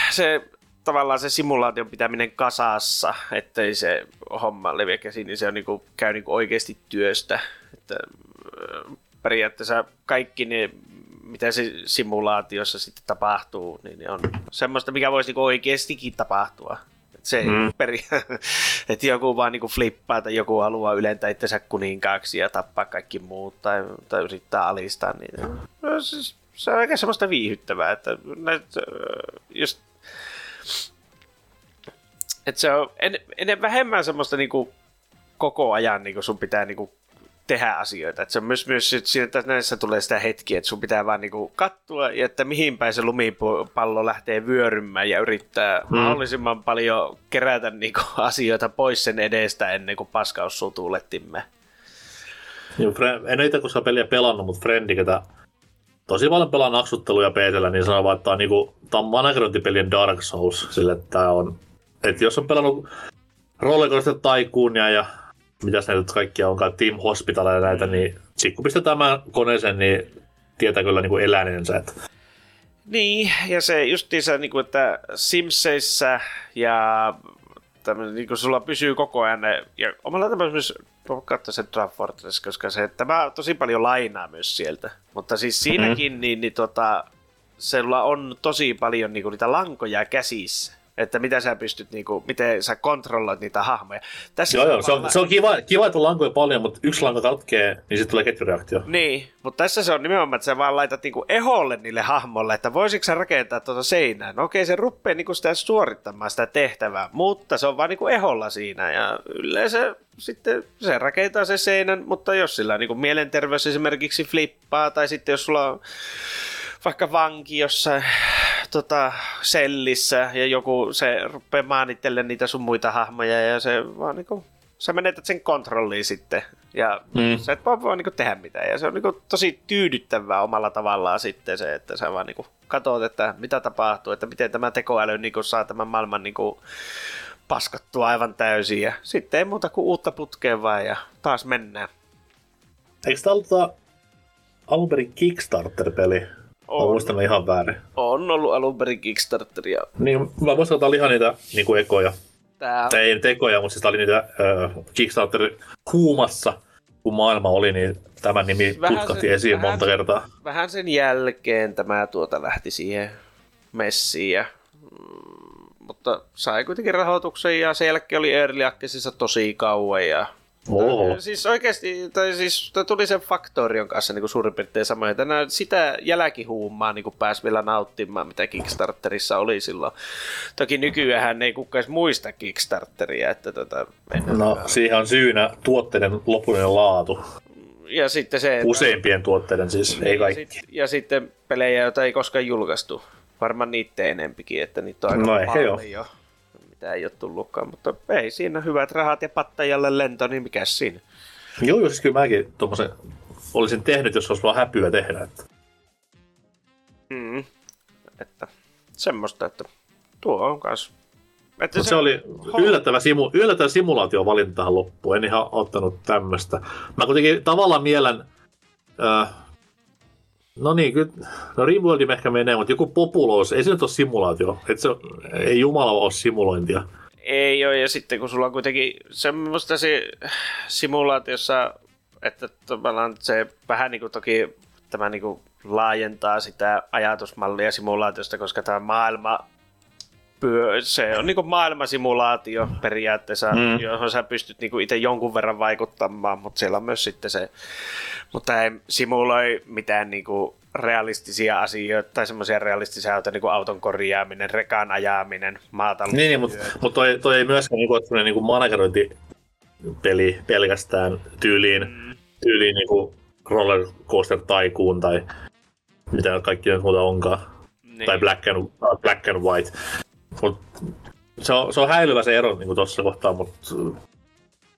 Speaker 3: Se tavallaan se simulaation pitäminen kasassa, ettei se homma leviä käsiin, niin se on niinku, käy niinku oikeasti työstä. Että, periaatteessa kaikki ne, mitä se simulaatiossa sitten tapahtuu, niin on semmoista, mikä voisi niinku oikeastikin tapahtua. Et se mm. peri- että joku vaan niinku flippaa tai joku haluaa ylentää itsensä kuninkaaksi ja tappaa kaikki muut tai, tai yrittää alistaa. Niin, no, siis, se on aika semmoista viihyttävää, että näitä, just että se on en, en, vähemmän semmoista niinku koko ajan niinku sun pitää niinku tehdä asioita. Et se on myös, myös siinä, että näissä tulee sitä hetkiä, että sun pitää vaan niinku kattua, ja että mihin päin se lumipallo lähtee vyörymään ja yrittää hmm. mahdollisimman paljon kerätä niinku asioita pois sen edestä ennen kuin paskaus sutuu lettimme.
Speaker 1: Joo, en ole itse koskaan peliä pelannut, mutta Frendi, ketä tosi paljon pelaa naksutteluja pc niin sanoo vaan, että tämä on, niinku, tämä on managerointipelien Dark Souls, sille että tämä on että jos on pelannut Rollercoaster Tycoonia ja mitä näitä kaikkia onkaan, Team Hospital ja näitä, niin sitten kun pistetään tämän koneeseen, niin tietää kyllä niin kuin eläinensä. Että...
Speaker 3: Niin, ja se justiinsa, niin kuin, että Simseissä ja tämmöinen, niin kuin sulla pysyy koko ajan ne, ja omalla tavalla myös katsoa sen Draft Fortress, koska se, että mä tosi paljon lainaa myös sieltä. Mutta siis siinäkin, mm-hmm. niin, niin tota, sulla on tosi paljon niin kuin, niitä lankoja käsissä että mitä sä pystyt, niin kuin, miten sä kontrolloit niitä hahmoja.
Speaker 1: Tässä joo, joo, se on, se on kiva, kiva, että lankoja paljon, mutta yksi lanka katkee, niin sitten tulee ketjureaktio.
Speaker 3: Niin, mutta tässä se on nimenomaan, että sä vaan laitat niin kuin eholle niille hahmolle, että voisitko sä rakentaa tuota seinää. No okei, se rupeaa niin kuin sitä suorittamaan sitä tehtävää, mutta se on vaan niin kuin eholla siinä ja yleensä sitten se rakentaa se seinän, mutta jos sillä niin kuin mielenterveys esimerkiksi flippaa tai sitten jos sulla on vaikka vanki jossain tota, sellissä ja joku se rupeaa maanittelemaan niitä sun muita hahmoja ja se vaan niinku, sä menetät sen kontrolliin sitten ja mm. sä et vaan voi niinku tehdä mitään ja se on niinku tosi tyydyttävää omalla tavallaan sitten se, että sä vaan niinku katsot, että mitä tapahtuu, että miten tämä tekoäly niinku saa tämän maailman niinku paskattua aivan täysin ja sitten ei muuta kuin uutta putkeen vaan ja taas mennään.
Speaker 1: Eikö tämä ollut alun perin Kickstarter-peli? On. Mä muistan ihan väärin.
Speaker 3: On ollut alun perin Kickstarteria.
Speaker 1: Niin, mä muistan, että oli ihan niitä niin kuin ekoja. Tää... Ei tekoja, mutta siis oli niitä äh, Kickstarter huumassa, kun maailma oli, niin tämän nimi vähän tutkahti sen, esiin vähän monta kertaa.
Speaker 3: Vähän sen jälkeen tämä tuota lähti siihen messiin ja mm, mutta sai kuitenkin rahoituksen ja sen jälkeen oli Early Accessissa tosi kauan ja Oho. Siis oikeasti, tai siis tuli sen Factorion kanssa niin kuin suurin piirtein samoin, että sitä jälkihuumaa niin kuin pääsi vielä nauttimaan, mitä Kickstarterissa oli silloin. Toki nykyään ei kukaan muista Kickstarteria, että tota,
Speaker 1: No, siihen on syynä tuotteiden lopullinen laatu.
Speaker 3: Ja sitten se...
Speaker 1: Useimpien tuotteiden siis, niin, ei kaikki.
Speaker 3: Sit, ja sitten pelejä, joita ei koskaan julkaistu. Varmaan niitä enempikin, että niitä on aika no, paljon. Jo mitä ei ole tullutkaan, mutta ei siinä hyvät rahat ja pattajalle lento, niin mikä siinä?
Speaker 1: Joo, joo, siis kyllä mäkin tuommoisen olisin tehnyt, jos olisi vaan häpyä tehdä. Että.
Speaker 3: Mm, että semmoista, että tuo on kanssa
Speaker 1: että se, se oli yllättävä, simu, yllättävä simulaatio valinta tähän loppuun. En ihan ottanut tämmöistä. Mä kuitenkin tavallaan mielen... Äh, no niin, kyllä, no Rimworldi ehkä menee, mutta joku Populous, ei se nyt ole simulaatio. Et se, ei Jumala ole simulointia.
Speaker 3: Ei ole, ja sitten kun sulla on kuitenkin semmoista se simulaatiossa, että tavallaan se vähän niin kuin toki tämä niin kuin laajentaa sitä ajatusmallia simulaatiosta, koska tämä maailma se on niin maailmasimulaatio periaatteessa, mm. johon sä pystyt niin itse jonkun verran vaikuttamaan, mutta siellä on myös sitten se, mutta ei simuloi mitään niin kuin realistisia asioita tai semmoisia realistisia asioita, niin kuin auton korjaaminen, rekan ajaminen, maatalous.
Speaker 1: Niin, niin mutta, mutta toi, toi, ei myöskään niin kuin, niin kuin managerointipeli pelkästään tyyliin, mm. tyyliin niin kuin roller coaster taikuun tai mitä kaikki muuta onkaan. Niin. Tai black and, black and white. Mut se, on, se on häilyvä se ero niin tuossa kohtaa, mutta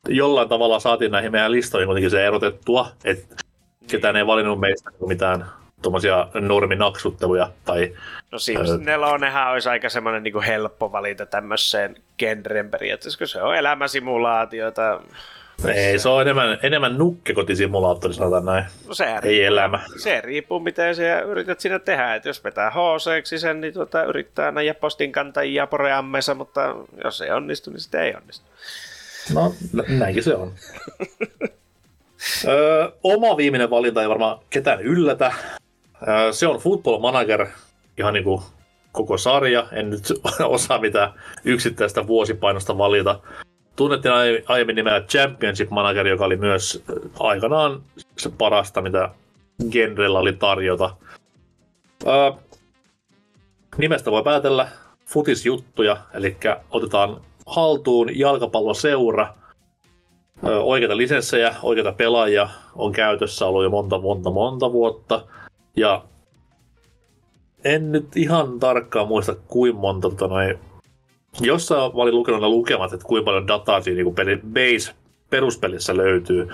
Speaker 1: jollain tavalla saatiin näihin meidän listoihin kuitenkin se erotettua, että niin. ketään ei valinnut meistä mitään tuommoisia norminaksutteluja. Tai,
Speaker 3: no Sims äh, nelonenhan olisi aika semmoinen niin helppo valinta tämmöiseen genren periaatteessa, kun se on elämäsimulaatiota,
Speaker 1: Ei, se on enemmän, enemmän nukkekotisimulaattori, sanotaan näin.
Speaker 3: No se
Speaker 1: Ei
Speaker 3: riippuu-
Speaker 1: elämä.
Speaker 3: Se riippuu, miten se yrität siinä tehdä. Et jos vetää hc sen, niin tuota, yrittää näjä postin kantajia poreammeessa, mutta jos ei onnistu, niin sitten ei onnistu.
Speaker 1: No, nä- näinkin se on. öö, oma viimeinen valinta ei varmaan ketään yllätä. Öö, se on Football Manager, ihan niin kuin koko sarja. En nyt osaa mitään yksittäistä vuosipainosta valita. Tunnettiin aie- aiemmin nimellä Championship Manager, joka oli myös ö, aikanaan se parasta, mitä genrellä oli tarjota. Öö, nimestä voi päätellä futisjuttuja, eli otetaan haltuun jalkapalloseura, Ö, oikeita lisenssejä, oikeita pelaajia on käytössä ollut jo monta, monta, monta vuotta. Ja en nyt ihan tarkkaan muista, kuinka monta tota noin, jossain mä olin lukenut lukemat, että kuinka paljon dataa siinä niin peli, base peruspelissä löytyy.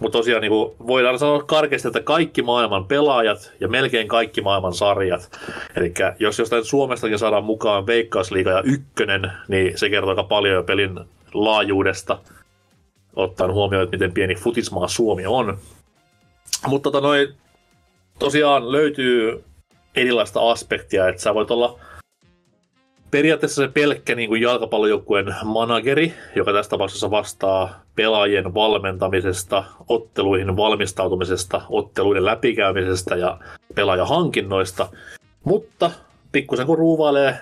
Speaker 1: Mutta tosiaan niin kuin voidaan sanoa karkeasti, että kaikki maailman pelaajat ja melkein kaikki maailman sarjat. Eli jos jostain Suomestakin saadaan mukaan Veikkausliiga ja ykkönen, niin se kertoo aika paljon jo pelin laajuudesta, ottaen huomioon, että miten pieni futismaa Suomi on. Mutta tota noin, tosiaan löytyy erilaista aspektia, että sä voit olla periaatteessa se pelkkä niin jalkapallojoukkueen manageri, joka tässä tapauksessa vastaa pelaajien valmentamisesta, otteluihin valmistautumisesta, otteluiden läpikäymisestä ja pelaajahankinnoista. Mutta pikkusen kun ruuvailee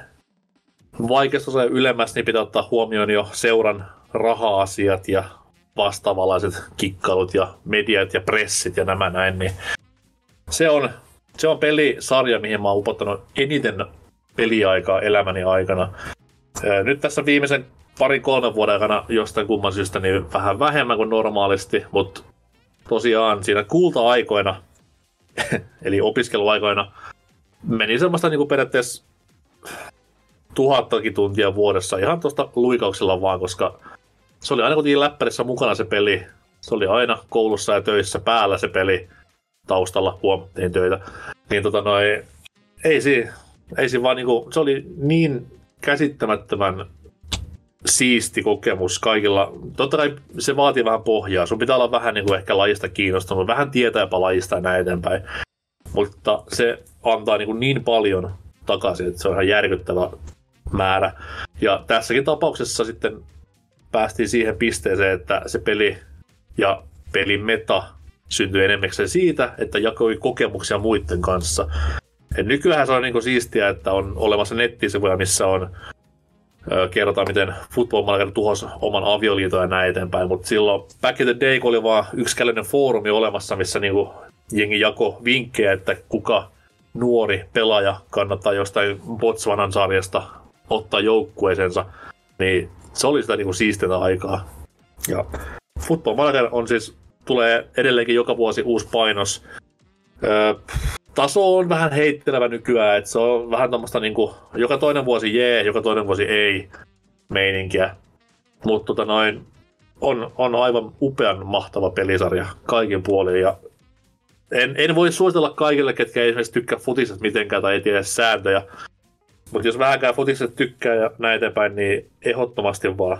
Speaker 1: vaikeasta ylemmäs, niin pitää ottaa huomioon jo seuran raha-asiat ja vastaavanlaiset kikkailut ja mediat ja pressit ja nämä näin, niin se on, se on pelisarja, mihin mä oon upottanut eniten peliaikaa elämäni aikana. Nyt tässä viimeisen parin kolmen vuoden aikana jostain kumman syystä niin vähän vähemmän kuin normaalisti, mutta tosiaan siinä kulta-aikoina, eli opiskeluaikoina, meni semmoista niin kuin periaatteessa tuhattakin tuntia vuodessa ihan tuosta luikauksella vaan, koska se oli aina kuitenkin läppärissä mukana se peli. Se oli aina koulussa ja töissä päällä se peli taustalla, huomattiin töitä. Niin tota noin, ei siinä, ei siinä vaan niinku, se oli niin käsittämättömän siisti kokemus kaikilla. Totta kai se vaatii vähän pohjaa. Sun pitää olla vähän niinku ehkä lajista kiinnostunut, vähän tietää jopa lajista ja näin eteenpäin. Mutta se antaa niinku niin paljon takaisin, että se on ihan järkyttävä määrä. Ja tässäkin tapauksessa sitten päästiin siihen pisteeseen, että se peli ja pelin meta syntyi enemmäkseen siitä, että jakoi kokemuksia muiden kanssa. Et nykyään se on niinku siistiä, että on olemassa nettisivuja, missä on kerrotaan, miten Football Manager tuhosi oman avioliiton ja näin eteenpäin, mutta silloin back in the day, kun oli vaan yksikäinen foorumi olemassa, missä niinku jengi jako vinkkejä, että kuka nuori pelaaja kannattaa jostain Botswanan sarjasta ottaa joukkueeseensa, niin se oli sitä niinku siistintä aikaa. Ja Football Manager on siis, tulee edelleenkin joka vuosi uusi painos. Öö, taso on vähän heittelevä nykyään, että se on vähän tämmöistä niinku, joka toinen vuosi jee, joka toinen vuosi ei meininkiä. Mutta tota noin, on, on aivan upean mahtava pelisarja kaikin puolin ja en, en voi suositella kaikille, ketkä ei esimerkiksi tykkää futisesta mitenkään tai ei tiedä sääntöjä. Mutta jos vähänkään futisesta tykkää ja näin eteenpäin, niin ehdottomasti vaan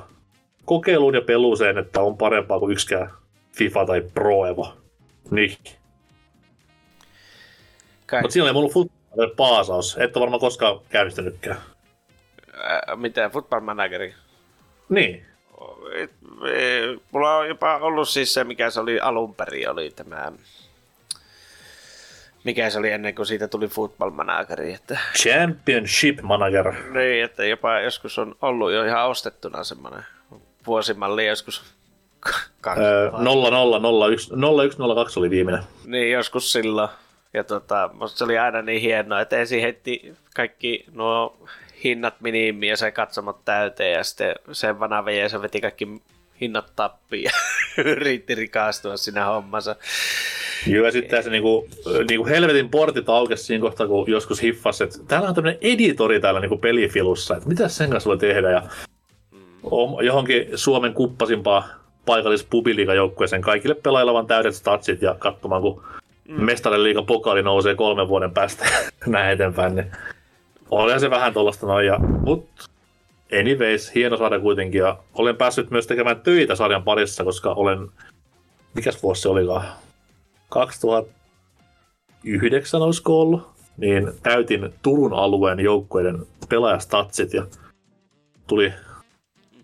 Speaker 1: kokeiluun ja peluuseen, että on parempaa kuin yksikään FIFA tai Pro Evo. Niin.
Speaker 3: Kai,
Speaker 1: Mutta siinä oli mulla football paasaus. Et ole varmaan koskaan käynnistänytkään.
Speaker 3: ää, mitä, Football Manageri?
Speaker 1: Niin.
Speaker 3: Et, e, Mulla on jopa ollut siis se, mikä se oli alun perin, oli tämä... Mikä se oli ennen kuin siitä tuli Football Manageri, että...
Speaker 1: Championship Manager.
Speaker 3: Niin, että jopa joskus on ollut jo ihan ostettuna semmoinen vuosimalli joskus
Speaker 1: Öö, 0001 0102 oli viimeinen.
Speaker 3: Niin, joskus silloin. Ja tota, musta se oli aina niin hienoa, että ensin heitti kaikki nuo hinnat minimiin ja se katsomot täyteen ja sitten sen vana se veti kaikki hinnat tappiin ja yritti rikastua siinä hommassa.
Speaker 1: Joo, ja sitten se niinku, niinku helvetin portit aukesi siinä kohtaa, kun joskus hiffasi, että täällä on tämmöinen editori täällä niinku pelifilussa, että mitä sen kanssa voi tehdä, ja on johonkin Suomen kuppasimpaa paikallispubiliikajoukkueeseen kaikille pelaajille vaan täydet statsit ja katsomaan, kun mm. mestarien liigan pokaali nousee kolmen vuoden päästä näin eteenpäin, niin olihan se vähän tuollaista noin, ja, mut anyways, hieno sarja kuitenkin. Ja olen päässyt myös tekemään töitä sarjan parissa, koska olen, mikäs vuosi se olikaan? 2009 olisiko ollut? Niin täytin Turun alueen joukkueiden pelaajastatsit ja tuli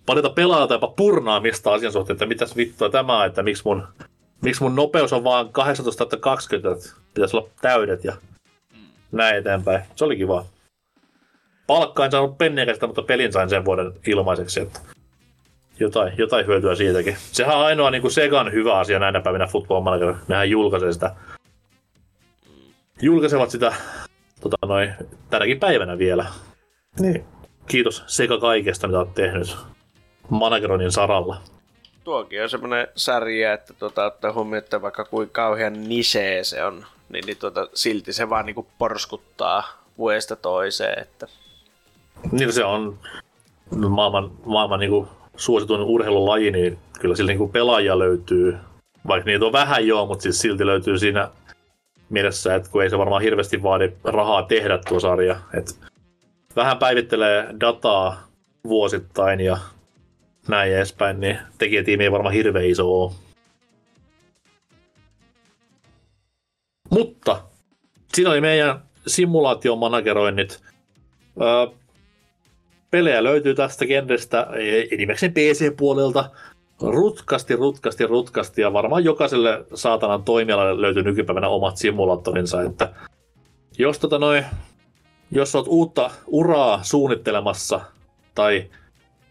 Speaker 1: parita pelaajalta jopa purnaamista asian suhteen, että mitäs vittua tämä että miksi mun, miksi mun nopeus on vaan 18-20, että pitäisi olla täydet ja näin eteenpäin. Se oli kiva. Palkka en saanut penniäkästä, mutta pelin sain sen vuoden ilmaiseksi, että jotain, jotain hyötyä siitäkin. Sehän on ainoa niin kuin Segan hyvä asia näinä päivinä Football Manager. Nehän julkaisee sitä, julkaisevat sitä tota noin, tänäkin päivänä vielä. Niin. Kiitos Sega kaikesta, mitä olet tehnyt Manageronin saralla.
Speaker 3: Tuokin on semmoinen sarja, että tuota, ottaa huomioon, että vaikka kuinka kauhean nisee se on, niin, niin tuota, silti se vaan niinku porskuttaa vuodesta toiseen. Että...
Speaker 1: Niin se on maailman, maailman niinku suosituin urheilulaji, niin kyllä sillä niinku pelaajia löytyy. Vaikka niitä on vähän joo, mutta siis silti löytyy siinä mielessä, että kun ei se varmaan hirveästi vaadi rahaa tehdä tuo sarja. Että vähän päivittelee dataa vuosittain ja näin edespäin, niin tekijätiimi ei varmaan hirveän iso ole. Mutta siinä oli meidän simulaatiomanageroinnit. Öö, pelejä löytyy tästä genrestä enimmäkseen PC-puolelta. Rutkasti, rutkasti, rutkasti ja varmaan jokaiselle saatanan toimialalle löytyy nykypäivänä omat simulaattorinsa. Että jos, tota noi, jos olet uutta uraa suunnittelemassa tai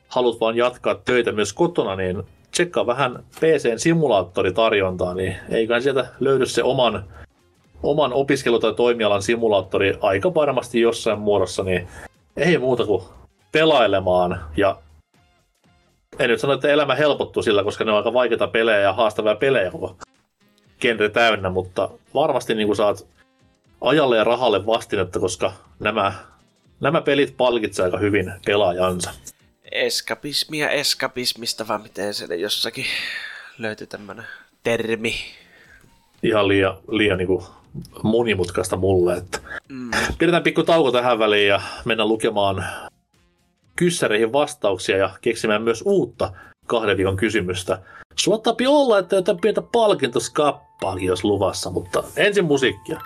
Speaker 1: haluat vaan jatkaa töitä myös kotona, niin tsekkaa vähän PCn simulaattoritarjontaa, niin eiköhän sieltä löydy se oman, oman opiskelu- tai toimialan simulaattori aika varmasti jossain muodossa, niin ei muuta kuin pelailemaan. Ja en nyt sano, että elämä helpottuu sillä, koska ne on aika vaikeita pelejä ja haastavia pelejä koko genre täynnä, mutta varmasti niin kuin saat ajalle ja rahalle vastinetta, koska nämä, nämä pelit palkitsevat aika hyvin pelaajansa
Speaker 3: eskapismia eskapismista, vaan miten se jossakin löytyy tämmönen termi.
Speaker 1: Ihan liian, liian niin kuin monimutkaista mulle. Että mm. Pidetään pikku tauko tähän väliin ja mennään lukemaan kyssäreihin vastauksia ja keksimään myös uutta kahden viikon kysymystä. Suottaapi olla, että jotain pientä palkintoskappaakin jos luvassa, mutta ensin musiikkia.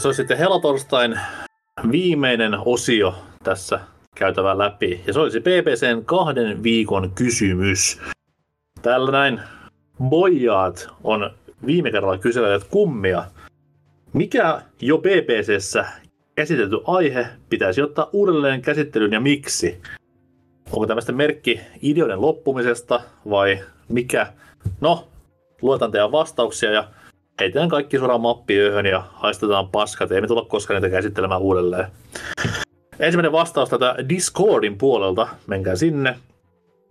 Speaker 1: Se olisi sitten Helatorstain viimeinen osio tässä käytävä läpi. Ja se olisi BBCn kahden viikon kysymys. Täällä näin Bojaat on viime kerralla kysellyt kummia. Mikä jo BBCssä käsitelty aihe pitäisi ottaa uudelleen käsittelyyn ja miksi? Onko tämmöistä merkki ideoiden loppumisesta vai mikä? No, luotan teidän vastauksia ja heitetään kaikki suoraan mappiöhön ja haistetaan paskat. Ei me tulla koskaan niitä käsittelemään uudelleen. Ensimmäinen vastaus tätä Discordin puolelta, menkää sinne,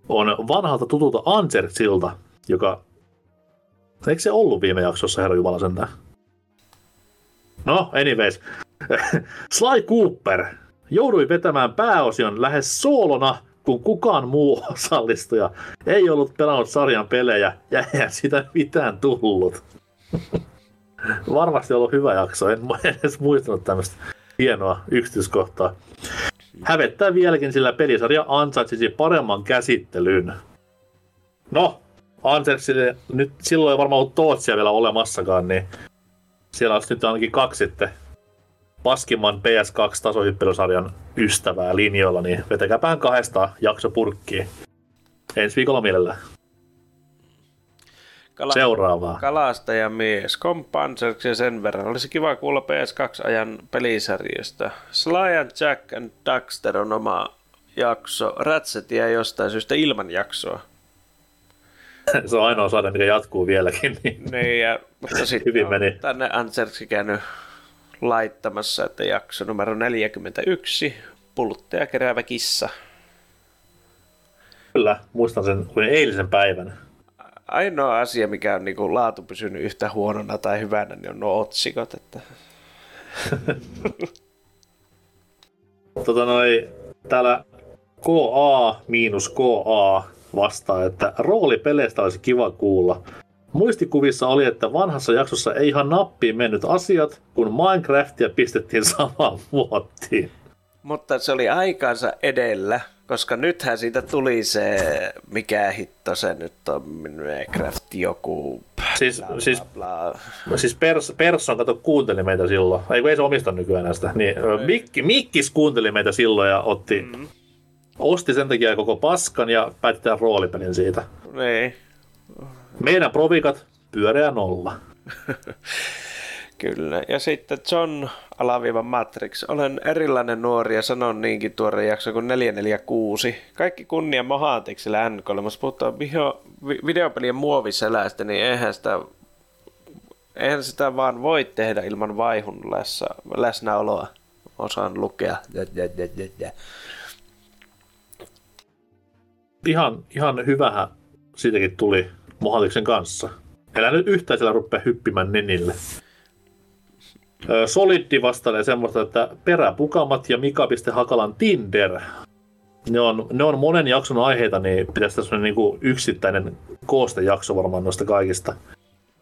Speaker 1: on vanhalta tutulta Ansertsilta, joka... Eikö se ollut viime jaksossa, herra Jumala sentään? No, anyways. Sly Cooper joudui vetämään pääosion lähes soolona, kun kukaan muu osallistuja ei ollut pelannut sarjan pelejä ja eihän sitä mitään tullut. Varmasti ollut hyvä jakso, en edes muistanut tämmöistä hienoa yksityiskohtaa. Hävettää vieläkin, sillä pelisarja ansaitsisi paremman käsittelyn. No, ansaitsisi, nyt silloin ei varmaan ollut Tootsia vielä olemassakaan, niin siellä olisi nyt ainakin kaksi sitten paskimman PS2-tasohyppelysarjan ystävää linjoilla, niin vetäkääpään kahdesta jaksopurkkiin. Ensi viikolla mielellään.
Speaker 3: Kala-
Speaker 1: Seuraavaa.
Speaker 3: Kalastajamies, Companzers ja sen verran. Olisi kiva kuulla PS2-ajan pelisarjoista. Sly and Jack and Daxter on oma jakso. Ratchet jää jostain syystä ilman jaksoa.
Speaker 1: Se on ainoa sarja, mikä jatkuu vieläkin. Niin.
Speaker 3: Niin, ja, mutta sitten
Speaker 1: Hyvin meni.
Speaker 3: tänne Anserksi käynyt laittamassa, että jakso numero 41, pulutteja keräävä kissa.
Speaker 1: Kyllä, muistan sen kuin eilisen päivän.
Speaker 3: Ainoa asia, mikä on niin laatu pysynyt yhtä huonona tai hyvänä, niin on nuo otsikot. Että...
Speaker 1: Tota noi, täällä KA miinus KA vastaa, että roolipeleistä olisi kiva kuulla. Muistikuvissa oli, että vanhassa jaksossa ei ihan nappiin mennyt asiat, kun Minecraftia pistettiin samaan muottiin.
Speaker 3: Mutta se oli aikaansa edellä, koska nythän siitä tuli se, mikä hitto se nyt on, Minecraft joku...
Speaker 1: Siis,
Speaker 3: bla,
Speaker 1: siis,
Speaker 3: bla, bla.
Speaker 1: siis pers, Persson, kato, kuunteli meitä silloin. Ei, ei se omista nykyään näistä. Niin, Mikki, Mikkis kuunteli meitä silloin ja otti, mm. osti sen takia koko paskan ja päätti roolipelin siitä.
Speaker 3: Niin,
Speaker 1: Meidän provikat, pyöreä nolla.
Speaker 3: kyllä. Ja sitten John alaviiva Matrix. Olen erilainen nuori ja sanon niinkin tuore jakso kuin 446. Kaikki kunnia Mohantikselle N3. Jos puhutaan video, vi- videopelien muoviselästä, niin eihän sitä, eihän sitä vaan voi tehdä ilman vaihun läsnä, läsnäoloa. Osaan lukea.
Speaker 1: Ihan, ihan hyvähän siitäkin tuli Mohaliksen kanssa. Älä nyt yhtään siellä rupea hyppimään nenille. Ö, Soliddi vastailee semmoista, että peräpukamat ja Mika.Hakalan Tinder. Ne on, ne on monen jakson aiheita, niin pitäisi tässä olla niinku yksittäinen koostejakso varmaan noista kaikista.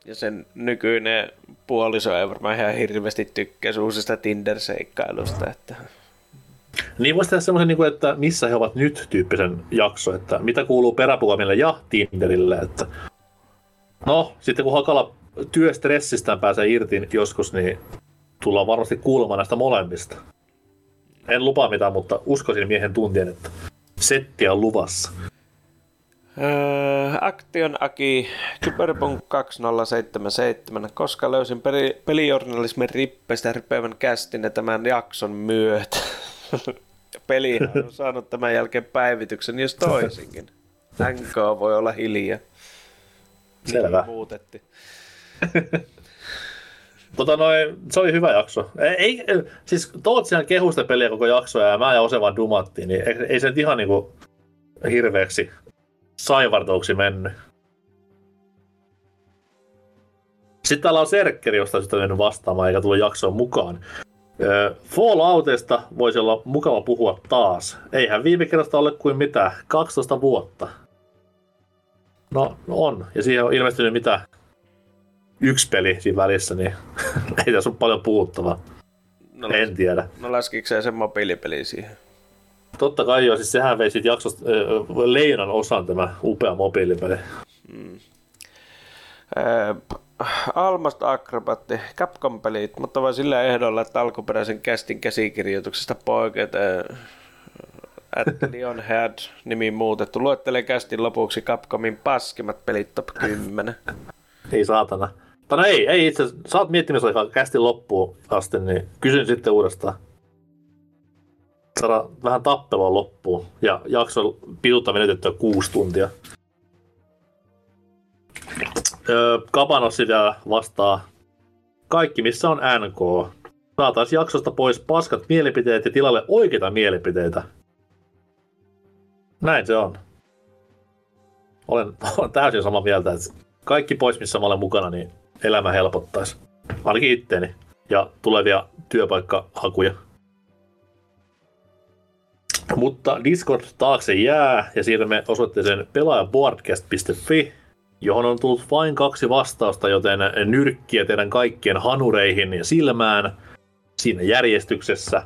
Speaker 3: Ja sen nykyinen puoliso ei varmaan ihan hirveästi tykkää uusista Tinder-seikkailusta. Että...
Speaker 1: Niin voisi tehdä semmoisen, niinku, että missä he ovat nyt tyyppisen jakso, että mitä kuuluu peräpukamille ja Tinderille. Että... No, sitten kun Hakala työstressistään pääsee irti joskus, niin tullaan varmasti kuulemaan näistä molemmista. En lupaa mitään, mutta uskoisin miehen tuntien, että settiä on luvassa.
Speaker 3: Öö, Action Aki, Cyberpunk 2077. Koska löysin peli, pelijournalismin rippeistä ripeävän kästin ja tämän jakson myötä. Peli on saanut tämän jälkeen päivityksen, jos toisinkin. NK voi olla hiljaa.
Speaker 1: Selvä.
Speaker 3: Muutettiin.
Speaker 1: Tota noin, se oli hyvä jakso. Ei, ei siis Tootsihan kehusta peliä koko jaksoa ja mä ja Ose vaan dumattiin, niin ei, ei se nyt ihan niinku hirveäksi saivartouksi mennyt. Sitten täällä on Serkkeri, josta olisi mennyt vastaamaan eikä tullut jaksoon mukaan. Falloutista voisi olla mukava puhua taas. Eihän viime kerrasta ole kuin mitä, 12 vuotta. No on, ja siihen on ilmestynyt mitä yksi peli siinä välissä, niin ei tässä ole paljon puhuttavaa.
Speaker 3: No,
Speaker 1: En tiedä.
Speaker 3: no laskikseen sen mobiilipeli siihen?
Speaker 1: Totta kai joo, siis sehän vei siitä jaksosta äh, leijonan osan tämä upea mobiilipeli.
Speaker 3: Öö, Almost Acrobatti, Capcom-pelit, mutta vain sillä ehdolla, että alkuperäisen kästin käsikirjoituksesta poiketen at Leonhead nimi muutettu. Luettelee kästin lopuksi Capcomin paskimmat pelit top 10.
Speaker 1: Ei saatana. Tai no ei, ei itse asiassa. Saat miettimisaikaa kästi loppuun asti, niin kysyn sitten uudestaan. Saada vähän tappelua loppuun. Ja jakso pituutta menetettyä kuusi tuntia. Öö, Kapanossi vielä vastaa. Kaikki missä on NK. Saataisiin jaksosta pois paskat mielipiteet ja tilalle oikeita mielipiteitä. Näin se on. Olen, olen täysin samaa mieltä, että kaikki pois, missä mä olen mukana, niin elämä helpottaisi. Ainakin itteeni ja tulevia työpaikkahakuja. Mutta Discord taakse jää ja siirrymme osoitteeseen pelaajaboardcast.fi, johon on tullut vain kaksi vastausta, joten nyrkkiä teidän kaikkien hanureihin ja silmään siinä järjestyksessä.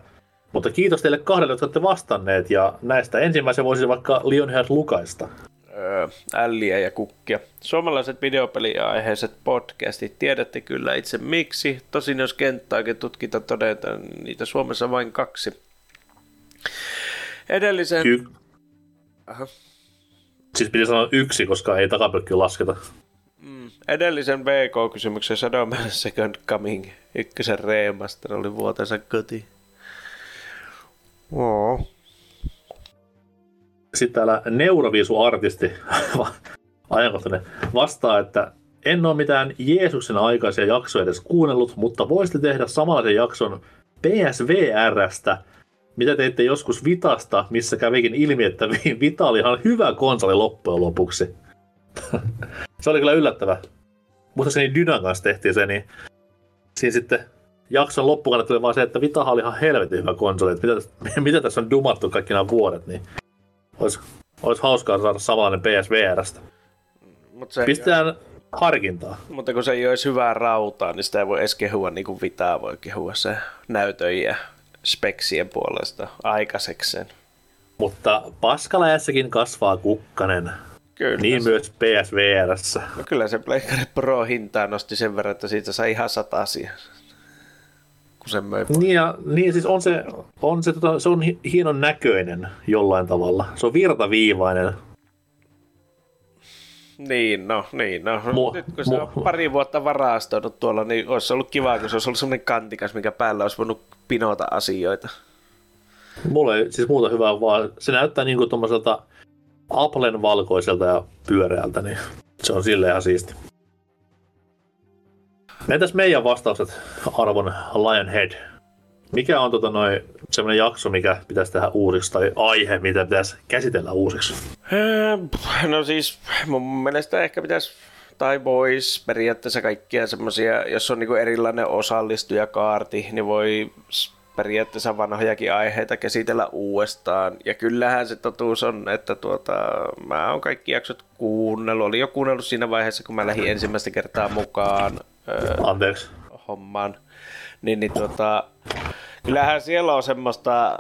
Speaker 1: Mutta kiitos teille kahdelle, jotka olette vastanneet, ja näistä ensimmäisen voisi vaikka Lionhead lukaista.
Speaker 3: Öö, älliä ja kukkia. Suomalaiset videopeliaiheiset podcastit, tiedätte kyllä itse miksi. Tosin jos kenttä oikein tutkita todetaan, niin niitä Suomessa vain kaksi. Edellisen...
Speaker 1: Ky-
Speaker 3: Aha.
Speaker 1: Siis piti sanoa yksi, koska ei takapölkkyä lasketa.
Speaker 3: Edellisen VK-kysymyksen Shadowman Second Coming ykkösen remaster oli vuotensa koti. Oo.
Speaker 1: Sitten täällä neuroviisuartisti, ajankohtainen, vastaa, että en ole mitään Jeesuksen aikaisia jaksoja edes kuunnellut, mutta voisitte tehdä samanlaisen jakson PSVRstä, mitä teitte joskus Vitasta, missä kävikin ilmi, että Vita oli ihan hyvä konsoli loppujen lopuksi. se oli kyllä yllättävä. Muistaakseni Dynan kanssa tehtiin se, niin siinä sitten jakson loppukana tuli vaan se, että Vita oli ihan helvetin hyvä konsoli. Että mitä, mitä tässä on dumattu kaikki nämä vuodet, niin olisi, olisi hauskaa saada samanlainen PSVRstä.
Speaker 3: Mut se,
Speaker 1: Pistetään harkintaa.
Speaker 3: mutta kun se ei olisi hyvää rautaa, niin sitä ei voi edes kehua niin kuin Vitaa voi kehua se näytön ja speksien puolesta aikaisekseen.
Speaker 1: Mutta paskaläjässäkin kasvaa kukkanen.
Speaker 3: Kyllä.
Speaker 1: Niin myös PSVRssä.
Speaker 3: No kyllä se Pleikkari Pro hintaa nosti sen verran, että siitä sai ihan satasia. Kun sen möi.
Speaker 1: Niin, ja, niin siis on se, on se, tota, se on hi- hienon näköinen jollain tavalla. Se on virtaviivainen.
Speaker 3: Niin, no, niin, no.
Speaker 1: Mu-
Speaker 3: Nyt kun se on pari vuotta varastoinut tuolla, niin olisi ollut kiva, kun se olisi ollut semmoinen kantikas, mikä päällä olisi voinut pinota asioita.
Speaker 1: Mulla ei siis muuta hyvää, vaan se näyttää niinku tommoselta Applen valkoiselta ja pyöreältä, niin se on silleen ihan siisti. Entäs meidän vastaukset arvon Lionhead? Mikä on tota noin semmoinen jakso, mikä pitäisi tehdä uusiksi, tai aihe, mitä pitäisi käsitellä uusiksi?
Speaker 3: Öö, No siis mun mielestä ehkä pitäisi tai voisi periaatteessa kaikkia semmoisia, jos on niinku erilainen osallistujakaarti, niin voi periaatteessa vanhojakin aiheita käsitellä uudestaan. Ja kyllähän se totuus on, että tuota, mä oon kaikki jaksot kuunnellut. Olin jo kuunnellut siinä vaiheessa, kun mä lähdin ensimmäistä kertaa mukaan öö,
Speaker 1: Anteeksi.
Speaker 3: hommaan. Niin, niin tuota, kyllähän siellä on semmoista,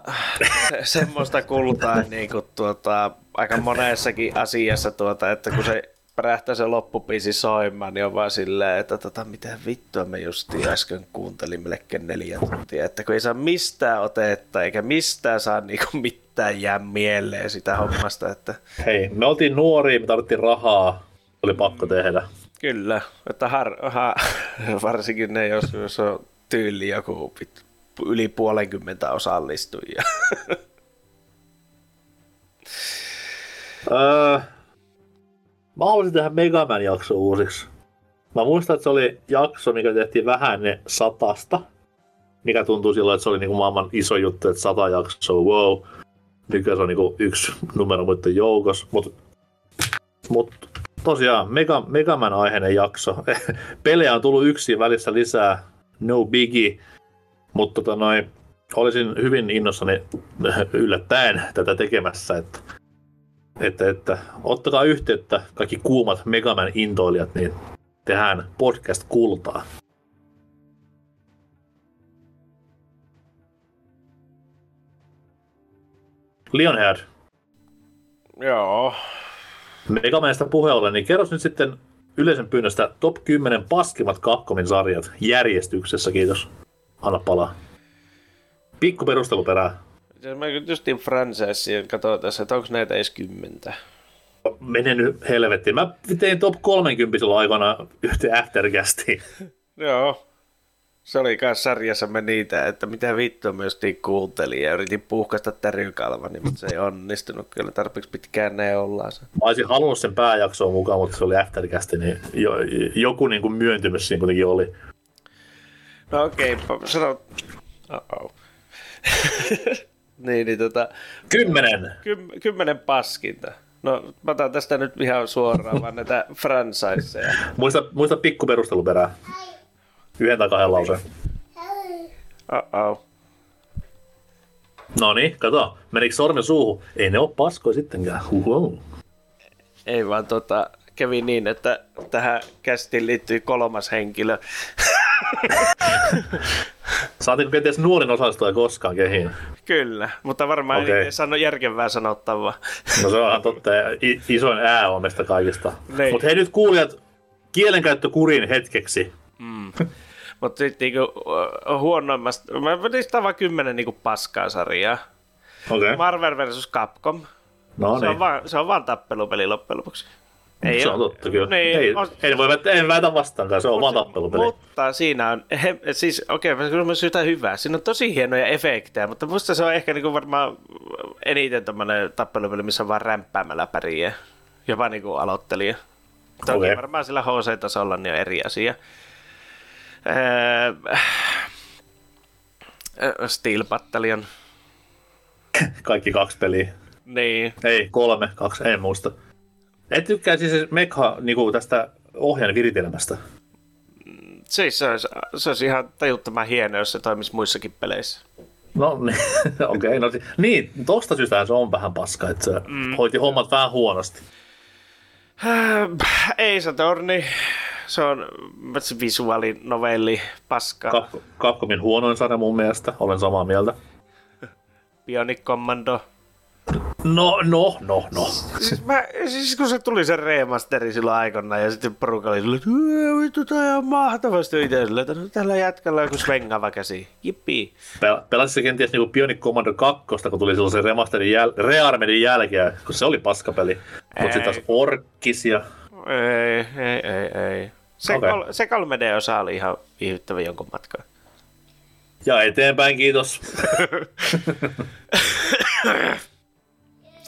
Speaker 3: se, semmoista kultaa niin kuin tuota, aika monessakin asiassa, tuota, että kun se pärähtää se loppupiisi soimaan, niin on vaan silleen, että tota, mitä vittua me justiin äsken kuuntelimme melkein neljä tuntia, että kun ei saa mistään otetta eikä mistään saa niinku mitään jää mieleen sitä hommasta, että
Speaker 1: Hei, me oltiin nuoria, me tarvittiin rahaa, oli pakko tehdä.
Speaker 3: Kyllä, että har, ha, varsinkin ne, jos, jos on tyyli joku pit- yli puolenkymmentä osallistujia.
Speaker 1: Öö, mä haluaisin tehdä Megaman jakso uusiksi. Mä muistan, että se oli jakso, mikä tehtiin vähän ne satasta. Mikä tuntuu silloin, että se oli niinku maailman iso juttu, että sata jaksoa, wow. Nykyään se on niinku yksi numero muiden joukossa. Mut, mut tosiaan, Mega, Megaman aiheinen jakso. Pelejä on tullut yksi välissä lisää, no biggie. Mutta tota noin, olisin hyvin innossani yllättäen tätä tekemässä, että että, että ottakaa yhteyttä kaikki kuumat Megaman intoilijat, niin tehdään podcast kultaa. Lionhead,
Speaker 3: Joo.
Speaker 1: Megamanista puheen ollen, niin kerros nyt sitten yleisön pyynnöstä top 10 paskimmat Capcomin sarjat järjestyksessä, kiitos. Anna palaa. Pikku perusteluperää.
Speaker 3: Ja Mä justiin franchiseen katsoin tässä, että onko näitä edes kymmentä.
Speaker 1: Mene nyt helvettiin. Mä tein top 30 silloin aikana yhteen aftercastiin.
Speaker 3: Joo. Se oli myös sarjassamme niitä, että mitä vittua justiin kuuntelin ja yritin puhkasta tärykalvani, mutta se ei onnistunut kyllä tarpeeksi pitkään ne ollaan. se.
Speaker 1: Mä olisin halunnut sen pääjaksoon mukaan, mutta se oli aftercast, niin jo, joku niin kuin myöntymys siinä kuitenkin oli.
Speaker 3: No okei, okay, sano... Uh-oh. niin, niin tota,
Speaker 1: Kymmenen!
Speaker 3: kym, kymmenen paskinta. No, mä otan tästä nyt ihan suoraan vaan näitä franchiseja.
Speaker 1: Muista, muista pikku perusteluperää. Yhden tai kahden lauseen.
Speaker 3: Uh-oh.
Speaker 1: No niin, kato. Menikö sormen suuhun? Ei ne ole paskoja sittenkään. Huhu.
Speaker 3: Ei vaan tota, kävi niin, että tähän kästiin liittyy kolmas henkilö.
Speaker 1: Saatiinko kenties nuorin osallistuja koskaan kehiin?
Speaker 3: Kyllä, mutta varmaan
Speaker 1: Okei.
Speaker 3: ei sano järkevää sanottavaa.
Speaker 1: No se on totta. isoin ää on meistä kaikista.
Speaker 3: Niin.
Speaker 1: Mutta hei nyt kuulijat, kielenkäyttö kurin hetkeksi.
Speaker 3: Mutta sitten niinku, huonoimmasta, mä listaan vaan kymmenen niinku paskaa sarjaa.
Speaker 1: Okay.
Speaker 3: Marvel vs. Capcom,
Speaker 1: No
Speaker 3: se,
Speaker 1: niin.
Speaker 3: on vaan, se on vaan tappelupeli loppujen lopuksi.
Speaker 1: Se
Speaker 3: ole-
Speaker 1: on totta kyllä.
Speaker 3: Niin,
Speaker 1: ei,
Speaker 3: on-
Speaker 1: ei voi en väitä vastaankaan, se on vaan tappelupeli.
Speaker 3: Mutta siinä on, he, siis okei, okay, se on myös jotain hyvää. Siinä on tosi hienoja efektejä, mutta musta se on ehkä niinku varmaan eniten tämmöinen tappelupeli, missä on vaan rämpäämällä pärjää. Jopa niinku aloittelija. Toki
Speaker 1: Okei.
Speaker 3: varmaan sillä HC-tasolla niin on eri asia. Öö, äh, Steel Battalion.
Speaker 1: Kaikki kaksi peliä.
Speaker 3: Niin,
Speaker 1: Ei, kolme, kaksi, en muista. Et tykkää siis Mekha niinku tästä ohjaan viritelmästä.
Speaker 3: siis se olisi, se olisi ihan tajuttoman hieno, jos se toimisi muissakin peleissä.
Speaker 1: No niin, okei. Okay, no, niin, tosta syystä se on vähän paska, että se mm. hoiti hommat vähän huonosti.
Speaker 3: Äh, Ei Saturni. Se on se visuaalinovelli, paskaa.
Speaker 1: Cap- Capcomin huonoin sarja mun mielestä, olen samaa mieltä.
Speaker 3: Bionic Commando.
Speaker 1: No, no, no, no.
Speaker 3: Siis, mä, siis kun se tuli se remasteri silloin aikana ja sitten porukka oli silleen, että "Ää, vittu toi on mahtavasti itse silleen, että no, tällä jätkällä on joku svengava käsi. Jippi.
Speaker 1: Pel- Pelasit se kenties niinku Bionic Commando 2, kun tuli silloin se remasterin jäl- Rearmedin jälkeen, kun se oli paskapeli. Mutta sitten taas Orkkis ja...
Speaker 3: Ei, ei, ei, ei. Se,
Speaker 1: Okei.
Speaker 3: kol- se 3D-osa oli ihan viihdyttävä jonkun matkaa.
Speaker 1: Ja eteenpäin, kiitos.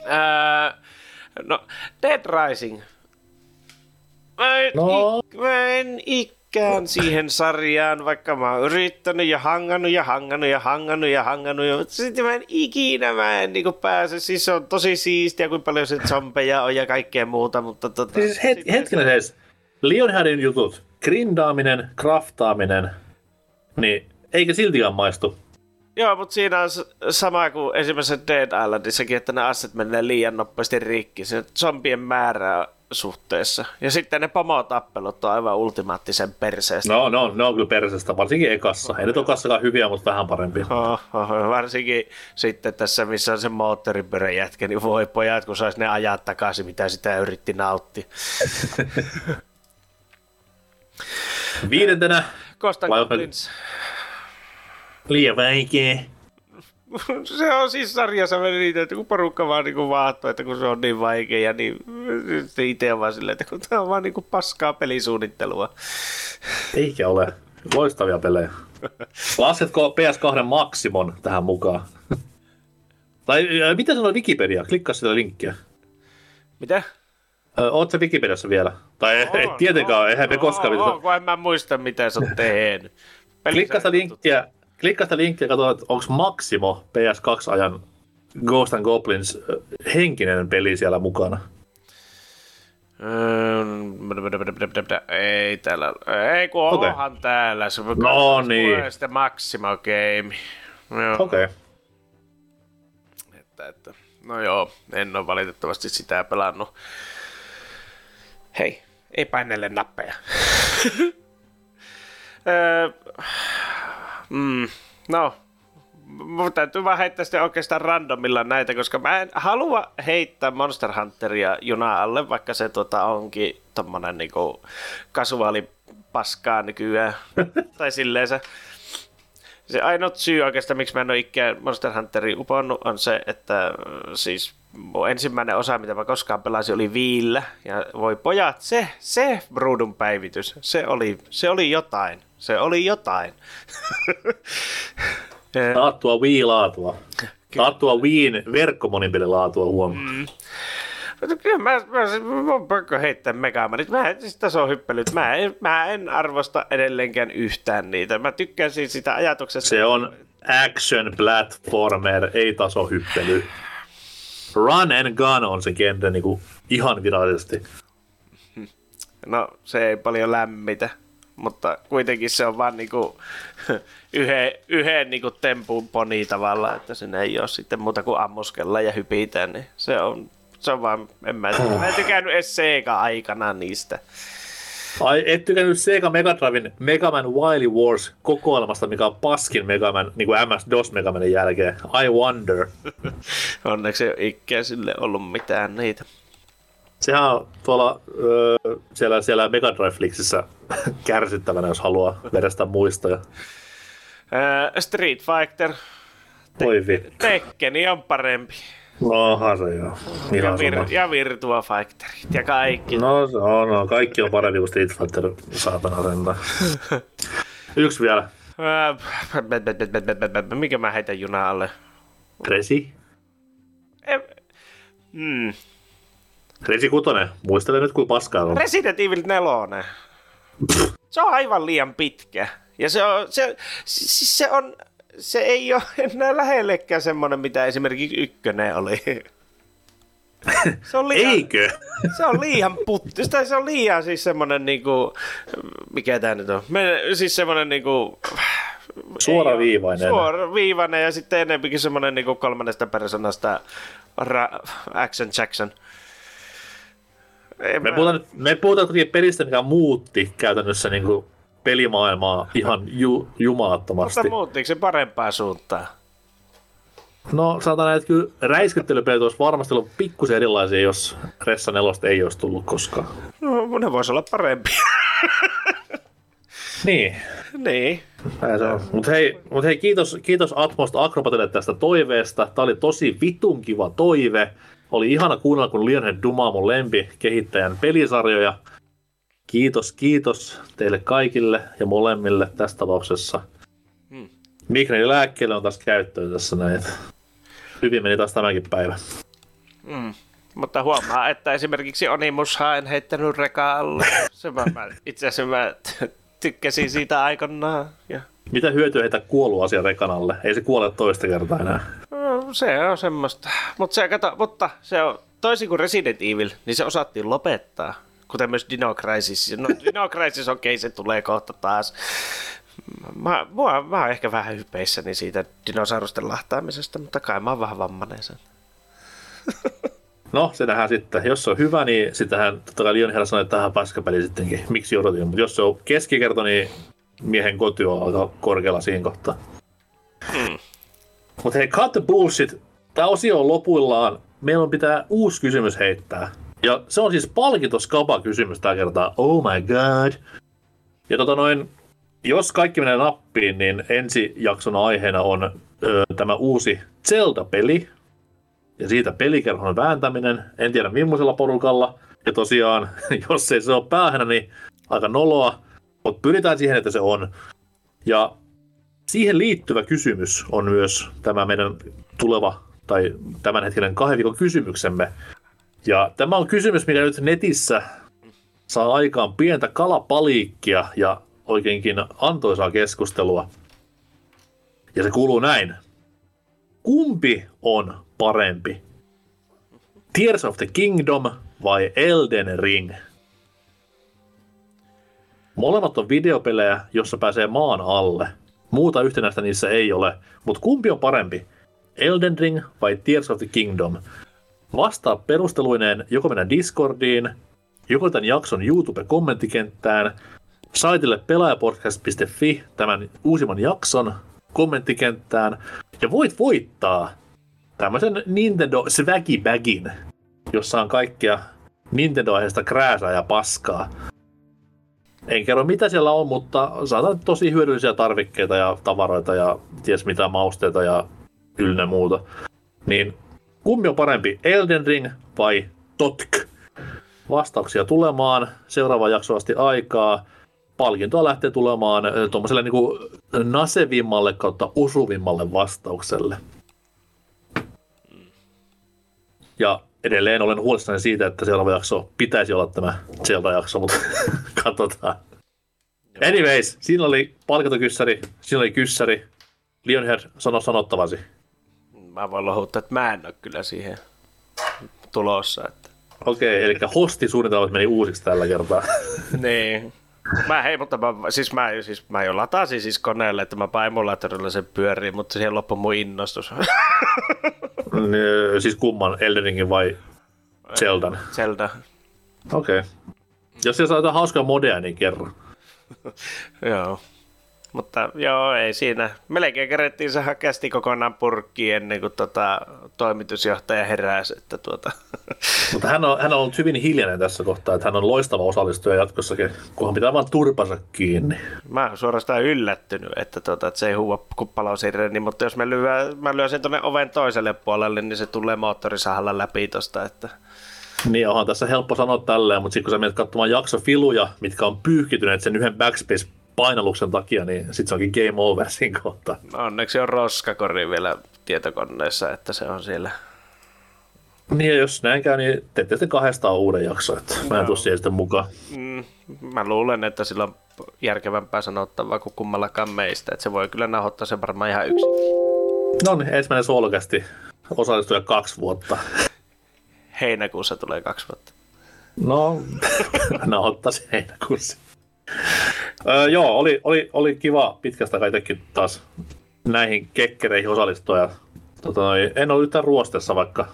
Speaker 3: Ää, no, Dead Rising. Mä en,
Speaker 1: No.
Speaker 3: ik, mä en ikään siihen sarjaan, vaikka mä oon yrittänyt ja hangannut ja hangannut ja hangannut ja hangannut. Ja, mutta sitten mä en ikinä mä en niinku pääse. Siis se on tosi siistiä, kuinka paljon se zombeja on ja kaikkea muuta, mutta tota...
Speaker 1: Siis het-
Speaker 3: sitten-
Speaker 1: hetkinen siis. Lionheadin jutut, grindaaminen, craftaaminen, niin eikö siltikään maistu?
Speaker 3: Joo, mutta siinä on sama kuin esimerkiksi Dead Islandissakin, että ne asset menee liian nopeasti rikki. Se zombien määrää suhteessa. Ja sitten ne pomotappelut on aivan ultimaattisen perseestä.
Speaker 1: No, no, ne on kyllä persestä, varsinkin ekassa. Ei nyt ole kassakaan hyviä, mutta vähän parempia.
Speaker 3: Oh, oh, varsinkin sitten tässä, missä on se moottoripyörän jätkä, niin voi pojat, kun sais ne ajaa takaisin, mitä sitä yritti nauttia.
Speaker 1: Viidentenä,
Speaker 3: Kostan
Speaker 1: Vai-
Speaker 3: Goblins.
Speaker 1: Liian vaikea.
Speaker 3: se on siis sarjassa meni niitä, että kun porukka vaan niin vaahtoo, että kun se on niin vaikea, niin sitten itse on vaan silleen, että kun tämä on vaan niin paskaa pelisuunnittelua.
Speaker 1: Eikä ole. Loistavia pelejä. Lasketko PS2 Maximon tähän mukaan? tai mitä sanoo Wikipedia? Klikkaa sitä linkkiä.
Speaker 3: Mitä?
Speaker 1: Oot se Wikipediassa vielä? Tai ei, ei tietenkään, ole, eihän me koskaan.
Speaker 3: Oo,
Speaker 1: Oh,
Speaker 3: kun en mä muista, mitä sä oot tehnyt.
Speaker 1: Klikkaa sitä linkkiä, klikkaa sitä linkkiä ja katso, että onko Maximo PS2-ajan Ghost and Goblins henkinen peli siellä mukana.
Speaker 3: Ei täällä, ei kun onhan täällä. Se
Speaker 1: No niin.
Speaker 3: Sitten Maximo Game.
Speaker 1: Okei. Okay.
Speaker 3: että, että, no joo, en ole valitettavasti sitä pelannut. Hei, ei painelle nappeja. Öö, mm, no, mun täytyy vaan heittää sitten oikeastaan randomilla näitä, koska mä en halua heittää Monster Hunteria junaa alle, vaikka se tuota onkin tommonen niinku kasuaali paskaa nykyään. tai silleen se. Se ainut syy oikeastaan, miksi mä en ole ikään Monster Hunterin uponnut, on se, että äh, siis mun ensimmäinen osa, mitä mä koskaan pelasin, oli Viillä. Ja voi pojat, se, se Broodun päivitys, se oli, se oli jotain. Se oli jotain.
Speaker 1: Taattua Wii-laatua. Taattua Wiin verkkomonipelilaatua huomaa. Mm.
Speaker 3: Mutta kyllä mä, mä, mä on pakko heittää Megamanit. Mä en, siis tasohyppelyt, mä en, mä en arvosta edelleenkään yhtään niitä. Mä tykkäsin sitä ajatuksesta.
Speaker 1: Se on action platformer, ei tasohyppely. Run and gun on se genre niinku ihan virallisesti.
Speaker 3: No, se ei paljon lämmitä, mutta kuitenkin se on vaan niinku yhden, yhden niinku tempun poni tavallaan, että sinne ei ole sitten muuta kuin ammuskella ja hypitä, niin se on, se on vaan, en mä, mä en tykännyt edes Sega-aikana niistä.
Speaker 1: Ai, et tykännyt Sega Mega Driven Mega Man Wily Wars kokoelmasta, mikä on paskin Mega Man, niin kuin MS-DOS Mega Manin jälkeen. I wonder.
Speaker 3: Onneksi ei ole ikään sille ollut mitään niitä.
Speaker 1: Sehän on tuolla öö, siellä, siellä Mega Drive Flixissä kärsittävänä, jos haluaa vedestä muistoja.
Speaker 3: Street Fighter,
Speaker 1: Voi vittu.
Speaker 3: Tekkeni on parempi.
Speaker 1: No, onhan se joo.
Speaker 3: Ja, vir-
Speaker 1: sama.
Speaker 3: ja Virtua Fighterit ja kaikki.
Speaker 1: No, se on, no, kaikki on parempi kuin Street Fighter, saatana sentään. Yksi vielä.
Speaker 3: Mikä mä heitän junaa alle?
Speaker 1: Resi.
Speaker 3: Em, Mm.
Speaker 1: Resi Kutonen. Muistele nyt, kuin paskaa on.
Speaker 3: Resident Evil 4. Se on aivan liian pitkä. Ja se on, se, siis se on, se ei ole enää lähellekään semmoinen, mitä esimerkiksi ykkönen oli. Se on liian,
Speaker 1: Eikö?
Speaker 3: Se on liian putti. Se on liian siis semmoinen niinku, mikä tää nyt on? Me, siis semmoinen niinku,
Speaker 1: Suoraviivainen.
Speaker 3: Suoraviivainen ja sitten enempikin semmoinen niinku kolmannesta persoonasta ra- action Jackson. En
Speaker 1: Me
Speaker 3: mä-
Speaker 1: puhutaan, nyt- me puhutaan kuitenkin pelistä, mikä muutti käytännössä niin kuin pelimaailmaa ihan ju, jumalattomasti.
Speaker 3: Mutta muuttiiko se parempaan suuntaan?
Speaker 1: No sanotaan näin, että kyllä räiskyttelypelit olisi varmasti ollut pikkusen erilaisia, jos Ressa 4 ei olisi tullut koskaan.
Speaker 3: No, ne voisi olla parempi.
Speaker 1: Niin,
Speaker 3: niin.
Speaker 1: Mutta hei, mut hei kiitos, kiitos Atmosta Acrobatille tästä toiveesta. Tämä oli tosi vitun kiva toive. Oli ihana kuunnella, kun Lionhead dumaa mun lempi kehittäjän pelisarjoja. Kiitos, kiitos teille kaikille ja molemmille tässä tapauksessa.
Speaker 3: Hmm.
Speaker 1: Lääkkeelle on taas käyttöön tässä näin. Hyvin meni taas tämäkin päivä.
Speaker 3: Mm. Mutta huomaa, että esimerkiksi Onimusha en heittänyt rekaa alle. Se mä, mä, itse asiassa mä tykkäsin siitä aikanaan. Ja,
Speaker 1: Mitä hyötyä heitä kuollut asia rekanalle? Ei se kuole toista kertaa enää.
Speaker 3: no, se on semmoista. Mut se, kato, mutta se on toisin kuin Resident Evil, niin se osattiin lopettaa. Kuten myös Dino Crisis. No, Dino Crisis, okei, okay, se tulee kohta taas. Mä, mä, mä oon ehkä vähän hypeissäni siitä dinosaurusten lahtaamisesta, mutta kai mä oon vähän vammanen sen.
Speaker 1: No, se nähdään sitten. Jos se on hyvä, niin sitähän totta kai Lionhead sanoi, että tähän paskapeli sittenkin. Miksi odotin? Mutta jos se on keskikerto, niin miehen koti on aika korkealla siinä kohtaa.
Speaker 3: Mm.
Speaker 1: Mutta hei, cut the bullshit. Tämä osio on lopuillaan. Meillä on pitää uusi kysymys heittää. Ja se on siis palkinto skaba kysymys tällä kertaa. Oh my god. Ja tota noin, jos kaikki menee nappiin, niin ensi jakson aiheena on ö, tämä uusi Zelda-peli. Ja siitä pelikerhon vääntäminen. En tiedä millaisella porukalla. Ja tosiaan, jos ei se ole päähänä, niin aika noloa. Mutta pyritään siihen, että se on. Ja siihen liittyvä kysymys on myös tämä meidän tuleva tai tämänhetkinen kahden viikon kysymyksemme. Ja tämä on kysymys, mikä nyt netissä saa aikaan pientä kalapaliikkia ja oikeinkin antoisaa keskustelua. Ja se kuuluu näin. Kumpi on parempi? Tears of the Kingdom vai Elden Ring? Molemmat on videopelejä, jossa pääsee maan alle. Muuta yhtenäistä niissä ei ole, mutta kumpi on parempi? Elden Ring vai Tears of the Kingdom? Vastaa perusteluineen joko mennä Discordiin, joko tämän jakson YouTube-kommenttikenttään, saitille pelaajapodcast.fi tämän uusimman jakson kommenttikenttään, ja voit voittaa tämmöisen Nintendo Swaggy Bagin, jossa on kaikkea Nintendo-aiheesta krääsää ja paskaa. En kerro mitä siellä on, mutta saatan tosi hyödyllisiä tarvikkeita ja tavaroita ja ties mitä mausteita ja ynnä muuta. Niin kumpi on parempi, Elden Ring vai Totk? Vastauksia tulemaan, seuraava jakso asti aikaa. Palkintoa lähtee tulemaan tuommoiselle niinku nasevimmalle kautta osuvimmalle vastaukselle. Ja edelleen olen huolissani siitä, että seuraava jakso pitäisi olla tämä Zelda-jakso, mutta katsotaan. Anyways, siinä oli palkintokyssäri, siinä oli kyssäri. Lionhead, sano sanottavasi.
Speaker 3: Mä voin lohuttaa, että mä en ole kyllä siihen tulossa. Että.
Speaker 1: Okei, eli hostisuunnitelmat meni uusiksi tällä kertaa.
Speaker 3: niin. Mä hei, mutta mä, siis mä, siis mä jo latasin siis koneelle, että mä emulaattorilla sen pyöriin, mutta siihen loppui mun innostus.
Speaker 1: Ö, siis kumman, Elden Ringin vai Zeldan?
Speaker 3: Zelda.
Speaker 1: Okei. Okay. Jos siellä saa jotain hauskaa modea, niin kerro.
Speaker 3: Joo. Mutta joo, ei siinä. Melkein kerettiin saada kästi kokonaan purkkiin ennen kuin tota, toimitusjohtaja heräsi. Että tuota.
Speaker 1: Mutta hän on, hän on ollut hyvin hiljainen tässä kohtaa, että hän on loistava osallistuja jatkossakin, kunhan pitää vaan turpansa kiinni.
Speaker 3: Mä oon suorastaan yllättynyt, että, tuota, että se ei huua kuppalausireni, mutta jos mä lyön, mä lyön sen tuonne oven toiselle puolelle, niin se tulee moottorisahalla läpi tosta. Että...
Speaker 1: Niin, onhan tässä helppo sanoa tälleen, mutta sitten kun sä menet katsomaan jaksofiluja, mitkä on pyyhkityneet sen yhden backspace painalluksen takia, niin sitten se onkin game over siinä kohtaa.
Speaker 3: Onneksi on roskakori vielä tietokoneessa, että se on siellä.
Speaker 1: Niin, ja jos näin käy, niin teette sitten kahdestaan uuden jakson, että mä en tule siihen sitten mukaan.
Speaker 3: Mm, mä luulen, että sillä on järkevämpää sanottavaa kuin kummallakaan meistä, että se voi kyllä nauhoittaa sen varmaan ihan yksin.
Speaker 1: No niin, ensimmäinen solkasti osallistuja kaksi vuotta.
Speaker 3: Heinäkuussa tulee kaksi vuotta.
Speaker 1: No, nauhoittaisin heinäkuussa. Öö, joo, oli, oli, oli kiva pitkästä kaikenkin taas näihin kekkereihin osallistua. Ja, tota, en ole yhtään ruostessa, vaikka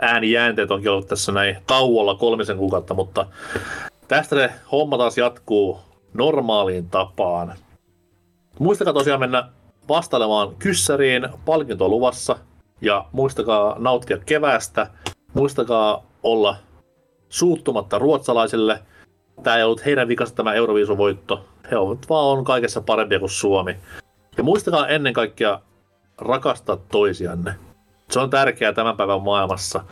Speaker 1: äänijäänteet onkin ollut tässä näin tauolla kolmisen kuukautta, mutta tästä se homma taas jatkuu normaaliin tapaan. Muistakaa tosiaan mennä vastailemaan kyssäriin, palkinto luvassa, ja muistakaa nauttia keväästä, muistakaa olla suuttumatta ruotsalaisille – tämä ei ollut heidän vikasta tämä Euroviisuvoitto. He ovat vaan on kaikessa parempia kuin Suomi. Ja muistakaa ennen kaikkea rakastaa toisianne. Se on tärkeää tämän päivän maailmassa.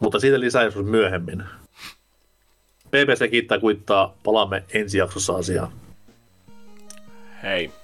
Speaker 1: Mutta siitä lisää joskus myöhemmin. BBC kiittää kuittaa. Palaamme ensi jaksossa asiaan.
Speaker 3: Hei.